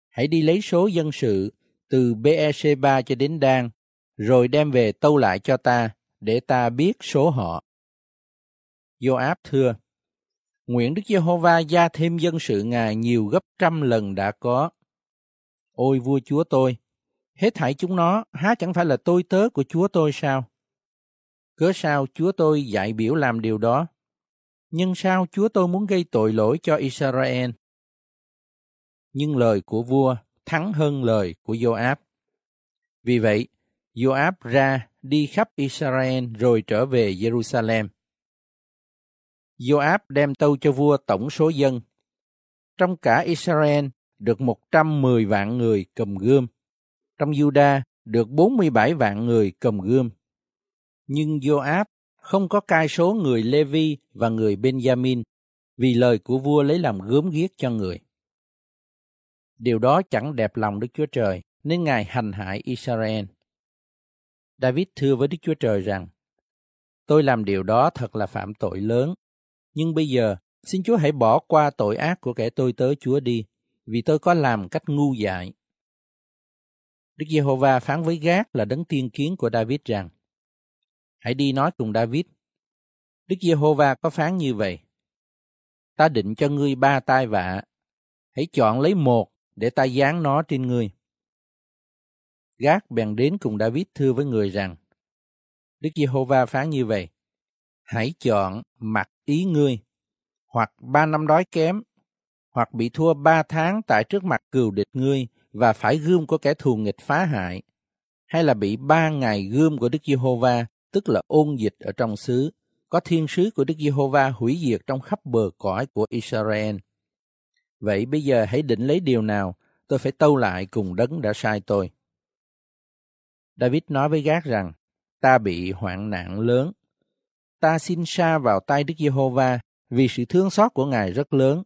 hãy đi lấy số dân sự từ Beersheba cho đến Dan, rồi đem về tâu lại cho ta, để ta biết số họ. Joab thưa, nguyện Đức Giê-hô-va gia thêm dân sự Ngài nhiều gấp trăm lần đã có. Ôi vua chúa tôi, hết thảy chúng nó há chẳng phải là tôi tớ của chúa tôi sao? Cớ sao chúa tôi dạy biểu làm điều đó? Nhưng sao chúa tôi muốn gây tội lỗi cho Israel? Nhưng lời của vua thắng hơn lời của Joab. Vì vậy, Joab ra đi khắp Israel rồi trở về Jerusalem. Joab đem tâu cho vua tổng số dân. Trong cả Israel được 110 vạn người cầm gươm. Trong Juda được 47 vạn người cầm gươm. Nhưng Joab không có cai số người Levi và người Benjamin vì lời của vua lấy làm gớm ghiếc cho người. Điều đó chẳng đẹp lòng Đức Chúa Trời, nên Ngài hành hại Israel. David thưa với Đức Chúa Trời rằng, Tôi làm điều đó thật là phạm tội lớn, nhưng bây giờ xin Chúa hãy bỏ qua tội ác của kẻ tôi tới Chúa đi, vì tôi có làm cách ngu dại. Đức Giê-hô-va phán với Gác là đấng tiên kiến của David rằng, Hãy đi nói cùng David. Đức Giê-hô-va có phán như vậy. Ta định cho ngươi ba tai vạ. Hãy chọn lấy một để ta dán nó trên ngươi. Gác bèn đến cùng David thưa với người rằng, Đức Giê-hô-va phán như vậy, hãy chọn mặc ý ngươi, hoặc ba năm đói kém, hoặc bị thua ba tháng tại trước mặt cừu địch ngươi và phải gươm của kẻ thù nghịch phá hại, hay là bị ba ngày gươm của Đức Giê-hô-va, tức là ôn dịch ở trong xứ, có thiên sứ của Đức Giê-hô-va hủy diệt trong khắp bờ cõi của Israel. Vậy bây giờ hãy định lấy điều nào, tôi phải tâu lại cùng đấng đã sai tôi. David nói với Gác rằng, ta bị hoạn nạn lớn. Ta xin xa vào tay Đức Giê-hô-va vì sự thương xót của Ngài rất lớn.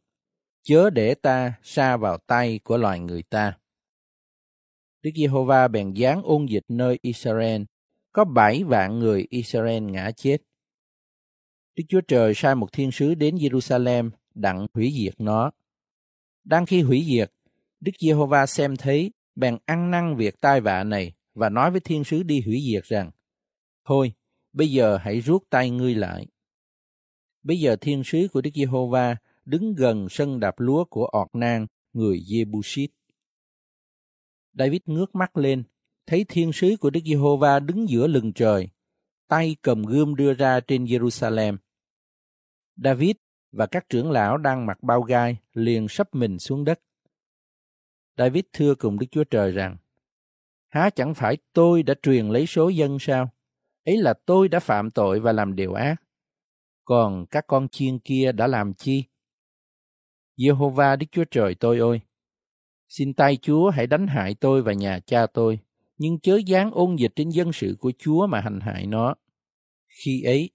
Chớ để ta xa vào tay của loài người ta. Đức Giê-hô-va bèn giáng ôn dịch nơi Israel. Có bảy vạn người Israel ngã chết. Đức Chúa Trời sai một thiên sứ đến Jerusalem đặng hủy diệt nó. Đang khi hủy diệt, Đức Giê-hô-va xem thấy, bèn ăn năn việc tai vạ này và nói với thiên sứ đi hủy diệt rằng, Thôi, bây giờ hãy rút tay ngươi lại. Bây giờ thiên sứ của Đức Giê-hô-va đứng gần sân đạp lúa của ọt nang, người Jebusit. David ngước mắt lên, thấy thiên sứ của Đức Giê-hô-va đứng giữa lừng trời, tay cầm gươm đưa ra trên Jerusalem. David và các trưởng lão đang mặc bao gai liền sắp mình xuống đất. David thưa cùng Đức Chúa Trời rằng, Há chẳng phải tôi đã truyền lấy số dân sao? Ấy là tôi đã phạm tội và làm điều ác. Còn các con chiên kia đã làm chi? Jehovah Đức Chúa Trời tôi ơi! Xin tay Chúa hãy đánh hại tôi và nhà cha tôi, nhưng chớ dán ôn dịch trên dân sự của Chúa mà hành hại nó. Khi ấy,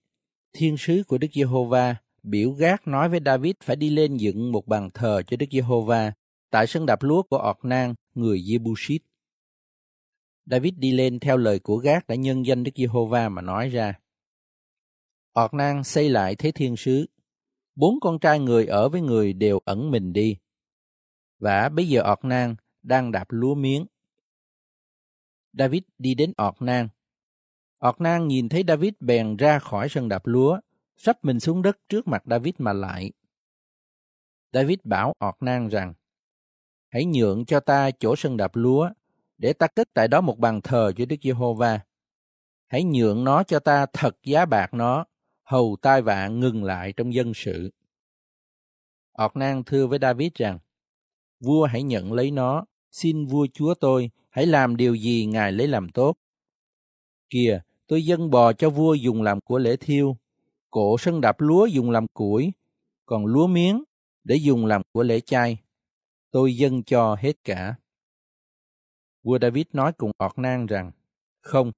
thiên sứ của Đức Giê-hô-va biểu gác nói với David phải đi lên dựng một bàn thờ cho Đức Giê-hô-va tại sân đạp lúa của ọt nang người Jebusit. David đi lên theo lời của gác đã nhân danh Đức Giê-hô-va mà nói ra. ọt nang xây lại thế thiên sứ. Bốn con trai người ở với người đều ẩn mình đi. Và bây giờ ọt nang đang đạp lúa miếng. David đi đến ọt nang. ọt nang nhìn thấy David bèn ra khỏi sân đạp lúa, sắp mình xuống đất trước mặt David mà lại. David bảo ọt nang rằng, hãy nhượng cho ta chỗ sân đạp lúa, để ta cất tại đó một bàn thờ cho Đức Giê-hô-va. Hãy nhượng nó cho ta thật giá bạc nó, hầu tai vạ ngừng lại trong dân sự. Ọt nang thưa với David rằng, vua hãy nhận lấy nó, xin vua chúa tôi, hãy làm điều gì ngài lấy làm tốt. Kìa, tôi dâng bò cho vua dùng làm của lễ thiêu, cổ sân đạp lúa dùng làm củi, còn lúa miếng để dùng làm của lễ chay. Tôi dâng cho hết cả. Vua David nói cùng ọt nang rằng, Không,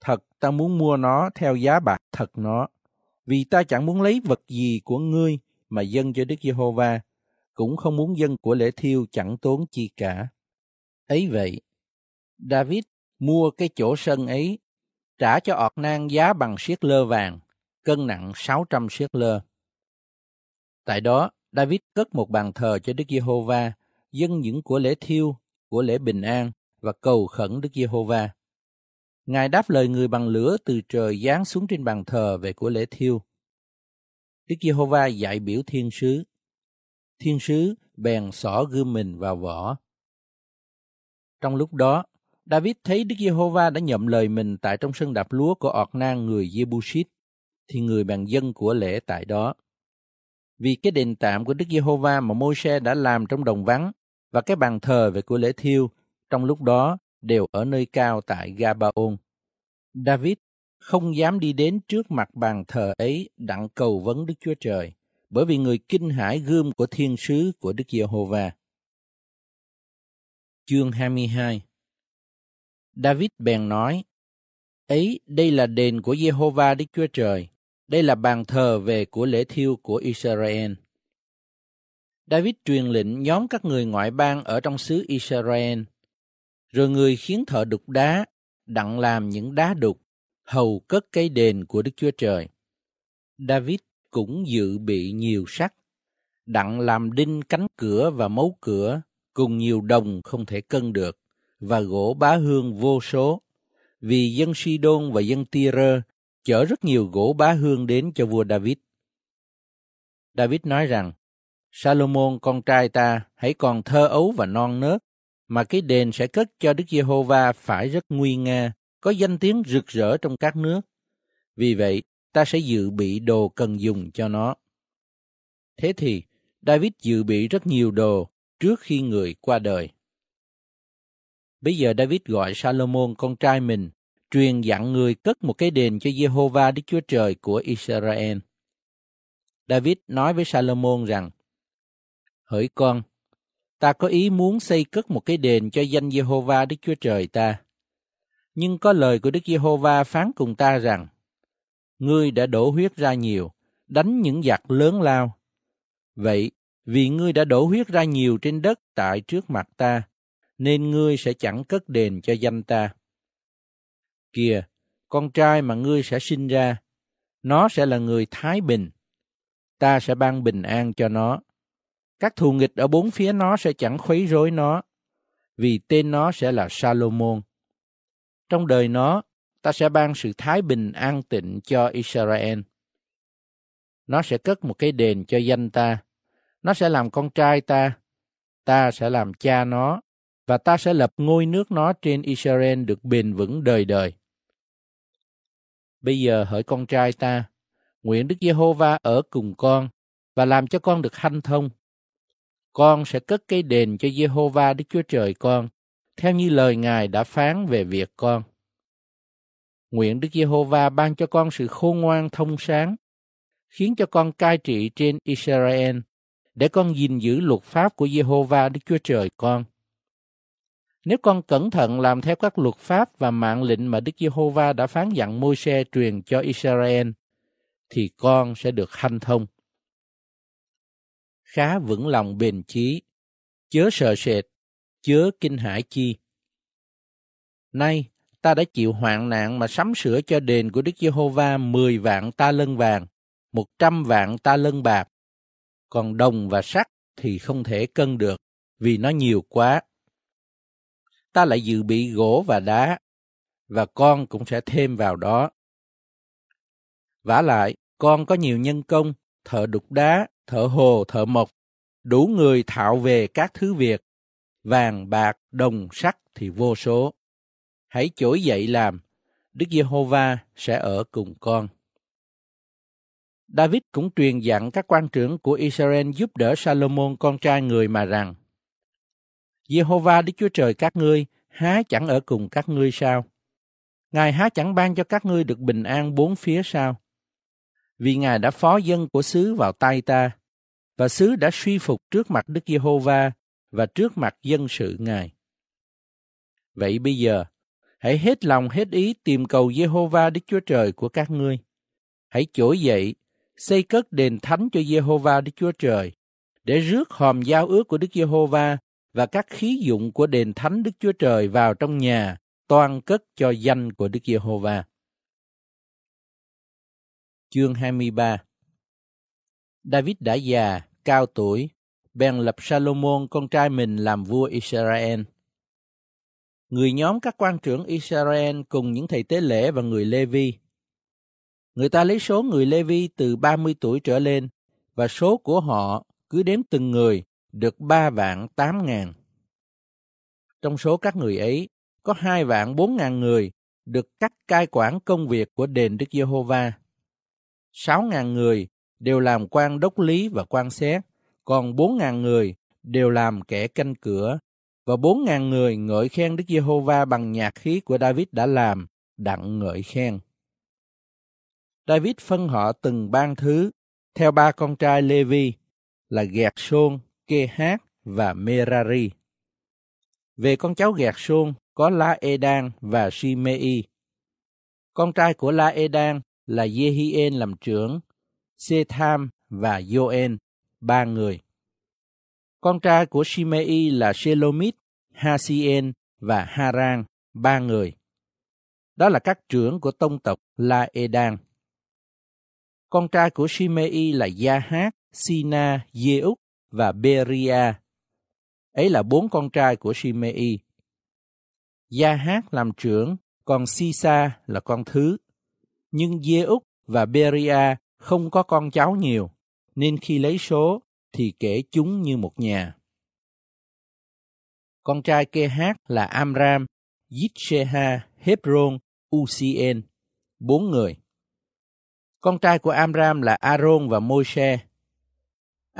thật ta muốn mua nó theo giá bạc thật nó, vì ta chẳng muốn lấy vật gì của ngươi mà dâng cho Đức Giê-hô-va, cũng không muốn dâng của lễ thiêu chẳng tốn chi cả. Ấy vậy, David mua cái chỗ sân ấy, trả cho ọt nang giá bằng siết lơ vàng, cân nặng 600 siết lơ. Tại đó, David cất một bàn thờ cho Đức Giê-hô-va, dâng những của lễ thiêu, của lễ bình an và cầu khẩn Đức Giê-hô-va. Ngài đáp lời người bằng lửa từ trời giáng xuống trên bàn thờ về của lễ thiêu. Đức Giê-hô-va dạy biểu thiên sứ. Thiên sứ bèn xỏ gươm mình vào vỏ. Trong lúc đó, David thấy Đức Giê-hô-va đã nhậm lời mình tại trong sân đạp lúa của ọt nang người Jebusit, thì người bàn dân của lễ tại đó. Vì cái đền tạm của Đức Giê-hô-va mà Môi-se đã làm trong đồng vắng và cái bàn thờ về của lễ thiêu trong lúc đó đều ở nơi cao tại Gabaon. David không dám đi đến trước mặt bàn thờ ấy đặng cầu vấn Đức Chúa Trời, bởi vì người kinh hãi gươm của thiên sứ của Đức Giê-hô-va. Chương 22 David bèn nói, Ấy, đây là đền của Giê-hô-va Đức Chúa Trời, đây là bàn thờ về của lễ thiêu của Israel. David truyền lệnh nhóm các người ngoại bang ở trong xứ Israel, rồi người khiến thợ đục đá đặng làm những đá đục hầu cất cây đền của Đức Chúa Trời. David cũng dự bị nhiều sắt, đặng làm đinh cánh cửa và mấu cửa, cùng nhiều đồng không thể cân được, và gỗ bá hương vô số. Vì dân Sidon và dân Tyre chở rất nhiều gỗ bá hương đến cho vua David. David nói rằng, Salomon con trai ta hãy còn thơ ấu và non nớt, mà cái đền sẽ cất cho Đức Giê-hô-va phải rất nguy nga, có danh tiếng rực rỡ trong các nước. Vì vậy, ta sẽ dự bị đồ cần dùng cho nó. Thế thì, David dự bị rất nhiều đồ trước khi người qua đời. Bây giờ David gọi Salomon con trai mình, truyền dặn người cất một cái đền cho Jehovah Đức Chúa Trời của Israel. David nói với Salomon rằng, Hỡi con, ta có ý muốn xây cất một cái đền cho danh Jehovah Đức Chúa Trời ta. Nhưng có lời của Đức Giê-hô-va phán cùng ta rằng, Ngươi đã đổ huyết ra nhiều, đánh những giặc lớn lao. Vậy, vì ngươi đã đổ huyết ra nhiều trên đất tại trước mặt ta, nên ngươi sẽ chẳng cất đền cho danh ta. Kìa, con trai mà ngươi sẽ sinh ra, nó sẽ là người thái bình. Ta sẽ ban bình an cho nó. Các thù nghịch ở bốn phía nó sẽ chẳng khuấy rối nó, vì tên nó sẽ là Salomon. Trong đời nó, ta sẽ ban sự thái bình an tịnh cho Israel. Nó sẽ cất một cái đền cho danh ta. Nó sẽ làm con trai ta. Ta sẽ làm cha nó. Và ta sẽ lập ngôi nước nó trên Israel được bền vững đời đời. Bây giờ hỡi con trai ta, nguyện Đức Giê-hô-va ở cùng con và làm cho con được hanh thông. Con sẽ cất cây đền cho Giê-hô-va Đức Chúa Trời con theo như lời Ngài đã phán về việc con. Nguyện Đức Giê-hô-va ban cho con sự khôn ngoan thông sáng, khiến cho con cai trị trên Israel, để con gìn giữ luật pháp của Giê-hô-va Đức Chúa Trời con. Nếu con cẩn thận làm theo các luật pháp và mạng lệnh mà Đức Giê-hô-va đã phán dặn môi-se truyền cho Israel, thì con sẽ được hanh thông. Khá vững lòng bền chí, chớ sợ sệt, chớ kinh hãi chi. Nay, ta đã chịu hoạn nạn mà sắm sửa cho đền của Đức Giê-hô-va 10 vạn ta lân vàng, 100 vạn ta lân bạc. Còn đồng và sắt thì không thể cân được, vì nó nhiều quá. Ta lại dự bị gỗ và đá, và con cũng sẽ thêm vào đó. vả lại, con có nhiều nhân công, thợ đục đá, thợ hồ, thợ mộc, đủ người thạo về các thứ việc, vàng, bạc, đồng, sắt thì vô số. Hãy trỗi dậy làm, Đức Giê-hô-va sẽ ở cùng con. David cũng truyền dặn các quan trưởng của Israel giúp đỡ Salomon con trai người mà rằng, Giê-hô-va Đức Chúa Trời các ngươi há chẳng ở cùng các ngươi sao? Ngài há chẳng ban cho các ngươi được bình an bốn phía sao? Vì Ngài đã phó dân của xứ vào tay ta, và xứ đã suy phục trước mặt Đức Giê-hô-va và trước mặt dân sự Ngài. Vậy bây giờ, hãy hết lòng hết ý tìm cầu Giê-hô-va Đức Chúa Trời của các ngươi. Hãy trỗi dậy, xây cất đền thánh cho Giê-hô-va Đức Chúa Trời, để rước hòm giao ước của Đức Giê-hô-va và các khí dụng của đền thánh Đức Chúa Trời vào trong nhà, toàn cất cho danh của Đức Giê-hô-va. Chương 23 David đã già, cao tuổi, bèn lập Salomon con trai mình làm vua Israel. Người nhóm các quan trưởng Israel cùng những thầy tế lễ và người Lê-vi. Người ta lấy số người Lê-vi từ 30 tuổi trở lên và số của họ cứ đếm từng người được ba vạn tám ngàn. trong số các người ấy, có hai vạn bốn ngàn người được cắt cai quản công việc của đền Đức Giê-hô-va. Sáu ngàn người đều làm quan đốc lý và quan xét, còn bốn ngàn người đều làm kẻ canh cửa, và bốn ngàn người ngợi khen Đức Giê-hô-va bằng nhạc khí của David đã làm, đặng ngợi khen. David phân họ từng ban thứ theo ba con trai Lê-vi là Gẹt Sôn, Kehat và Merari. Về con cháu gạt xôn có La Edan và Shimei. Con trai của La Edan là Yehien làm trưởng, Setham và Joen, ba người. Con trai của Shimei là Shelomit, Hasien và Haran, ba người. Đó là các trưởng của tông tộc La Edan. Con trai của Shimei là Yahat, Sina, Yeuk và Beria. Ấy là bốn con trai của Shimei. Yahat làm trưởng, còn Sisa là con thứ. Nhưng Yeuk và Beria không có con cháu nhiều, nên khi lấy số thì kể chúng như một nhà. Con trai kê hát là Amram, Yitsheha, Hebron, Ucien, bốn người. Con trai của Amram là Aaron và Môi-se.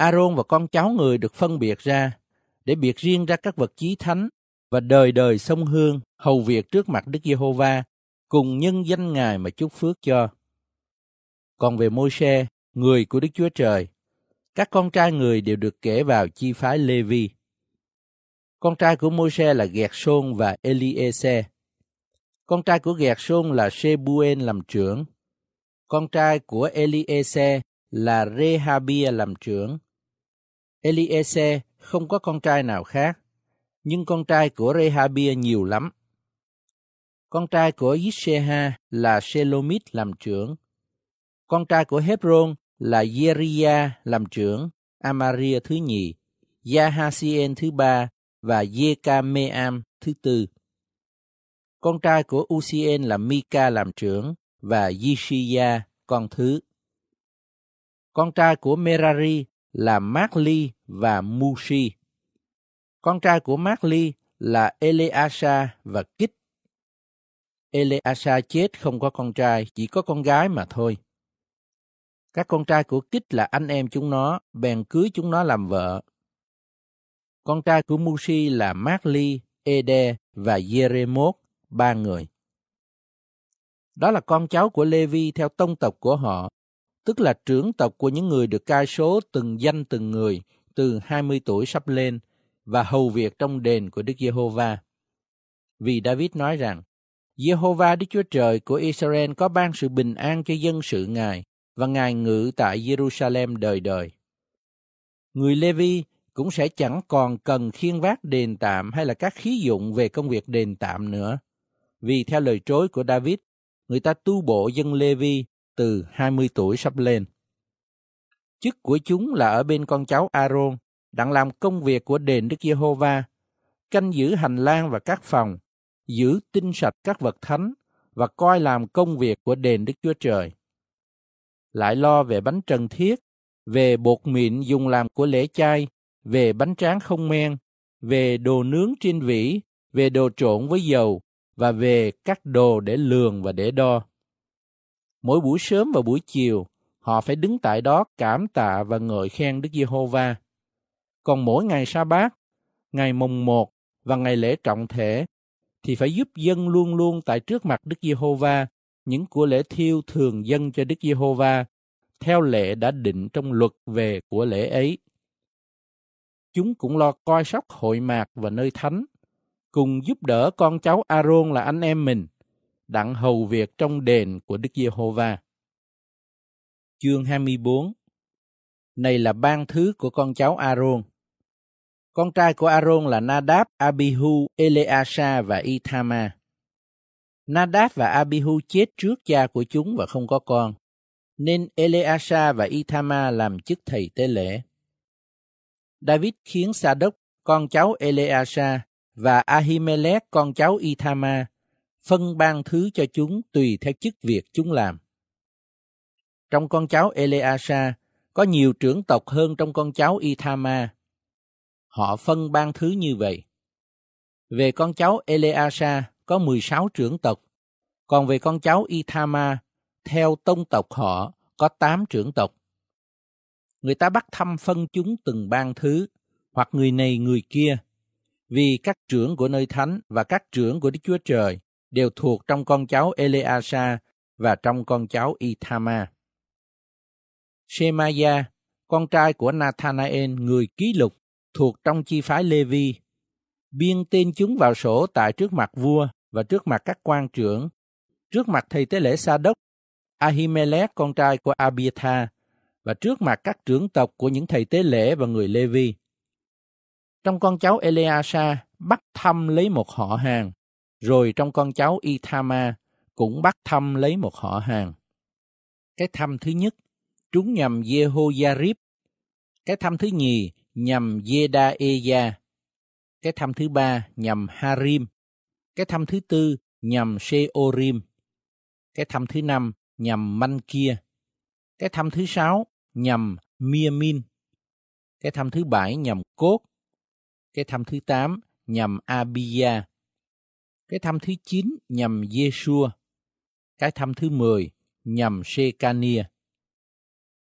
Aaron và con cháu người được phân biệt ra để biệt riêng ra các vật chí thánh và đời đời sông hương hầu việc trước mặt Đức Giê-hô-va cùng nhân danh Ngài mà chúc phước cho. Còn về Môi-se, người của Đức Chúa Trời, các con trai người đều được kể vào chi phái Lê-vi. Con trai của Môi-se là Gẹt Sôn và Eliezer. Con trai của Gẹt Sôn là Sebuen làm trưởng. Con trai của Eliezer là Rehabia làm trưởng. Eliezer không có con trai nào khác, nhưng con trai của Rehabia nhiều lắm. Con trai của Yisheha là Shelomit làm trưởng. Con trai của Hebron là Yeria làm trưởng, Amaria thứ nhì, Yahasien thứ ba và Yekameam thứ tư. Con trai của Usien là Mika làm trưởng và Yishiya con thứ. Con trai của Merari là Makli và Mushi. Con trai của Makli là Eleasa và Kit. Eleasa chết không có con trai, chỉ có con gái mà thôi. Các con trai của Kit là anh em chúng nó, bèn cưới chúng nó làm vợ. Con trai của Mushi là Makli, Ede và Jeremot, ba người. Đó là con cháu của Levi theo tông tộc của họ, tức là trưởng tộc của những người được cai số từng danh từng người từ 20 tuổi sắp lên và hầu việc trong đền của Đức Giê-hô-va. Vì David nói rằng, Giê-hô-va Đức Chúa Trời của Israel có ban sự bình an cho dân sự Ngài và Ngài ngự tại Jerusalem đời đời. Người Lê-vi cũng sẽ chẳng còn cần khiên vác đền tạm hay là các khí dụng về công việc đền tạm nữa. Vì theo lời trối của David, người ta tu bộ dân Lê-vi từ 20 tuổi sắp lên. Chức của chúng là ở bên con cháu Aaron, đặng làm công việc của đền Đức Giê-hô-va, canh giữ hành lang và các phòng, giữ tinh sạch các vật thánh và coi làm công việc của đền Đức Chúa Trời. Lại lo về bánh trần thiết, về bột mịn dùng làm của lễ chay, về bánh tráng không men, về đồ nướng trên vỉ, về đồ trộn với dầu và về các đồ để lường và để đo. Mỗi buổi sớm và buổi chiều, họ phải đứng tại đó cảm tạ và ngợi khen Đức Giê-hô-va. Còn mỗi ngày sa bát, ngày mùng một và ngày lễ trọng thể, thì phải giúp dân luôn luôn tại trước mặt Đức Giê-hô-va những của lễ thiêu thường dân cho Đức Giê-hô-va theo lệ đã định trong luật về của lễ ấy. Chúng cũng lo coi sóc hội mạc và nơi thánh, cùng giúp đỡ con cháu Aaron là anh em mình, đặng hầu việc trong đền của Đức Giê-hô-va. Chương 24 Này là ban thứ của con cháu Aaron. Con trai của Aaron là Nadab, Abihu, Eleasa và Ithama. Nadab và Abihu chết trước cha của chúng và không có con, nên Eleasa và Ithama làm chức thầy tế lễ. David khiến Sa-đốc, con cháu Eleasa, và Ahimelech, con cháu Ithama, phân ban thứ cho chúng tùy theo chức việc chúng làm. Trong con cháu Eleasa có nhiều trưởng tộc hơn trong con cháu Ithama. Họ phân ban thứ như vậy. Về con cháu Eleasa có 16 trưởng tộc, còn về con cháu Ithama, theo tông tộc họ có 8 trưởng tộc. Người ta bắt thăm phân chúng từng ban thứ, hoặc người này người kia, vì các trưởng của nơi thánh và các trưởng của Đức Chúa Trời đều thuộc trong con cháu Eleasa và trong con cháu Ithama. Shemaya, con trai của Nathanael, người ký lục, thuộc trong chi phái Levi, biên tên chúng vào sổ tại trước mặt vua và trước mặt các quan trưởng, trước mặt thầy tế lễ Sa đốc, Ahimelech con trai của Abiathar và trước mặt các trưởng tộc của những thầy tế lễ và người Levi. Trong con cháu Eleasa bắt thăm lấy một họ hàng, rồi trong con cháu Ithama cũng bắt thăm lấy một họ hàng. Cái thăm thứ nhất, trúng nhằm Jehoiarib. Cái thăm thứ nhì nhằm Jedaeya. Cái thăm thứ ba nhằm Harim. Cái thăm thứ tư nhằm seorim Cái thăm thứ năm nhằm Manh Kia. Cái thăm thứ sáu nhằm Miamin. Cái thăm thứ bảy nhằm Cốt. Cái thăm thứ tám nhằm Abia. Cái thăm thứ 9 nhằm Yeshua. Cái thăm thứ mười nhằm Shekania.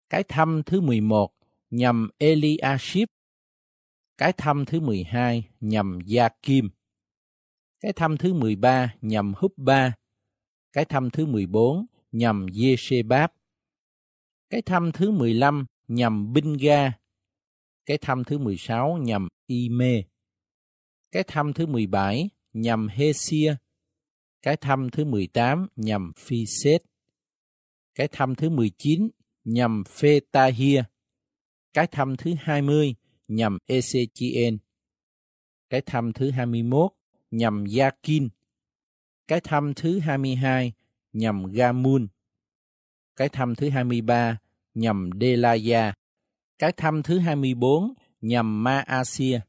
Cái thăm thứ mười một nhằm Eliashib. Cái thăm thứ mười hai nhằm Gia Kim. Cái thăm thứ 13 nhằm Húp Ba, Cái thăm thứ mười bốn nhằm Yeshebab. Cái thăm thứ 15 nhằm Binh Ga. Cái thăm thứ 16 nhằm Ime. Cái thăm thứ 17 nhằm Hesia. Cái thăm thứ 18 nhằm Phi Sết. Cái thăm thứ 19 nhằm Phê-ta-hia. Cái thăm thứ 20 nhằm Ezechien. Cái thăm thứ 21 nhằm Yakin, Cái thăm thứ 22 nhằm Gamun. Cái thăm thứ 23 nhằm Delaya. Cái thăm thứ 24 nhằm Maasia.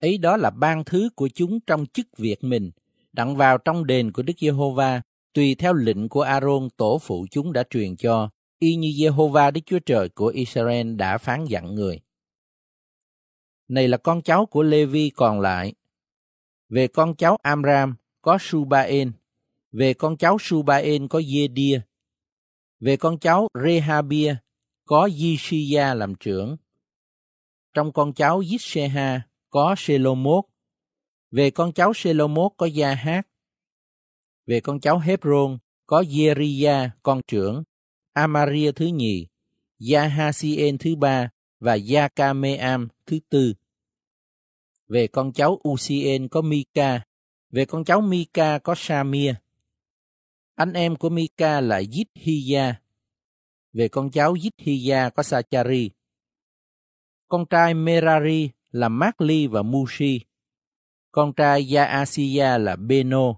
Ấy đó là ban thứ của chúng trong chức việc mình, đặng vào trong đền của Đức Giê-hô-va, tùy theo lệnh của A-rôn tổ phụ chúng đã truyền cho, y như Giê-hô-va Đức Chúa Trời của Israel đã phán dặn người. Này là con cháu của Lê-vi còn lại. Về con cháu Amram có Subaen, về con cháu Subaen có Giê-đia, về con cháu Rehabia có Yishia làm trưởng. Trong con cháu Yisheha có Selomot. Về con cháu Selomot có Gia Hát. Về con cháu Hebron có Jeriya con trưởng, Amaria thứ nhì, Yahasien thứ ba và Yakameam thứ tư. Về con cháu Usien có Mika, về con cháu Mika có Samia. Anh em của Mika là Yithiya. Về con cháu Yithiya có Sachari. Con trai Merari là Makli và Mushi. Con trai Yaasiya là Beno.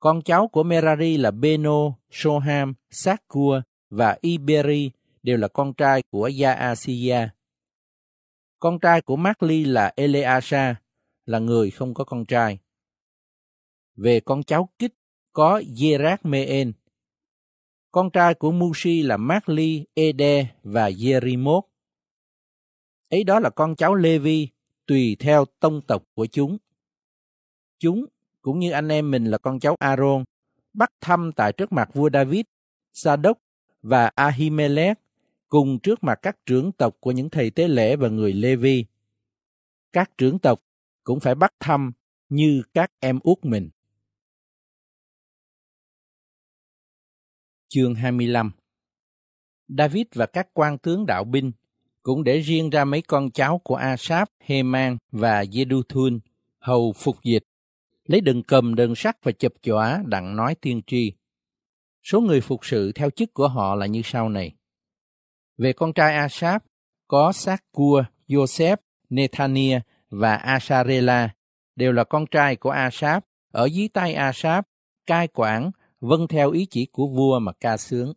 Con cháu của Merari là Beno, Soham, Sakua và Iberi đều là con trai của Yaasiya. Con trai của Makli là Eleasa, là người không có con trai. Về con cháu Kích có Jerak Meen. Con trai của Mushi là Makli, Ede và Jerimot. Ấy đó là con cháu Levi, tùy theo tông tộc của chúng. Chúng, cũng như anh em mình là con cháu Aaron, bắt thăm tại trước mặt vua David, Sa-đốc và Ahimelech, cùng trước mặt các trưởng tộc của những thầy tế lễ và người Levi. Các trưởng tộc cũng phải bắt thăm như các em út mình. Chương 25 David và các quan tướng đạo binh cũng để riêng ra mấy con cháu của Asap, Heman và Jeduthun hầu phục dịch, lấy đừng cầm đừng sắt và chập chọa đặng nói tiên tri. Số người phục sự theo chức của họ là như sau này. Về con trai Asap, có sát cua, Joseph, Nethania và Asarela, đều là con trai của Asap, ở dưới tay Asap, cai quản vâng theo ý chỉ của vua mà ca sướng.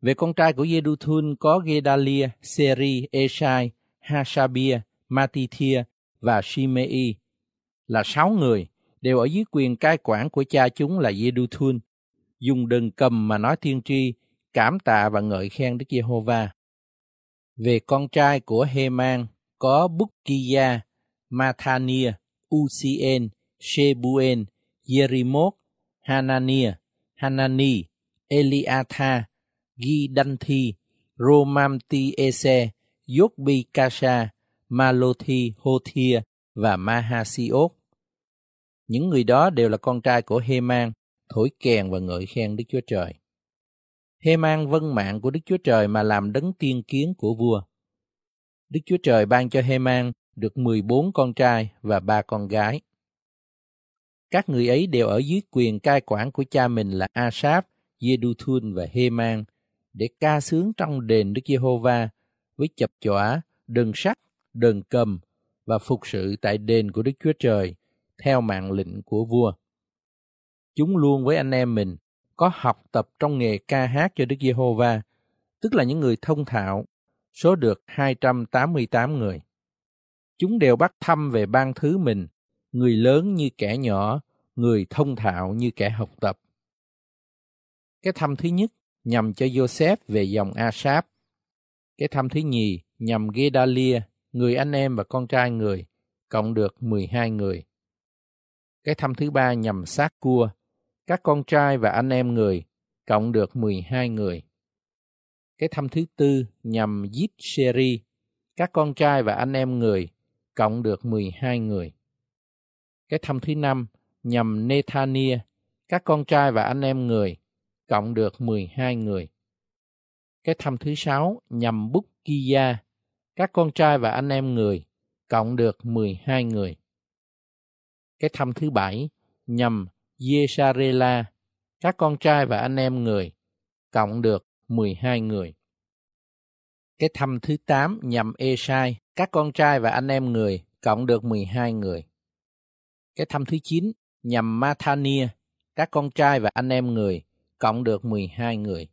Về con trai của Jeduthun có Gedalia, Seri, Esai, Hashabia, Matithia và Shimei là sáu người, đều ở dưới quyền cai quản của cha chúng là Jeduthun, dùng đờn cầm mà nói thiên tri, cảm tạ và ngợi khen Đức Giê-hô-va. Về con trai của Heman có Bukkiya, Mathania, Ucien, Shebuen, Jerimot, Hanania, Hanani, Eliatha, Gidanthi, Romamtiese, Yotbikasha, Malothi, Hothia và Mahasiot. Những người đó đều là con trai của Heman, thổi kèn và ngợi khen Đức Chúa Trời. Heman vân mạng của Đức Chúa Trời mà làm đấng tiên kiến của vua. Đức Chúa Trời ban cho Heman được 14 con trai và ba con gái. Các người ấy đều ở dưới quyền cai quản của cha mình là Asap, Jeduthun và Heman để ca sướng trong đền Đức Giê-hô-va với chập chọa, đờn sắt, đờn cầm và phục sự tại đền của Đức Chúa Trời theo mạng lệnh của vua. Chúng luôn với anh em mình có học tập trong nghề ca hát cho Đức Giê-hô-va, tức là những người thông thạo, số được 288 người. Chúng đều bắt thăm về ban thứ mình, người lớn như kẻ nhỏ, người thông thạo như kẻ học tập. Cái thăm thứ nhất nhằm cho Joseph về dòng Asap. Cái thăm thứ nhì nhằm Gedalia, người anh em và con trai người, cộng được 12 người. Cái thăm thứ ba nhằm sát cua, các con trai và anh em người, cộng được 12 người. Cái thăm thứ tư nhằm giết Seri, các con trai và anh em người, cộng được 12 người. Cái thăm thứ năm nhằm Nethania, các con trai và anh em người, cộng được 12 người. Cái thăm thứ sáu nhằm bút Kia, các con trai và anh em người, cộng được 12 người. Cái thăm thứ bảy nhằm Yesarela, các con trai và anh em người, cộng được 12 người. Cái thăm thứ tám nhằm Esai, các con trai và anh em người, cộng được 12 người. Cái thăm thứ chín nhằm Mathania, các con trai và anh em người, cộng được 12 người.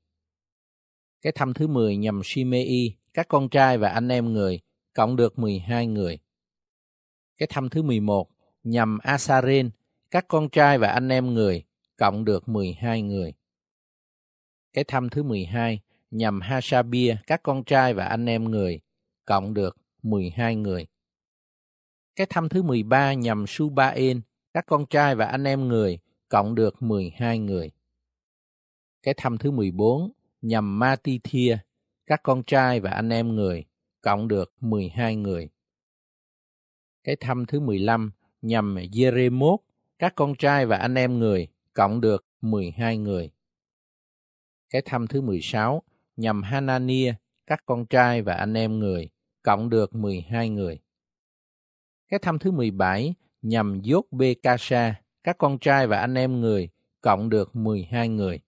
Cái thăm thứ 10 nhằm Shimei, các con trai và anh em người, cộng được 12 người. Cái thăm thứ 11 nhằm Asaren, các con trai và anh em người, cộng được 12 người. Cái thăm thứ 12 nhằm Hashabia, các con trai và anh em người, cộng được 12 người. Cái thăm thứ 13 nhằm Subaen, các con trai và anh em người, cộng được 12 người. Cái thăm thứ 14 nhằm Matithia, các con trai và anh em người, cộng được 12 người. Cái thăm thứ 15 nhằm Jeremot, các con trai và anh em người, cộng được 12 người. Cái thăm thứ 16 nhằm Hanania, các con trai và anh em người, cộng được 12 người. Cái thăm thứ 17 nhằm Dốt Bê Ca các con trai và anh em người, cộng được 12 người.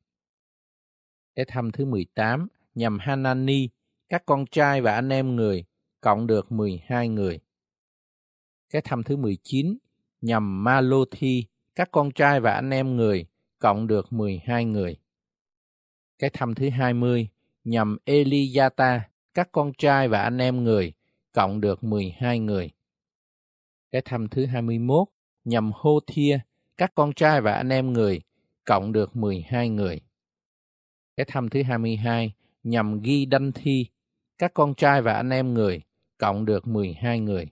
Cái thăm thứ 18 nhằm Hanani, các con trai và anh em người, cộng được 12 người. Cái thăm thứ 19 nhằm Malothi, các con trai và anh em người, cộng được 12 người. Cái thăm thứ 20 nhằm Eliyata, các con trai và anh em người, cộng được 12 người. Cái thăm thứ 21 nhằm Hô Thia, các con trai và anh em người, cộng được 12 người. Cái thăm thứ 22 nhằm ghi đanh thi, các con trai và anh em người, cộng được 12 người.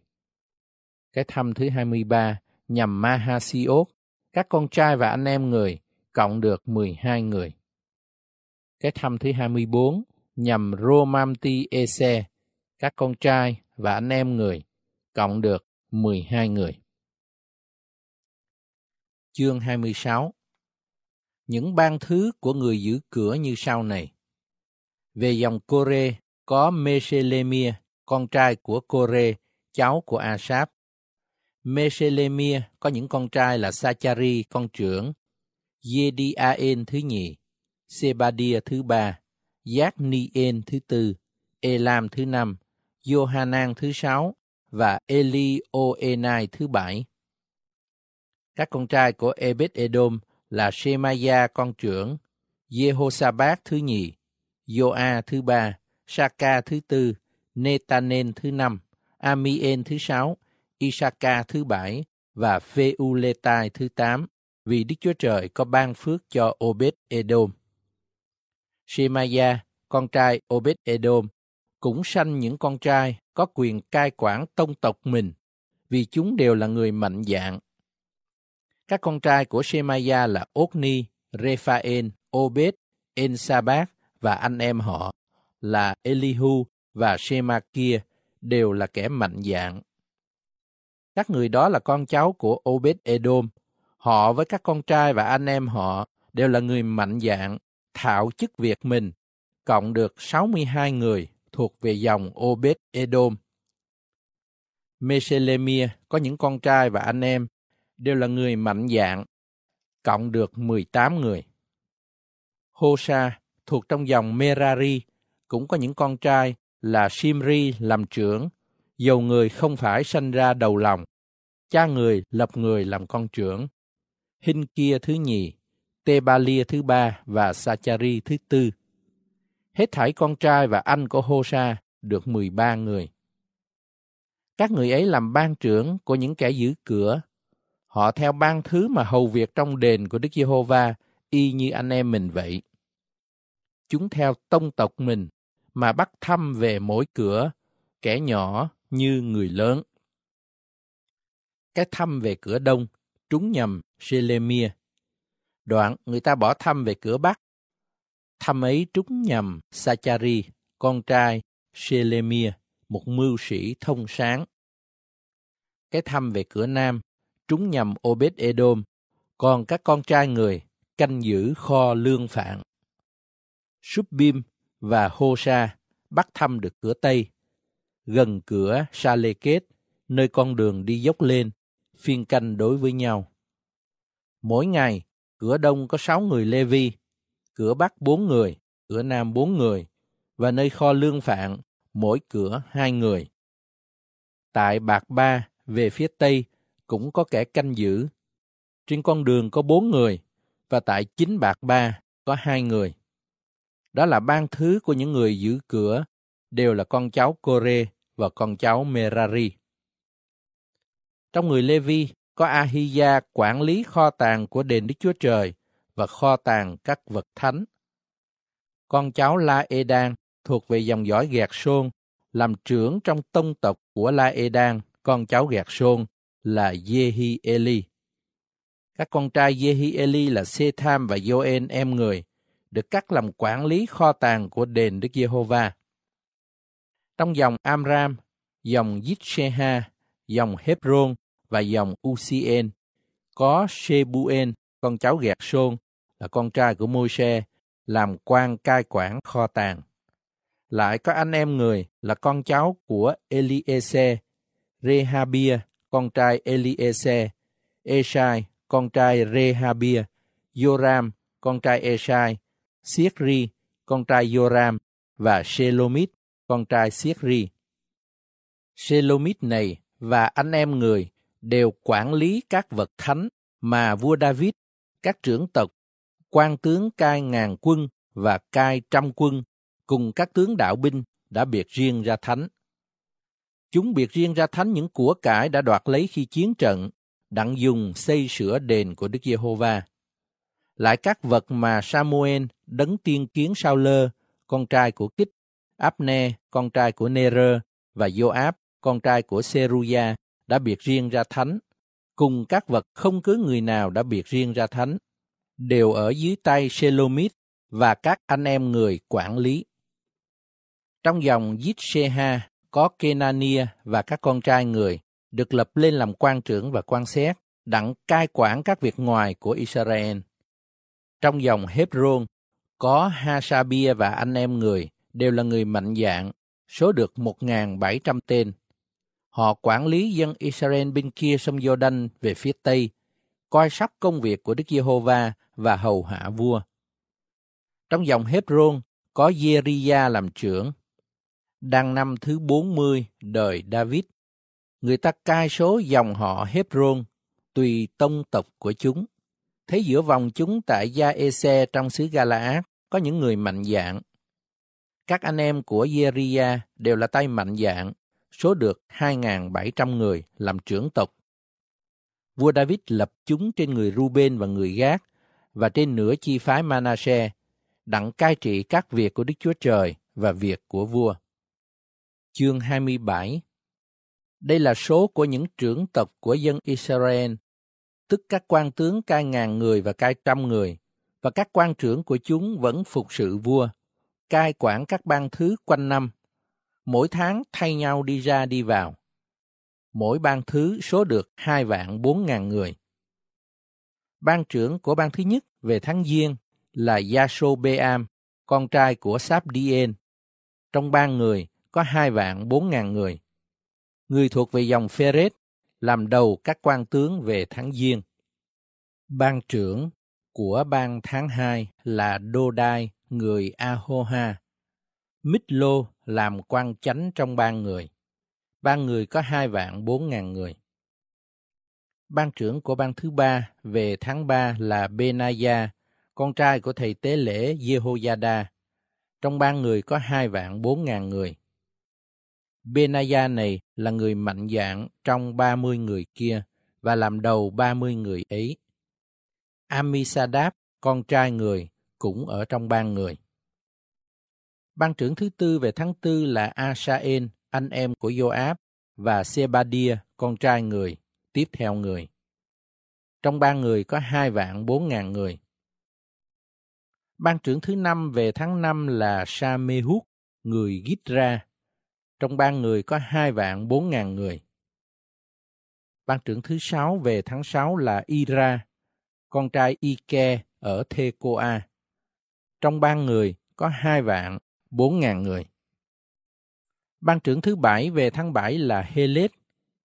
Cái thăm thứ 23 nhằm Mahasiot, các con trai và anh em người, cộng được 12 người. Cái thăm thứ 24 nhằm Romamti Ese, các con trai và anh em người, cộng được 12 người. Chương 26 những ban thứ của người giữ cửa như sau này. Về dòng Kore có Meselemia, con trai của Kore, cháu của Asap. Meselemia có những con trai là Sachari con trưởng, Yediaen thứ nhì, Sebadia thứ ba, Giác-ni-en thứ tư, Elam thứ năm, Johanan thứ sáu và Elioenai thứ bảy. Các con trai của Ebed-edom là Shemaya con trưởng, Jehoshaphat thứ nhì, Joa thứ ba, Saka thứ tư, Netanen thứ năm, Amien thứ sáu, Isaka thứ bảy và Pheuletai thứ tám, vì Đức Chúa Trời có ban phước cho Obed-edom. Shemaya, con trai Obed-edom, cũng sanh những con trai có quyền cai quản tông tộc mình, vì chúng đều là người mạnh dạng. Các con trai của Shemaya là Ogni, Rephaen, Obed, Ensabat và anh em họ là Elihu và Shemakia đều là kẻ mạnh dạng. Các người đó là con cháu của Obed Edom. Họ với các con trai và anh em họ đều là người mạnh dạng, thạo chức việc mình, cộng được 62 người thuộc về dòng Obed Edom. Meselemia có những con trai và anh em đều là người mạnh dạng cộng được 18 người. Hosa thuộc trong dòng Merari cũng có những con trai là Shimri làm trưởng, dầu người không phải sanh ra đầu lòng. Cha người lập người làm con trưởng. Hinh kia thứ nhì, Tebalia thứ ba và Sachari thứ tư. Hết thảy con trai và anh của Hosa được 13 người. Các người ấy làm ban trưởng của những kẻ giữ cửa. Họ theo ban thứ mà hầu việc trong đền của Đức Giê-hô-va y như anh em mình vậy. Chúng theo tông tộc mình mà bắt thăm về mỗi cửa, kẻ nhỏ như người lớn. Cái thăm về cửa đông, trúng nhầm Selemia. Đoạn người ta bỏ thăm về cửa bắc. Thăm ấy trúng nhầm Sachari, con trai Selemia, một mưu sĩ thông sáng. Cái thăm về cửa nam, trúng nhầm Obed Edom, còn các con trai người canh giữ kho lương phạn. Subbim và Hosa bắt thăm được cửa Tây, gần cửa Saleket, nơi con đường đi dốc lên, phiên canh đối với nhau. Mỗi ngày, cửa Đông có sáu người Lê Vi, cửa Bắc bốn người, cửa Nam bốn người, và nơi kho lương phạn, mỗi cửa hai người. Tại Bạc Ba, về phía Tây, cũng có kẻ canh giữ. Trên con đường có bốn người, và tại chính Bạc Ba có hai người. Đó là ban thứ của những người giữ cửa, đều là con cháu Kore và con cháu Merari. Trong người Levi có Ahia quản lý kho tàng của đền Đức Chúa Trời và kho tàng các vật thánh. Con cháu La Edan thuộc về dòng dõi Gẹt Sôn, làm trưởng trong tông tộc của La Edan, con cháu Gẹt Sôn là Yehi Eli. Các con trai Yehi Eli là Setham và Joen em người, được cắt làm quản lý kho tàng của đền Đức Giê-hô-va. Trong dòng Amram, dòng Yitsheha, dòng Hebron và dòng Ucien có Shebuen, con cháu Gẹt Sôn, là con trai của Môi-se, làm quan cai quản kho tàng. Lại có anh em người là con cháu của Eliese, Rehabia, con trai Eliezer, Esai, con trai Rehabia, Joram, con trai Esai, Siegri, con trai Joram, và Shelomit, con trai Siegri. Shelomit này và anh em người đều quản lý các vật thánh mà vua David, các trưởng tộc, quan tướng cai ngàn quân và cai trăm quân cùng các tướng đạo binh đã biệt riêng ra thánh. Chúng biệt riêng ra thánh những của cải đã đoạt lấy khi chiến trận, đặng dùng xây sửa đền của Đức Giê-hô-va. Lại các vật mà Samuel đấng tiên kiến sao lơ, con trai của Kích, Abne, con trai của Nere, và Joab, con trai của Seruya, đã biệt riêng ra thánh, cùng các vật không cứ người nào đã biệt riêng ra thánh, đều ở dưới tay Shelomit và các anh em người quản lý. Trong dòng Yitsheha có Kenania và các con trai người được lập lên làm quan trưởng và quan xét, đặng cai quản các việc ngoài của Israel. Trong dòng Hebron có Hasabia và anh em người đều là người mạnh dạng, số được 1.700 tên. Họ quản lý dân Israel bên kia sông Jordan về phía Tây, coi sóc công việc của Đức Giê-hô-va và hầu hạ vua. Trong dòng Hebron có Jeria làm trưởng. Đang năm thứ 40 đời David, người ta cai số dòng họ Hebron tùy tông tộc của chúng. Thấy giữa vòng chúng tại Gia Ese trong xứ Galaad có những người mạnh dạng. Các anh em của Yeria đều là tay mạnh dạng, số được 2.700 người làm trưởng tộc. Vua David lập chúng trên người Ruben và người Gác và trên nửa chi phái Manasseh, đặng cai trị các việc của Đức Chúa Trời và việc của vua. Chương 27 Đây là số của những trưởng tộc của dân Israel, tức các quan tướng cai ngàn người và cai trăm người, và các quan trưởng của chúng vẫn phục sự vua, cai quản các bang thứ quanh năm, mỗi tháng thay nhau đi ra đi vào. Mỗi bang thứ số được hai vạn bốn ngàn người. Ban trưởng của bang thứ nhất về tháng Giêng là Yasobeam, con trai của Sabdien. Trong ban người có hai vạn bốn ngàn người. Người thuộc về dòng Phêrết làm đầu các quan tướng về tháng Giêng. Ban trưởng của ban tháng 2 là Đô Đai, người Ahoha. Mít-lô làm quan chánh trong ban người. Ban người có hai vạn bốn ngàn người. Ban trưởng của ban thứ ba về tháng 3 là Benaya, con trai của thầy tế lễ Jehoiada. Trong ban người có hai vạn bốn ngàn người. Benaya này là người mạnh dạn trong ba mươi người kia và làm đầu ba mươi người ấy. Amisadab, con trai người, cũng ở trong ban người. Ban trưởng thứ tư về tháng tư là Asael, anh em của Joab, và Sebadia, con trai người, tiếp theo người. Trong ban người có hai vạn bốn ngàn người. Ban trưởng thứ năm về tháng năm là Samehut, người Gitra. Trong ban người có hai vạn bốn ngàn người. Ban trưởng thứ sáu về tháng sáu là Ira, con trai Ike ở Thekoa. Trong ban người có hai vạn bốn ngàn người. Ban trưởng thứ bảy về tháng bảy là Helet,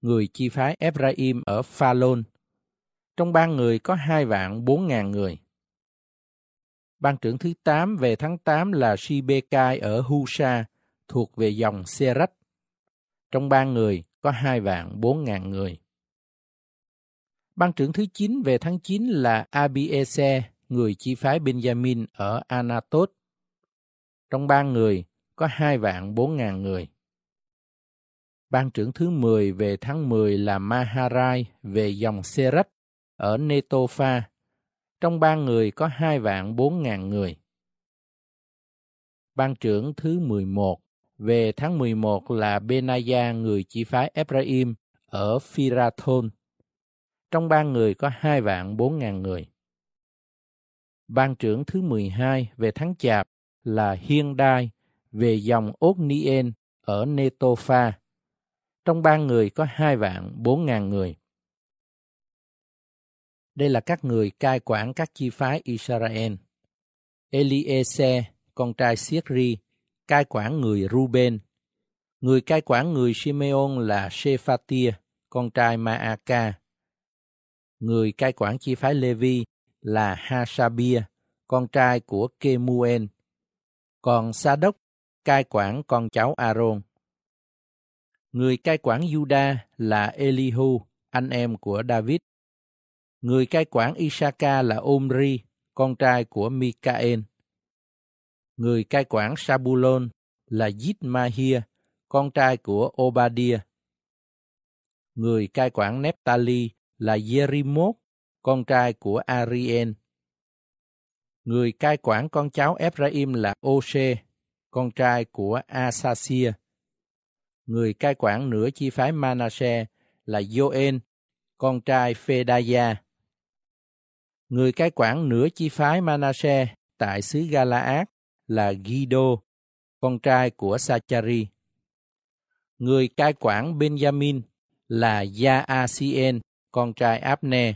người chi phái Ephraim ở Phalon. Trong ban người có hai vạn bốn ngàn người. Ban trưởng thứ tám về tháng tám là Shibekai ở Husa, thuộc về dòng Serach. Trong ba người có hai vạn bốn ngàn người. Ban trưởng thứ chín về tháng chín là Abiese, người chi phái Benjamin ở Anatot. Trong ba người có hai vạn bốn ngàn người. Ban trưởng thứ 10 về tháng 10 là Maharai về dòng Serach ở Netopha. Trong ba người có hai vạn bốn ngàn người. Ban trưởng thứ 11 về tháng 11 là Benaya người chỉ phái Ephraim ở Phirathon. Trong ban người có hai vạn bốn ngàn người. Ban trưởng thứ 12 về tháng Chạp là Hiên Đai về dòng Otnien ở Netopha. Trong ban người có hai vạn bốn ngàn người. Đây là các người cai quản các chi phái Israel. Eliezer, con trai Siết-ri, cai quản người Ruben. Người cai quản người Simeon là Shephatia, con trai Maaka. Người cai quản chi phái Levi là Hasabia, con trai của Kemuel. Còn Sa đốc cai quản con cháu Aaron. Người cai quản Juda là Elihu, anh em của David. Người cai quản Isaka là Omri, con trai của Mikael. Người cai quản Sabulon là Yitmahia, con trai của Obadia. Người cai quản Nephtali là Jerimot, con trai của Arien. Người cai quản con cháu Ephraim là Ose, con trai của Asasia. Người cai quản nửa chi phái Manasseh là Joen, con trai Phedaya. Người cai quản nửa chi phái Manasseh tại xứ Galaad là Gido, con trai của Sachari. Người cai quản Benjamin là Yaasien, con trai Abne.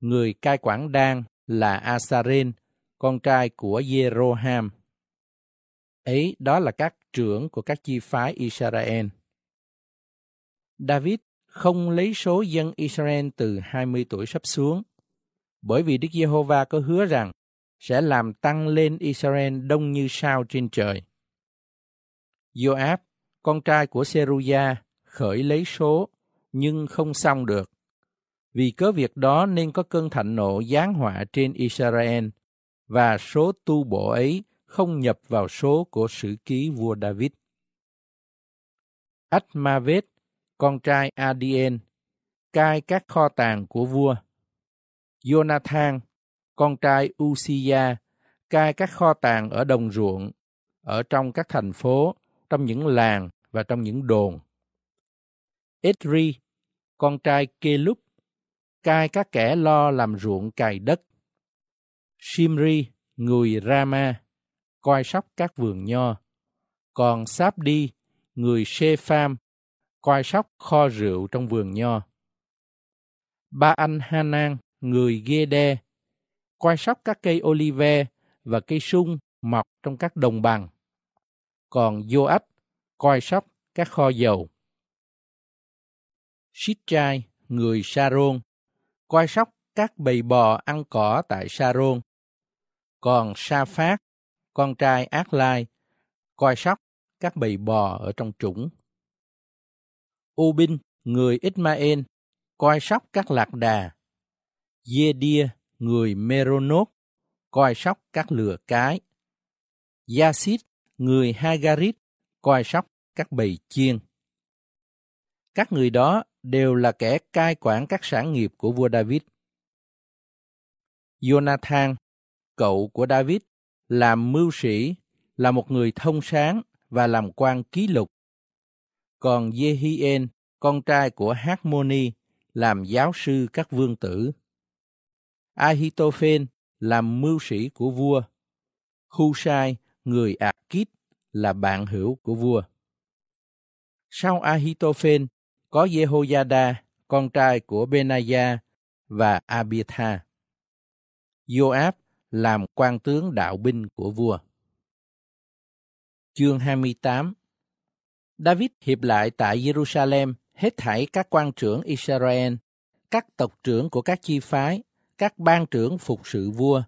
Người cai quản Dan là Asaren, con trai của Jeroham. Ấy đó là các trưởng của các chi phái Israel. David không lấy số dân Israel từ 20 tuổi sắp xuống, bởi vì Đức Giê-hô-va có hứa rằng sẽ làm tăng lên Israel đông như sao trên trời. Joab, con trai của Seruya, khởi lấy số, nhưng không xong được. Vì cớ việc đó nên có cơn thạnh nộ giáng họa trên Israel, và số tu bổ ấy không nhập vào số của sử ký vua David. Atmavet, con trai Adien, cai các kho tàng của vua. Jonathan, con trai Uzziah, cai các kho tàng ở đồng ruộng, ở trong các thành phố, trong những làng và trong những đồn. Edri, con trai Kelub, cai các kẻ lo làm ruộng cày đất. Shimri, người Rama, coi sóc các vườn nho. Còn Sabdi, người Shepham, coi sóc kho rượu trong vườn nho. Ba anh Hanan, người Gede, coi sóc các cây olive và cây sung mọc trong các đồng bằng. Còn Joab coi sóc các kho dầu. Shitchai, người Saron, coi sóc các bầy bò ăn cỏ tại Saron. Còn Sa Phát, con trai Ác Lai, coi sóc các bầy bò ở trong trũng. U Binh, người Ismael, coi sóc các lạc đà. Dê người Meronot, coi sóc các lừa cái. Yasid, người Hagarit, coi sóc các bầy chiên. Các người đó đều là kẻ cai quản các sản nghiệp của vua David. Jonathan, cậu của David, làm mưu sĩ, là một người thông sáng và làm quan ký lục. Còn Jehien, con trai của Harmony, làm giáo sư các vương tử. Ahitophen làm mưu sĩ của vua. Husai, người Akit, là bạn hữu của vua. Sau Ahitophen có Jehoiada, con trai của Benaya và Abiathar. Joab làm quan tướng đạo binh của vua. Chương 28 David hiệp lại tại Jerusalem hết thảy các quan trưởng Israel, các tộc trưởng của các chi phái, các ban trưởng phục sự vua,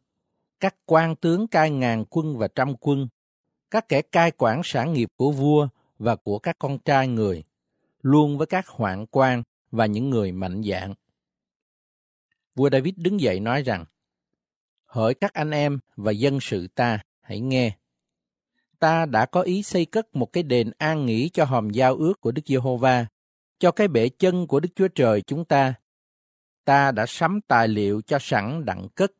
các quan tướng cai ngàn quân và trăm quân, các kẻ cai quản sản nghiệp của vua và của các con trai người, luôn với các hoạn quan và những người mạnh dạn. Vua David đứng dậy nói rằng, Hỡi các anh em và dân sự ta, hãy nghe. Ta đã có ý xây cất một cái đền an nghỉ cho hòm giao ước của Đức Giê-hô-va, cho cái bể chân của Đức Chúa Trời chúng ta. Ta đã sắm tài liệu cho sẵn đặng cất.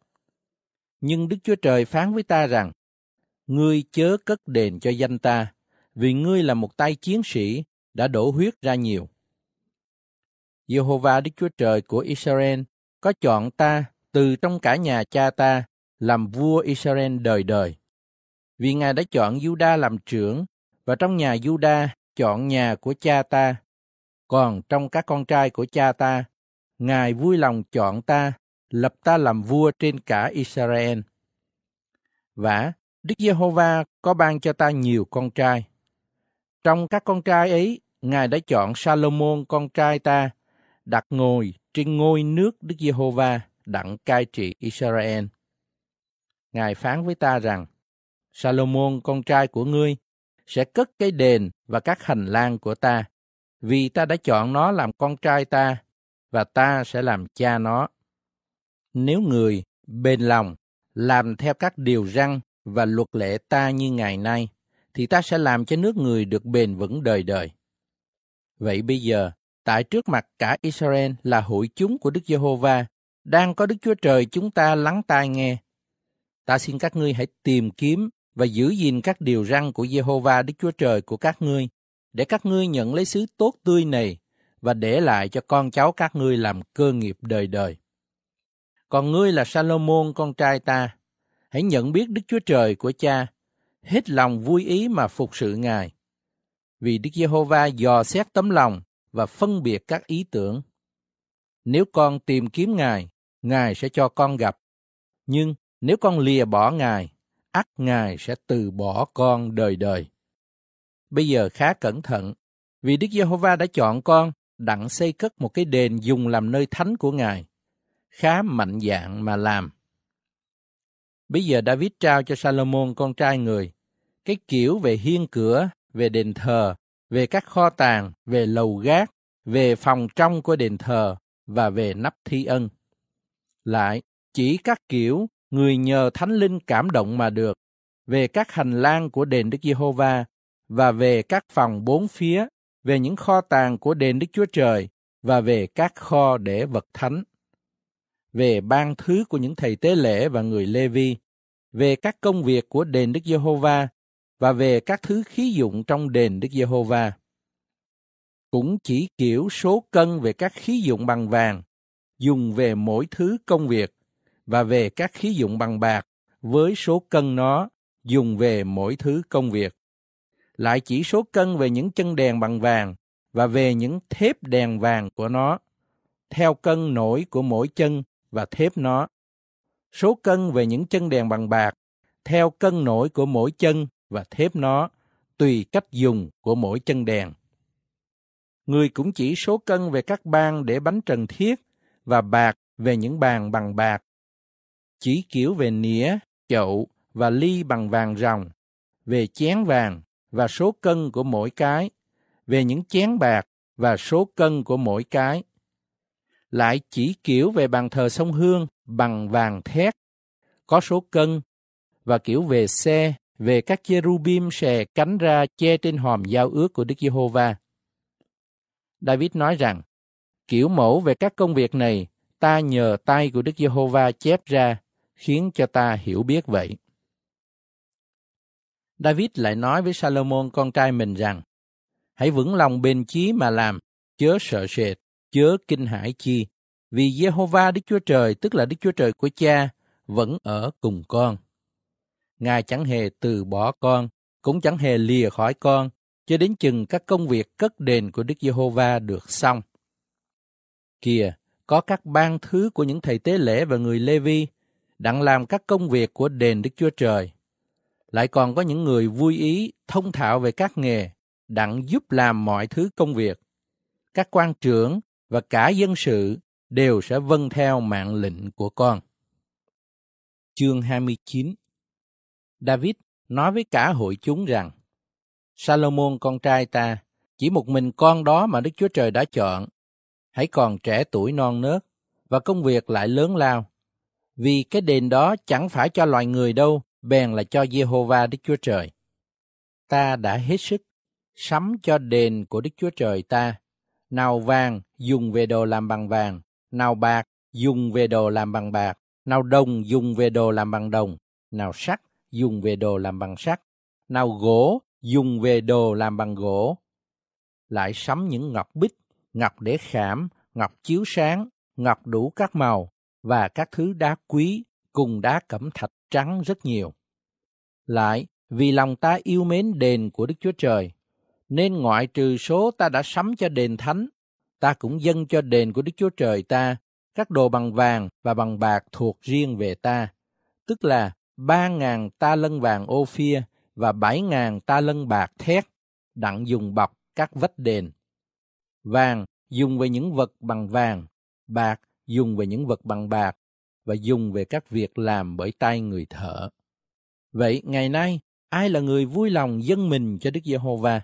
Nhưng Đức Chúa Trời phán với ta rằng, Ngươi chớ cất đền cho danh ta, vì ngươi là một tay chiến sĩ, đã đổ huyết ra nhiều. Jehovah Đức Chúa Trời của Israel có chọn ta từ trong cả nhà cha ta làm vua Israel đời đời. Vì Ngài đã chọn Juda làm trưởng và trong nhà Juda chọn nhà của cha ta. Còn trong các con trai của cha ta, Ngài vui lòng chọn ta, lập ta làm vua trên cả Israel. Và Đức Giê-hô-va có ban cho ta nhiều con trai. Trong các con trai ấy, Ngài đã chọn Salomon con trai ta, đặt ngồi trên ngôi nước Đức Giê-hô-va đặng cai trị Israel. Ngài phán với ta rằng, Salomon con trai của ngươi sẽ cất cái đền và các hành lang của ta, vì ta đã chọn nó làm con trai ta, và ta sẽ làm cha nó. Nếu người bền lòng làm theo các điều răn và luật lệ ta như ngày nay, thì ta sẽ làm cho nước người được bền vững đời đời. Vậy bây giờ, tại trước mặt cả Israel là hội chúng của Đức Giê-hô-va, đang có Đức Chúa Trời chúng ta lắng tai nghe. Ta xin các ngươi hãy tìm kiếm và giữ gìn các điều răn của Giê-hô-va Đức Chúa Trời của các ngươi, để các ngươi nhận lấy sứ tốt tươi này và để lại cho con cháu các ngươi làm cơ nghiệp đời đời. Còn ngươi là Salomon con trai ta, hãy nhận biết Đức Chúa Trời của cha, hết lòng vui ý mà phục sự Ngài. Vì Đức Giê-hô-va dò xét tấm lòng và phân biệt các ý tưởng. Nếu con tìm kiếm Ngài, Ngài sẽ cho con gặp. Nhưng nếu con lìa bỏ Ngài, ắt Ngài sẽ từ bỏ con đời đời. Bây giờ khá cẩn thận, vì Đức Giê-hô-va đã chọn con đặng xây cất một cái đền dùng làm nơi thánh của Ngài. Khá mạnh dạn mà làm. Bây giờ David trao cho Salomon con trai người cái kiểu về hiên cửa, về đền thờ, về các kho tàng, về lầu gác, về phòng trong của đền thờ và về nắp thi ân. Lại, chỉ các kiểu người nhờ thánh linh cảm động mà được, về các hành lang của đền Đức Giê-hô-va và về các phòng bốn phía, về những kho tàng của đền Đức Chúa Trời và về các kho để vật thánh. Về ban thứ của những thầy tế lễ và người Lê-vi, về các công việc của đền Đức Giê-hô-va và về các thứ khí dụng trong đền Đức Giê-hô-va. cũng chỉ kiểu số cân về các khí dụng bằng vàng, dùng về mỗi thứ công việc, và về các khí dụng bằng bạc với số cân nó dùng về mỗi thứ công việc. Lại chỉ số cân về những chân đèn bằng vàng và về những thép đèn vàng của nó, theo cân nổi của mỗi chân và thép nó. Số cân về những chân đèn bằng bạc, theo cân nổi của mỗi chân và thép nó, tùy cách dùng của mỗi chân đèn. Người cũng chỉ số cân về các ban để bánh trần thiết và bạc về những bàn bằng bạc. Chỉ kiểu về nĩa, chậu và ly bằng vàng ròng, về chén vàng và số cân của mỗi cái, về những chén bạc và số cân của mỗi cái. Lại chỉ kiểu về bàn thờ sông Hương bằng vàng thét, có số cân, và kiểu về xe, về các cherubim xè cánh ra che trên hòm giao ước của Đức Giê-hô-va. David nói rằng, kiểu mẫu về các công việc này, ta nhờ tay của Đức Giê-hô-va chép ra, khiến cho ta hiểu biết vậy. David lại nói với Salomon con trai mình rằng, hãy vững lòng bền chí mà làm, chớ sợ sệt, chớ kinh hãi chi, vì Jehovah Đức Chúa Trời, tức là Đức Chúa Trời của cha, vẫn ở cùng con. Ngài chẳng hề từ bỏ con, cũng chẳng hề lìa khỏi con, cho đến chừng các công việc cất đền của Đức Giê-hô-va được xong. Kìa, có các ban thứ của những thầy tế lễ và người Lê-vi đặng làm các công việc của đền Đức Chúa Trời. Lại còn có những người vui ý, thông thạo về các nghề, đặng giúp làm mọi thứ công việc. Các quan trưởng và cả dân sự đều sẽ vâng theo mạng lệnh của con. Chương 29 David nói với cả hội chúng rằng, Salomon con trai ta, chỉ một mình con đó mà Đức Chúa Trời đã chọn, hãy còn trẻ tuổi non nớt, và công việc lại lớn lao. Vì cái đền đó chẳng phải cho loài người đâu, bèn là cho Jehovah Đức Chúa Trời. Ta đã hết sức sắm cho đền của Đức Chúa Trời ta, nào vàng dùng về đồ làm bằng vàng, nào bạc dùng về đồ làm bằng bạc, nào đồng dùng về đồ làm bằng đồng, nào sắt dùng về đồ làm bằng sắt, nào gỗ dùng về đồ làm bằng gỗ. Lại sắm những ngọc bích, ngọc để khảm, ngọc chiếu sáng, ngọc đủ các màu và các thứ đá quý cùng đá cẩm thạch trắng rất nhiều. Lại, vì lòng ta yêu mến đền của Đức Chúa Trời, nên ngoại trừ số ta đã sắm cho đền thánh, ta cũng dâng cho đền của Đức Chúa Trời ta các đồ bằng vàng và bằng bạc thuộc riêng về ta, tức là ba ngàn ta lân vàng ô phia và bảy ngàn ta lân bạc thét, đặng dùng bọc các vách đền. Vàng dùng về những vật bằng vàng, bạc dùng về những vật bằng bạc, và dùng về các việc làm bởi tay người thợ. Vậy ngày nay, ai là người vui lòng dân mình cho Đức Giê-hô-va?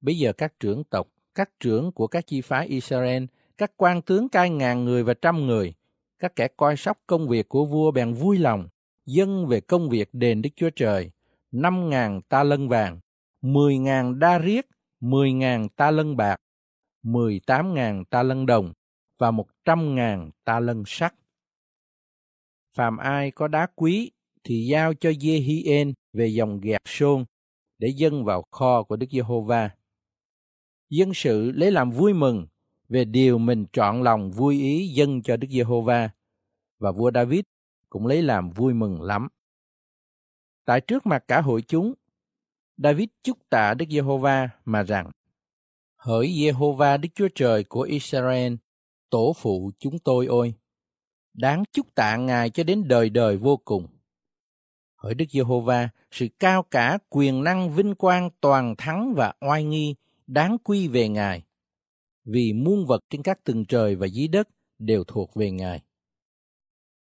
Bây giờ các trưởng tộc, các trưởng của các chi phái Israel, các quan tướng cai ngàn người và trăm người, các kẻ coi sóc công việc của vua bèn vui lòng, dân về công việc đền Đức Chúa Trời, năm ngàn ta lân vàng, mười ngàn đa riết, mười ngàn ta lân bạc, mười tám ngàn ta lân đồng và một trăm ngàn ta lân sắt. Phàm ai có đá quý thì giao cho Zehiên về dòng gạt sôn để dâng vào kho của Đức Giê-hô-va. Dân sự lấy làm vui mừng về điều mình chọn lòng vui ý dâng cho Đức Giê-hô-va và vua David cũng lấy làm vui mừng lắm. Tại trước mặt cả hội chúng, David chúc tạ Đức Giê-hô-va mà rằng: Hỡi Giê-hô-va Đức Chúa Trời của Israel, tổ phụ chúng tôi ôi, đáng chúc tạ Ngài cho đến đời đời vô cùng. Hỡi Đức Giê-hô-va, sự cao cả, quyền năng, vinh quang, toàn thắng và oai nghi đáng quy về Ngài, vì muôn vật trên các tầng trời và dưới đất đều thuộc về Ngài.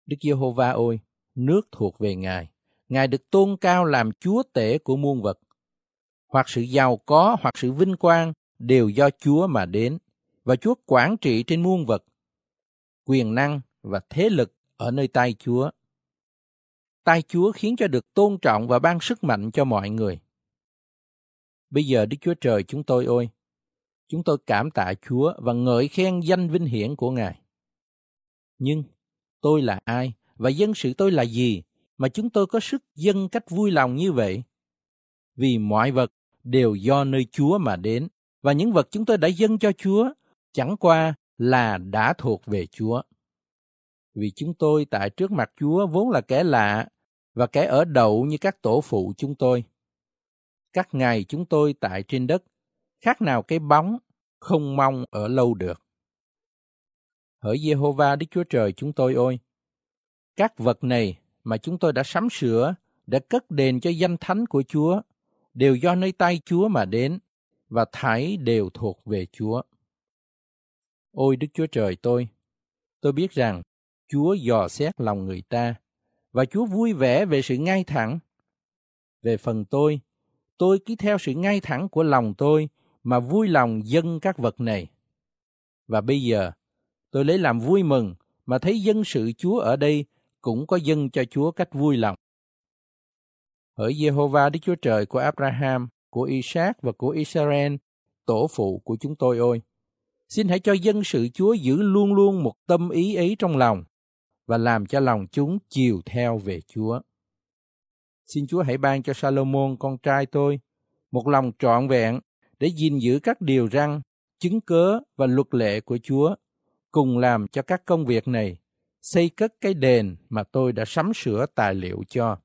Đức Giê-hô-va ôi, nước thuộc về Ngài. Ngài được tôn cao làm Chúa tể của muôn vật. Hoặc sự giàu có hoặc sự vinh quang đều do Chúa mà đến, và Chúa quản trị trên muôn vật. Quyền năng và thế lực ở nơi tay Chúa. Tay Chúa khiến cho được tôn trọng và ban sức mạnh cho mọi người. Bây giờ Đức Chúa Trời chúng tôi ơi, chúng tôi cảm tạ Chúa và ngợi khen danh vinh hiển của Ngài. Nhưng tôi là ai và dân sự tôi là gì mà chúng tôi có sức dân cách vui lòng như vậy? Vì mọi vật đều do nơi Chúa mà đến và những vật chúng tôi đã dâng cho Chúa chẳng qua là đã thuộc về Chúa. Vì chúng tôi tại trước mặt Chúa vốn là kẻ lạ và kẻ ở đậu như các tổ phụ chúng tôi. Các ngày chúng tôi tại trên đất, khác nào cái bóng, không mong ở lâu được. Hỡi Jehovah Đức Chúa Trời chúng tôi ơi! Các vật này mà chúng tôi đã sắm sửa, đã cất đền cho danh thánh của Chúa, đều do nơi tay Chúa mà đến, và thải đều thuộc về Chúa. Ôi Đức Chúa Trời tôi, tôi biết rằng Chúa dò xét lòng người ta, và Chúa vui vẻ về sự ngay thẳng. Về phần tôi, tôi cứ theo sự ngay thẳng của lòng tôi mà vui lòng dâng các vật này. Và bây giờ, tôi lấy làm vui mừng mà thấy dân sự Chúa ở đây cũng có dâng cho Chúa cách vui lòng. Hỡi Jehovah Đức Chúa Trời của Abraham, của Isaac và của Israel, tổ phụ của chúng tôi ơi! Xin hãy cho dân sự Chúa giữ luôn luôn một tâm ý ấy trong lòng và làm cho lòng chúng chiều theo về Chúa. Xin Chúa hãy ban cho Salomon con trai tôi một lòng trọn vẹn để gìn giữ các điều răn, chứng cớ và luật lệ của Chúa, cùng làm cho các công việc này xây cất cái đền mà tôi đã sắm sửa tài liệu cho.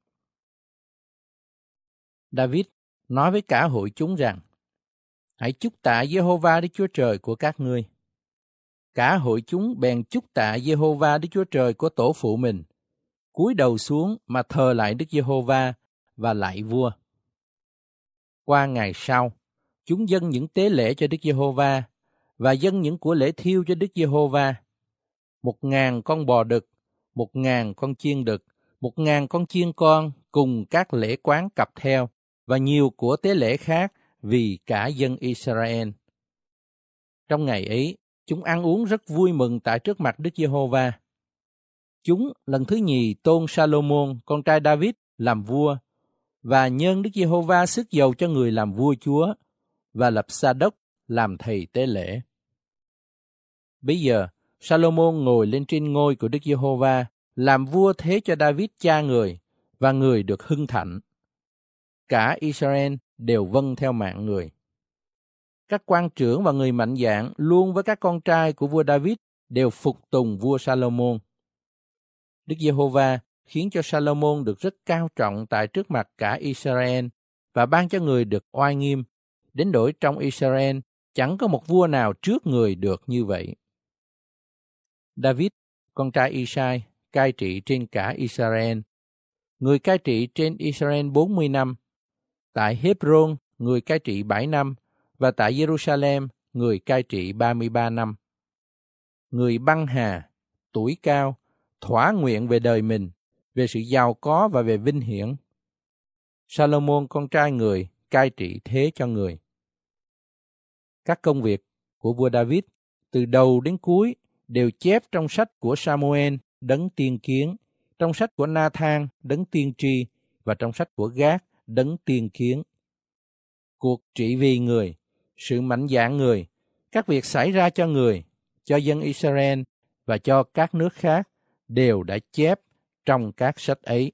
David nói với cả hội chúng rằng, Hãy chúc tạ Jehovah Đức Chúa Trời của các ngươi. Cả hội chúng bèn chúc tạ Jehovah Đức Chúa Trời của tổ phụ mình, cúi đầu xuống mà thờ lại Đức Giê-hô-va và lại vua. Qua ngày sau, chúng dâng những tế lễ cho Đức Giê-hô-va và dâng những của lễ thiêu cho Đức Giê-hô-va. Một ngàn con bò đực, một ngàn con chiên đực, một ngàn con chiên con cùng các lễ quán cặp theo và nhiều của tế lễ khác vì cả dân Israel. Trong ngày ấy, chúng ăn uống rất vui mừng tại trước mặt Đức Giê-hô-va. Chúng lần thứ nhì tôn Salomon, con trai David, làm vua, và nhân Đức Giê-hô-va sức dầu cho người làm vua Chúa, và lập Sa-đốc làm thầy tế lễ. Bây giờ, Salomon ngồi lên trên ngôi của Đức Giê-hô-va, làm vua thế cho David cha người, và người được hưng thạnh. Cả Israel đều vâng theo mạng người. Các quan trưởng và người mạnh dạn luôn với các con trai của vua David đều phục tùng vua Salomon. Đức Giê-hô-va khiến cho Salomon được rất cao trọng tại trước mặt cả Israel và ban cho người được oai nghiêm, đến đổi trong Israel chẳng có một vua nào trước người được như vậy. David, con trai Isai, cai trị trên cả Israel. Người cai trị trên Israel 40 năm. Tại Hebron, người cai trị 7 năm và tại Jerusalem, người cai trị 33 năm. Người băng hà, tuổi cao, thỏa nguyện về đời mình, về sự giàu có và về vinh hiển. Salomon con trai người cai trị thế cho người. Các công việc của vua David từ đầu đến cuối đều chép trong sách của Samuel đấng tiên kiến, trong sách của Nathan đấng tiên tri và trong sách của Gác đấng tiên kiến. Cuộc trị vì người, sự mạnh dạn người, các việc xảy ra cho người, cho dân Israel và cho các nước khác đều đã chép trong các sách ấy.